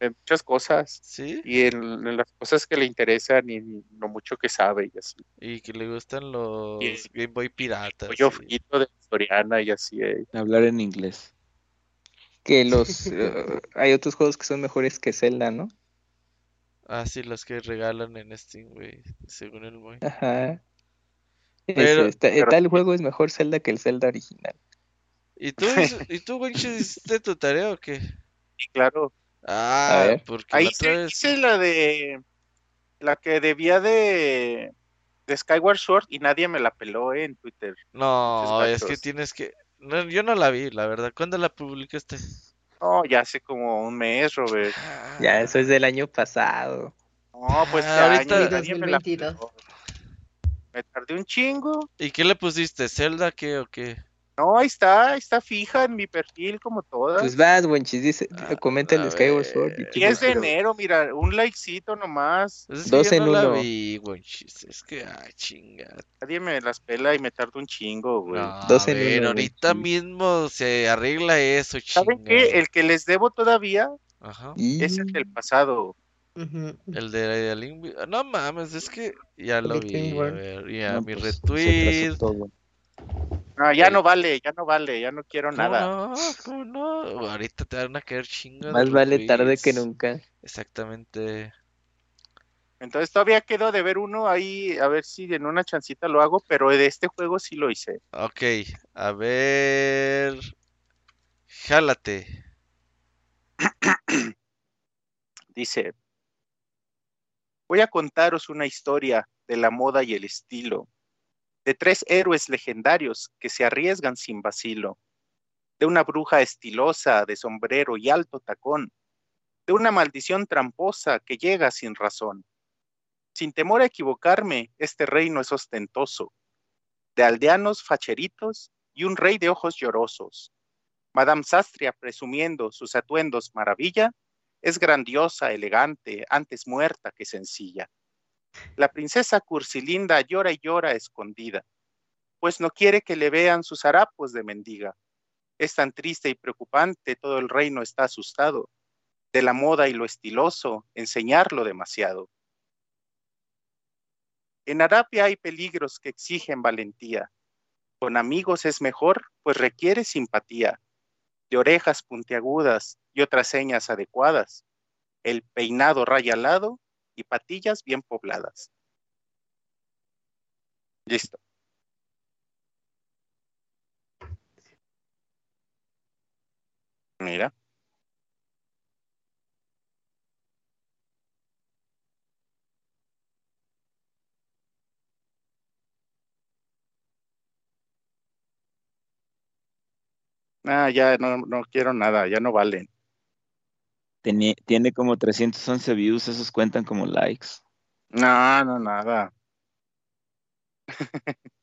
En muchas cosas. Sí. Y en, las cosas que le interesan y lo mucho que sabe y así. Y que le gustan los Game Boy piratas. Yo de historiana y así. Eh. Hablar en inglés que los eh, hay otros juegos que son mejores que Zelda, ¿no? Ah, sí, los que regalan en Steam, güey, según el muy. Ajá. Pero, este, tal juego es mejor Zelda que el Zelda original. ¿Y tú, ¿y tú güey, hiciste tu tarea o qué? Sí, claro. Ah, porque Ahí hice la de la que debía de de Skyward Sword y nadie me la peló eh, en Twitter. No, es que tienes que no, yo no la vi, la verdad. ¿Cuándo la publicaste? No, ya hace como un mes, Robert. Ya, eso es del año pasado. No, pues ah, ahorita me, me tardé un chingo. ¿Y qué le pusiste? ¿Zelda qué o qué? No, ahí está, está fija en mi perfil como todas. Pues vas, buen dice, ah, comenta el Skyward Sword. 10 de enero, mira, un likecito nomás. Pues es Dos en no uno. La vi, es que, ay, chinga. Nadie me las pela y me tarda un chingo, güey. No, Dos en uno. ahorita mismo se arregla eso, chinga. ¿Saben qué? El que les debo todavía Ajá. es el del pasado. El de Link... No mames, es que ya lo vi. A ver, ya mi pues, retweet. No, ya no vale, ya no vale, ya no quiero nada. No, ¿cómo no? Ahorita te van a caer chingados. Más vale tarde que nunca. Exactamente. Entonces todavía quedó de ver uno ahí, a ver si en una chancita lo hago, pero de este juego sí lo hice. Ok, a ver. Jálate. Dice, voy a contaros una historia de la moda y el estilo de tres héroes legendarios que se arriesgan sin vacilo, de una bruja estilosa de sombrero y alto tacón, de una maldición tramposa que llega sin razón. Sin temor a equivocarme, este reino es ostentoso, de aldeanos facheritos y un rey de ojos llorosos. Madame Sastria, presumiendo sus atuendos maravilla, es grandiosa, elegante, antes muerta que sencilla. La princesa Cursilinda llora y llora escondida, pues no quiere que le vean sus harapos de mendiga. Es tan triste y preocupante, todo el reino está asustado. De la moda y lo estiloso, enseñarlo demasiado. En Arabia hay peligros que exigen valentía. Con amigos es mejor, pues requiere simpatía, de orejas puntiagudas y otras señas adecuadas, el peinado rayalado y patillas bien pobladas. Listo. Mira. Ah, ya no, no quiero nada, ya no valen. Tiene, tiene como 311 views, esos cuentan como likes. No, no, nada.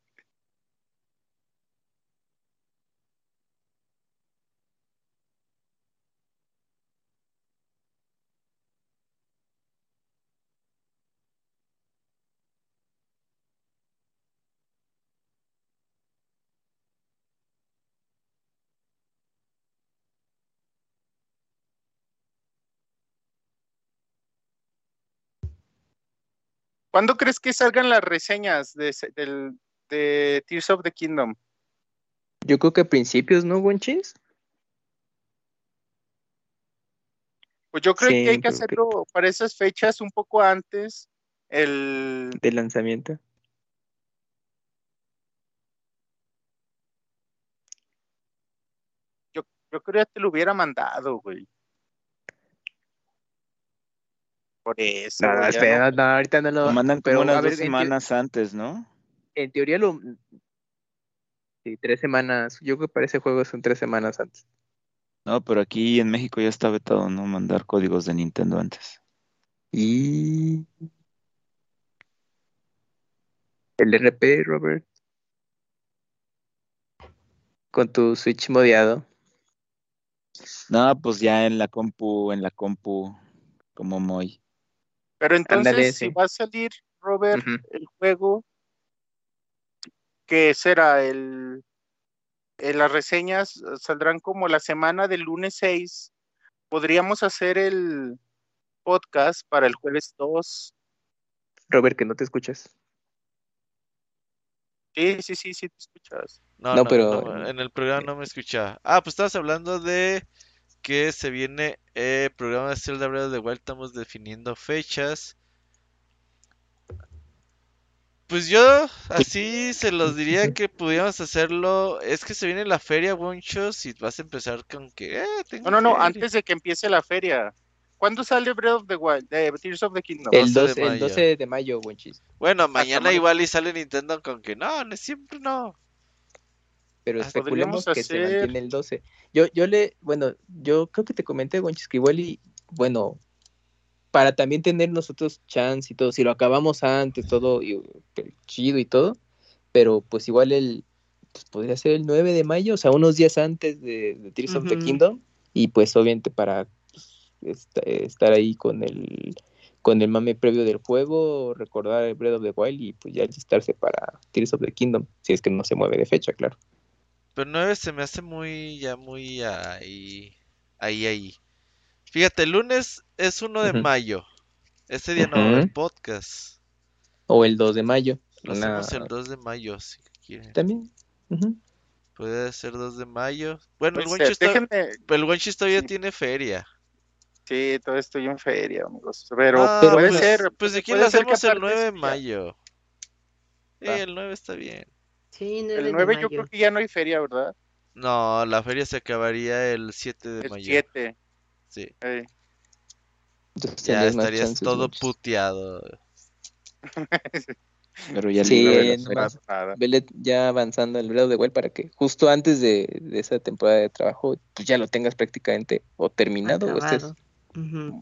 ¿Cuándo crees que salgan las reseñas de, de Tears of the Kingdom? Yo creo que a principios, ¿no, Wonchis? Pues yo creo que hay que hacerlo para esas fechas un poco antes. El... ¿De lanzamiento? Yo, yo creo que te lo hubiera mandado, güey. Por eso. No, espera, no, ahorita no lo, mandan como unas dos semanas antes, ¿no? En teoría lo. Sí, tres semanas. Yo creo que para ese juego son tres semanas antes. No, pero aquí en México ya está vetado no mandar códigos de Nintendo antes. Y. El RP, Robert. Con tu Switch modiado. No, pues ya en la compu, en la compu, como muy. Pero entonces, si va a salir, Robert, el juego, ¿qué será? El, las reseñas saldrán como la semana del lunes 6. Podríamos hacer el podcast para el jueves 2. Robert, que no te escuchas. Sí, sí, sí, sí te escuchas. No, no, pero en el programa no me escuchaba. Ah, pues estabas hablando de que se viene el programa de Zelda Breath of the Wild, estamos definiendo fechas. Pues yo así se los diría que pudiéramos hacerlo. Es que se viene la feria, Wonchos, y vas a empezar con que. Eh, no, no, no, antes de que empiece la feria. ¿Cuándo sale Breath of the Wild? De Tears of the Kingdom. El 12, el 12 de mayo, Wonchis. Bueno, mañana igual y sale Nintendo con que no, no siempre no pero especulemos que se mantiene el 12. Yo, yo le, bueno, yo creo que te comenté, Gonchis, que igual y, bueno, para también tener nosotros chance y todo, si lo acabamos antes, todo, y, chido y todo, pero pues igual el, pues podría ser el 9 de mayo, o sea, unos días antes de, de Tears of the Kingdom, y pues obviamente para pues, estar ahí con el con el mame previo del juego, recordar el Breath of the Wild y pues ya listarse para Tears of the Kingdom, si es que no se mueve de fecha, claro. Pero 9 se me hace muy, ya muy ahí, ahí, ahí. Fíjate, el lunes es 1 de mayo. Ese día no va a haber podcast. O el 2 de mayo. Lo hacemos el 2 de mayo, si quieren. También. Puede ser 2 de mayo. Bueno, el Wenchis déjenme... todavía tiene feria. Sí, todo estoy en feria, amigos. Pero, ah, puede pues, ser. Pues de quién lo hacemos el 9 de mayo. Sí, el 9 está bien el 9 yo creo que ya no hay feria, ¿verdad? No, la feria se acabaría el 7 de mayo. El 7. Sí. Ya estarías todo puteado. Pero ya sí, ya avanzando el Breath de Wild para que justo antes de, de, esa temporada de trabajo pues ya lo tengas prácticamente o terminado o estés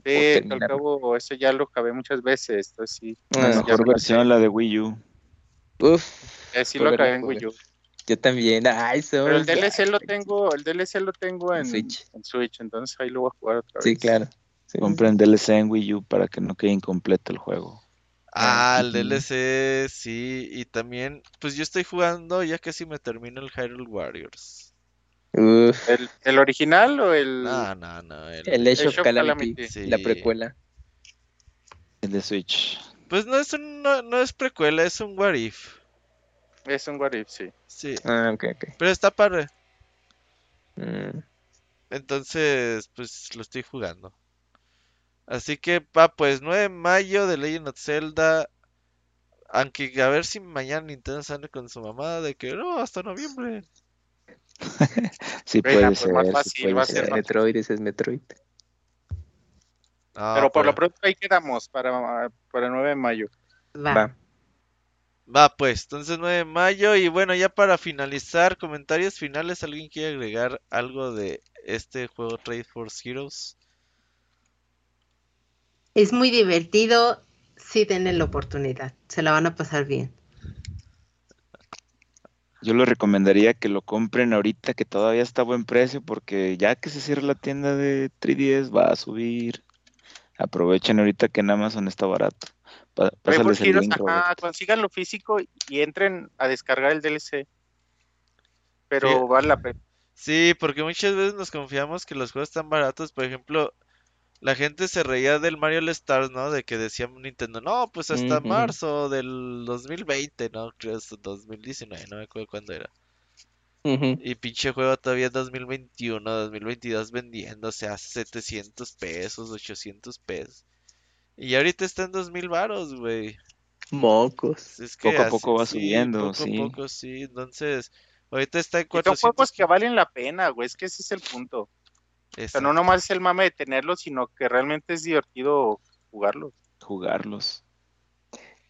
Sí, al cabo eso ya lo acabé muchas veces, entonces sí. La mejor versión la de Wii U. Uf. Eh, sí lo acabé en Wii U. Yo también. Ay, Pero el DLC lo tengo, el DLC lo tengo en Switch. en Switch, entonces ahí lo voy a jugar otra vez. Sí, claro. Compren DLC en Wii U para que no quede incompleto el juego. Ah, el DLC, sí. Y también, pues yo estoy jugando, ya casi me termino el Hyrule Warriors. Uf. ¿El, ¿El, original o el...? No, no, no. El, el Age of Calamity, la precuela. El de Switch. Pues no es, un, no, es precuela, es un What If. Es un What If, sí. Sí. Ah, ok, ok. Pero está padre. Mm. Entonces, pues lo estoy jugando. Así que, pa, pues 9 de mayo de Legend of Zelda. Aunque a ver si mañana Nintendo sale con su mamá de que no, hasta noviembre. sí, puede pues, ser. Más fácil, va a ser. Metroid, ese es Metroid. pero por lo pronto ahí quedamos para, para el 9 de mayo. Va. Va. Pues, entonces 9 de mayo y bueno, ya para finalizar, comentarios finales, ¿alguien quiere agregar algo de este juego Trade Force Heroes? Es muy divertido, si tienen la oportunidad, se la van a pasar bien. Yo le recomendaría que lo compren ahorita que todavía está a buen precio porque ya que se cierra la tienda de 3DS va a subir. Aprovechen ahorita que en Amazon está barato. Pásales el link, consigan lo físico y entren a descargar el DLC. Pero vale la pena. Sí, porque muchas veces nos confiamos que los juegos están baratos. Por ejemplo, la gente se reía del Mario All Stars, ¿no? De que decía Nintendo, no, pues hasta marzo del 2020, ¿no? Creo que 2019, no me acuerdo cuándo era. Y pinche juego todavía 2021, 2022 vendiéndose a 700 pesos, 800 pesos. Y ahorita está en 2000 varos, güey. Mocos. poco a poco va subiendo, sí. Poco a poco, sí. Entonces, ahorita está en 400. Son juegos que valen la pena, güey. Es que ese es el punto. O sea, no nomás es el mame de tenerlos, sino que realmente es divertido jugarlos. Jugarlos.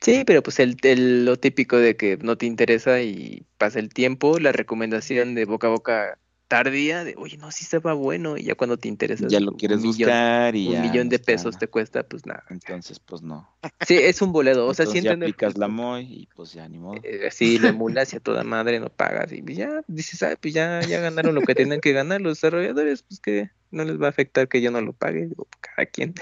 Sí, pero pues el, lo típico de que no te interesa y pasa el tiempo, la recomendación de boca a boca tardía de, oye, no, sí estaba bueno, y ya cuando te interesa. Ya lo quieres buscar y Un millón de pesos te cuesta, pues nada. Entonces, pues no. Sí, es un boleto, o sea, si aplicas la MOI y pues ya ni modo. Eh, sí, lo emulas y a toda madre no pagas y ya dices, ah, pues ya, ya ganaron lo que tienen que ganar los desarrolladores, pues que no les va a afectar que yo no lo pague, digo, cada quien.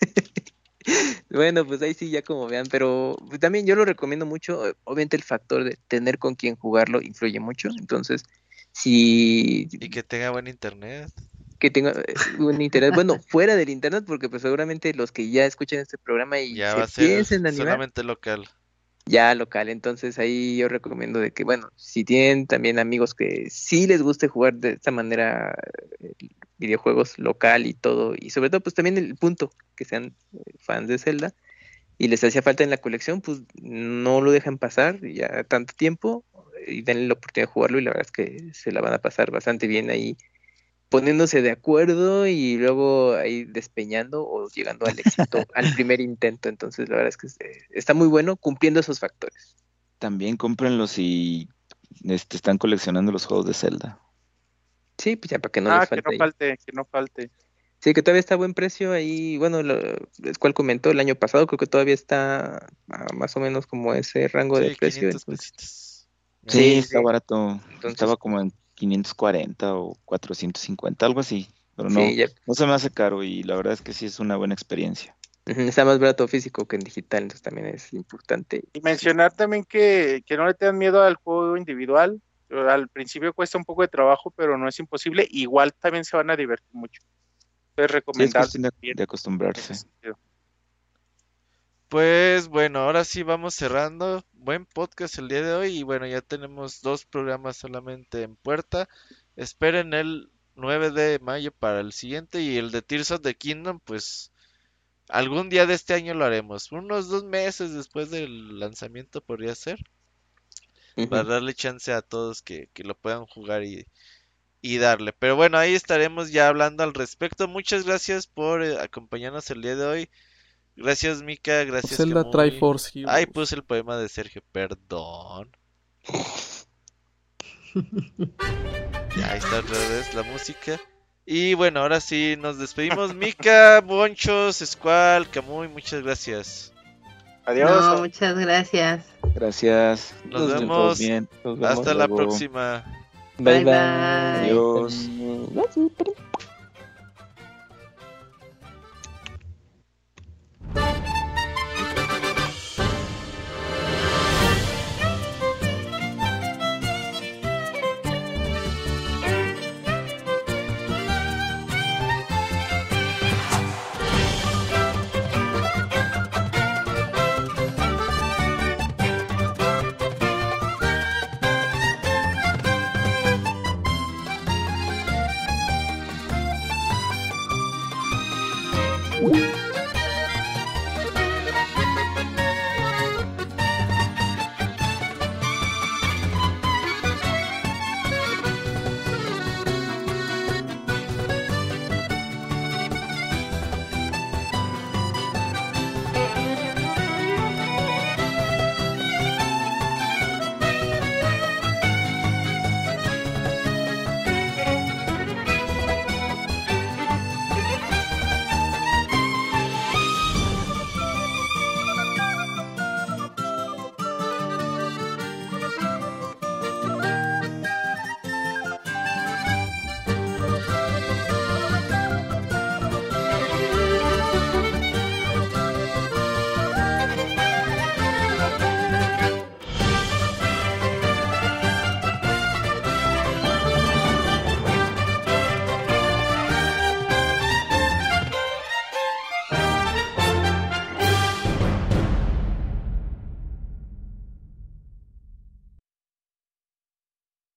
bueno, pues ahí sí, ya como vean, pero también yo lo recomiendo mucho. Obviamente, el factor de tener con quién jugarlo influye mucho. Entonces, si. Y que tenga buen internet. Que tenga eh, buen internet. bueno, fuera del internet, porque pues seguramente los que ya escuchan este programa y ya va a ser solamente local ya local. Entonces ahí yo recomiendo de que, bueno, si tienen también amigos que sí les guste jugar de esta manera eh, videojuegos local y todo, y sobre todo pues también el punto, que sean eh, fans de Zelda y les hacía falta en la colección, pues no lo dejan pasar ya tanto tiempo y denle la oportunidad de jugarlo y la verdad es que se la van a pasar bastante bien ahí poniéndose de acuerdo y luego ahí despeñando o llegando al éxito al primer intento. Entonces, la verdad es que eh, está muy bueno cumpliendo esos factores. También cómprenlo si este, están coleccionando los juegos de Zelda. Sí, pues ya para que no ah, les falte. que no falte, que no falte. Sí, que todavía está a buen precio ahí. Bueno, lo, es cual comentó el año pasado, creo que todavía está más o menos como ese rango de precio. Sí, está barato. Estaba como en 540 o 450, algo así. Pero no, no se me hace caro y la verdad es que sí es una buena experiencia. Está más barato físico que en digital, entonces también es importante. Y mencionar también que, que no le tengan miedo al juego individual. Al principio cuesta un poco de trabajo, pero no es imposible. Igual también se van a divertir mucho. Es recomendable. de, acostumbrarse. Pues bueno, ahora sí vamos cerrando. Buen podcast el día de hoy y bueno, ya tenemos dos programas solamente en puerta. Esperen el 9 de mayo para el siguiente y el de Tears of the Kingdom, pues algún día de este año lo haremos. Unos dos meses después del lanzamiento podría ser. Para darle chance a todos que, que lo puedan jugar y, y darle. Pero bueno, ahí estaremos ya hablando al respecto. Muchas gracias por eh, acompañarnos el día de hoy. Gracias, Mika. Gracias. Zelda Triforce Ay, puse el poema de Sergio, perdón. ya, ahí está otra vez la música. Y bueno, ahora sí, nos despedimos. Mika, Bonchos, Squall, Camuy, muchas gracias. Adiós. muchas gracias. Gracias. Nos, vemos. Hasta la próxima. Bye bye. bye. Adiós.